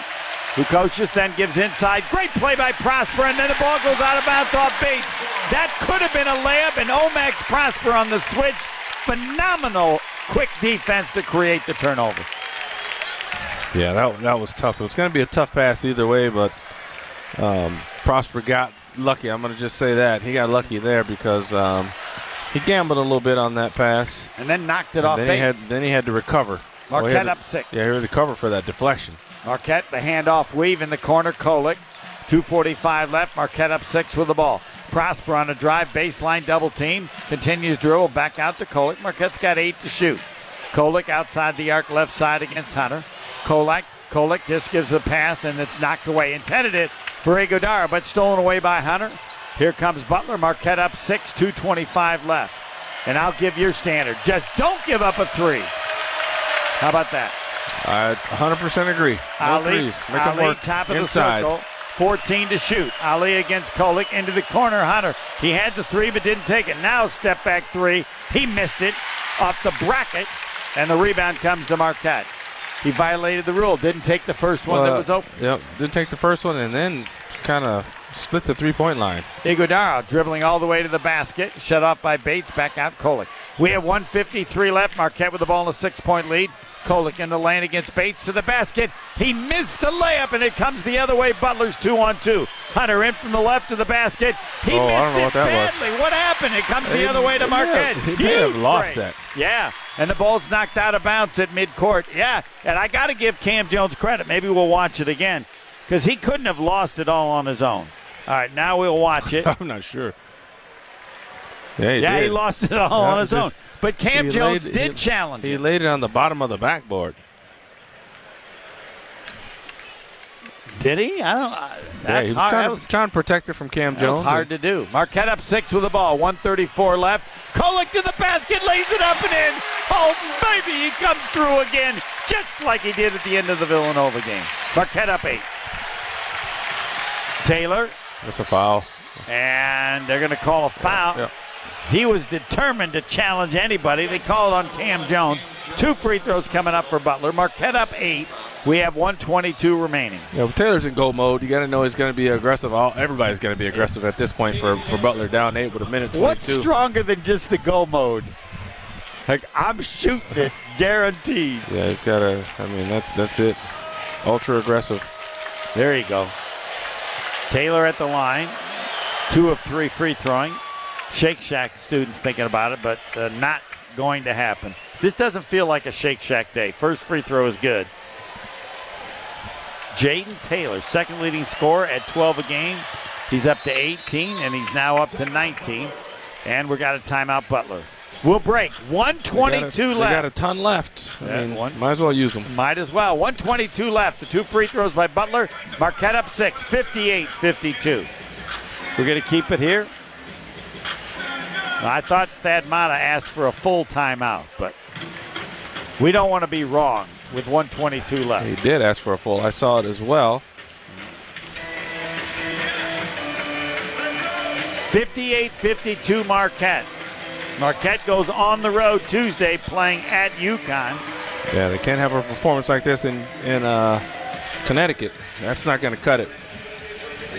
Lukosius then gives inside. Great play by Prosper, and then the ball goes out of bounds off Bates. That could have been a layup, and Omax Prosper on the switch. Phenomenal quick defense to create the turnover.
Yeah, that, that was tough. It was going to be a tough pass either way, but um, Prosper got lucky. I'm going to just say that. He got lucky there because um, he gambled a little bit on that pass.
And then knocked it off
then he, had, then he had to recover.
Marquette
had to-
up six.
Yeah, he had to recover for that deflection.
Marquette, the handoff weave in the corner. Kolek, 2.45 left. Marquette up six with the ball. Prosper on a drive, baseline double team. Continues dribble back out to Kolek. Marquette's got eight to shoot. Kolek outside the arc, left side against Hunter. Kolek, Kolek just gives a pass and it's knocked away. Intended it for Ighodaro, but stolen away by Hunter. Here comes Butler. Marquette up six, 2.25 left. And I'll give your standard. Just don't give up a three. How about that?
I 100% agree. No
Ali,
threes. Make
Ali
work
top of
inside.
the circle. 14 to shoot. Ali against Kolek into the corner. Hunter. He had the three but didn't take it. Now step back three. He missed it off the bracket, and the rebound comes to Marquette. He violated the rule. Didn't take the first one that was open.
Yep, didn't take the first one and then kind of split the three point line.
Ighodaro dribbling all the way to the basket, shut off by Bates. Back out Kolek. We have 153 left. Marquette with the ball in a six-point lead. Kolek in the lane against Bates to the basket. He missed the layup, and it comes the other way. Butler's two on two. Hunter in from the left to the basket. He
Oh, I
missed
don't know
it
what that was.
What happened? It comes the
He-
other way to
he may have-
Marquette.
he may have lost
break.
that.
Yeah, and the ball's knocked out of bounds at midcourt. Yeah, and I got to give Kam Jones credit. Maybe we'll watch it again because he couldn't have lost it all on his own. All right, now we'll watch it. (laughs)
I'm not sure. Yeah, he
yeah, he lost it all on his own. But Cam
he
Jones
laid-
did
he-
challenge
He
him.
laid it on the bottom of the backboard.
Did he? I don't.
Yeah,
that's
he was
hard.
trying,
That
to,
was,
trying to protect it from Cam
that
Jones.
was hard to do. Marquette up six with the ball. 134 left. Kolek to the basket, lays it up and in. Oh, baby, he comes through again, just like he did at the end of the Villanova game. Marquette up eight. Taylor,
That's a foul.
and they're going to call a foul.
Yeah.
He was determined to challenge anybody. They called on Kam Jones. Two free throws coming up for Butler. Marquette up eight. We have 122 remaining.
Yeah, Taylor's in goal mode. You got to know he's going to be aggressive. All everybody's going to be aggressive at this point for, for Butler down eight with a minute twenty-two.
What's stronger than just the go mode? Like I'm shooting it, (laughs) guaranteed.
Yeah, he's got to. I mean, that's that's it. Ultra aggressive.
There you go. Taylor at the line, two of three free throwing. Shake Shack students thinking about it, but uh, not going to happen. This doesn't feel like a Shake Shack day. First free throw is good. Jayden Taylor, second leading scorer at 12 a game. He's up to 18, and he's now up to 19. And we got a timeout, Butler. We'll break. 122
They
left.
We got a ton left. I mean,
one-
might as well use them.
Might as well. 122 left. The two free throws by Butler. Marquette up six, 58 52. We're going to keep it here. I thought Thad Matta asked for a full timeout, but we don't want to be wrong with 122 left.
He did ask for a full. I saw it as well.
58 52 Marquette. Marquette goes on the road Tuesday playing at UConn.
Yeah, they can't have a performance like this in in uh, Connecticut. That's not going to cut it.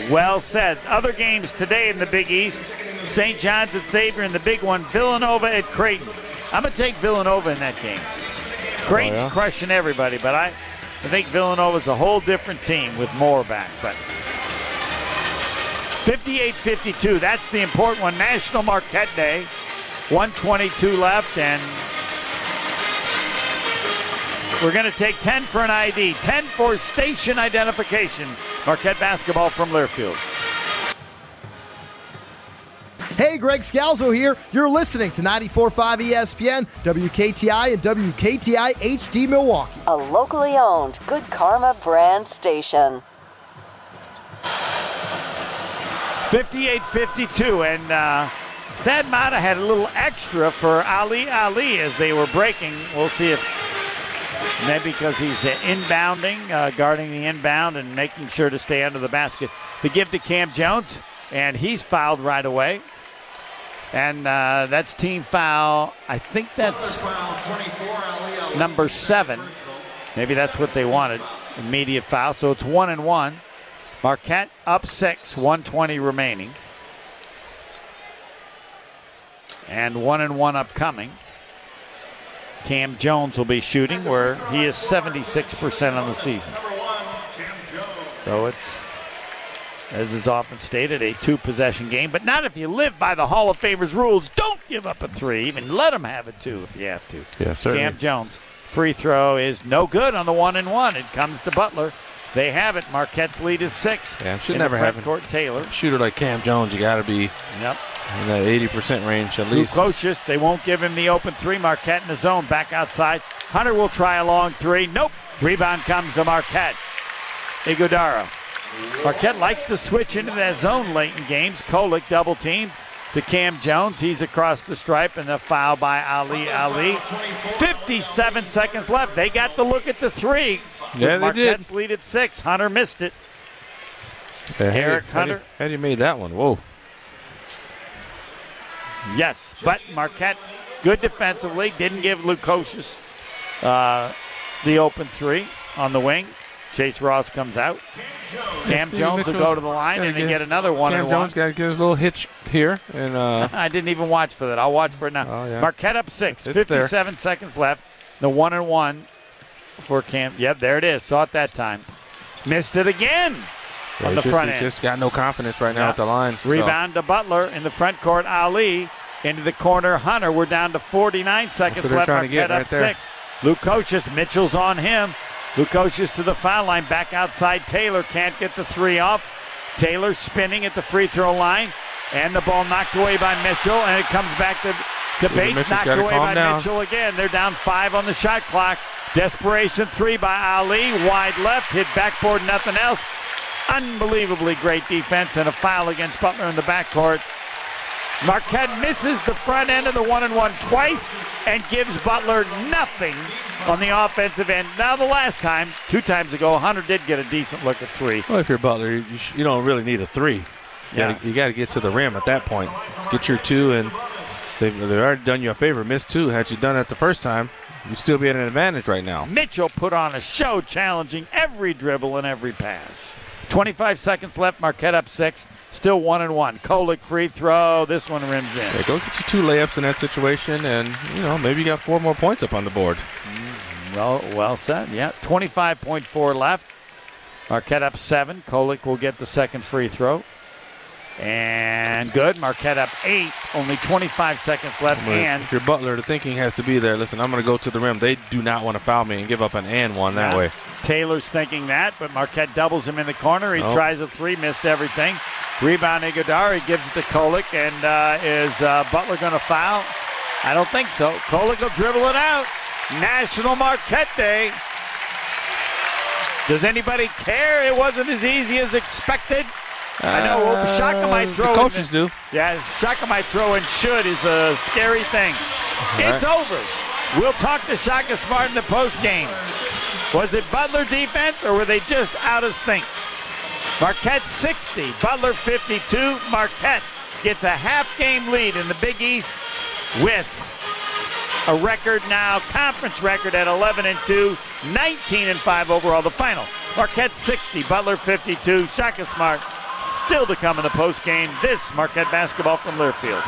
Well said. Other games today in the Big East. St. John's at Xavier, and the big one, Villanova at Creighton. I'm going to take Villanova in that game. Creighton's oh, yeah? crushing everybody, but I, I think Villanova's a whole different team with more back. But 58-52, that's the important one. National Marquette Day. 122 left, and we're going to take 10 for an ID, 10 for station identification. Marquette basketball from Learfield.
Hey, Greg Scalzo here. You're listening to 94.5 ESPN, WKTI, and WKTI HD Milwaukee.
A locally owned Good Karma brand station.
58-52, and uh, Thad Matta had a little extra for Ali Ali as they were breaking. We'll see if maybe because he's uh, inbounding, uh, guarding the inbound and making sure to stay under the basket. The give to Kam Jones, and he's fouled right away. And uh, that's team foul. I think that's number seven. Maybe that's what they wanted. Immediate foul. So it's one and one. Marquette up six, 120 remaining. And one and one upcoming. Kam Jones will be shooting where he is 76% on the season. So it's as is often stated, a two possession game, but not if you live by the Hall of Famers rules. Don't give up a three, even let them have a two if you have to.
Yeah, sir.
Kam Jones, free throw is no good on the one and one. It comes to Butler. They have it. Marquette's lead is six.
Yeah, should never have.
Court Taylor.
Shooter like Kam Jones, you got to be
yep.
in that 80% range at least.
Lukosius, they won't give him the open three. Marquette in the zone, back outside. Hunter will try a long three. Nope. Rebound comes to Marquette. Ighodaro Marquette likes to switch into that zone late in games. Kolek double team to Kam Jones. He's across the stripe and a foul by Ali Ali. 57 seconds left. They got to look at the three.
Yeah, they
Marquette's
did.
lead at six. Hunter missed it.
Yeah,
Eric
how
Hunter.
How do you made that one? Whoa.
Yes, but Marquette good defensively. Didn't give Lukosius uh, the open three on the wing. Chase Ross comes out. Cam
Steve
Jones will go to the line and they get another one.
Kam Jones got to get his little hitch here. And uh, (laughs)
I didn't even watch for that. I'll watch for it now.
Oh, yeah.
Marquette up six.
It's
57
there.
seconds left. The one and one for Kam. Yep, there it is. Saw it that time. Missed it again
yeah,
on the
just,
front end.
just got no confidence right now
Yeah.
at the line. so-
Rebound to Butler in the front court. Ali into the corner. Hunter. We're down to 49 seconds left. Marquette
get
up
right there.
six. Lukosius. Mitchell's on him. Lukosius to the foul line. Back outside. Taylor can't get the three off. Taylor spinning at the free throw line. And the ball knocked away by Mitchell. And it comes back to, to Bates.
Mitchell's
Knocked away by
down.
Mitchell again. They're down five on the shot clock. Desperation three by Ali. Wide left. Hit backboard. Nothing else. Unbelievably great defense and a foul against Butler in the backcourt. Marquette misses the front end of the one and one twice and gives Butler nothing on the offensive end. Now, the last time, two times ago, Hunter did get a decent look at three.
Well, if you're Butler, you, sh- you don't really need a three. You
Yeah.
gotta- you got to get to the rim at that point. Get your two, and they've, they've already done you a favor. Missed two. Had you done that the first time, you'd still be at an advantage right now.
Mitchell put on a show challenging every dribble and every pass. 25 seconds left. Marquette up six. Still one and one. Kolek free throw. This one rims in.
Yeah, go get you two layups in that situation, and you know maybe you got four more points up on the board.
Mm, well, well said. Yeah, 25.4 left. Marquette up seven. Kolek will get the second free throw. And good. Marquette up eight. Only 25 seconds left.
But
And
if you're Butler, the thinking has to be there. Listen, I'm going to go to the rim. They do not want to foul me and give up an and one that
Yeah.
way.
Taylor's thinking that, but Marquette doubles him in the corner. He
Oh.
tries a three, missed everything. Rebound Ighodaro gives it to Kolek, and uh, is uh, Butler going to foul? I don't think so. Kolek will dribble it out. National Marquette Day. Does anybody care? It wasn't as easy as expected. I know
Uh,
Shaka might throw.
The
in
coaches do.
yeah, Shaka might throw and should is a scary thing. It's over. We'll talk to Shaka Smart in the post game. Was it Butler defense or were they just out of sync? Marquette 60, Butler 52. Marquette gets a half game lead in the Big East with a record now, conference record at 11 and 2, 19 and 5 overall. The final Marquette 60, Butler 52. Shaka Smart Still to come in the post game, this Marquette basketball from Learfield.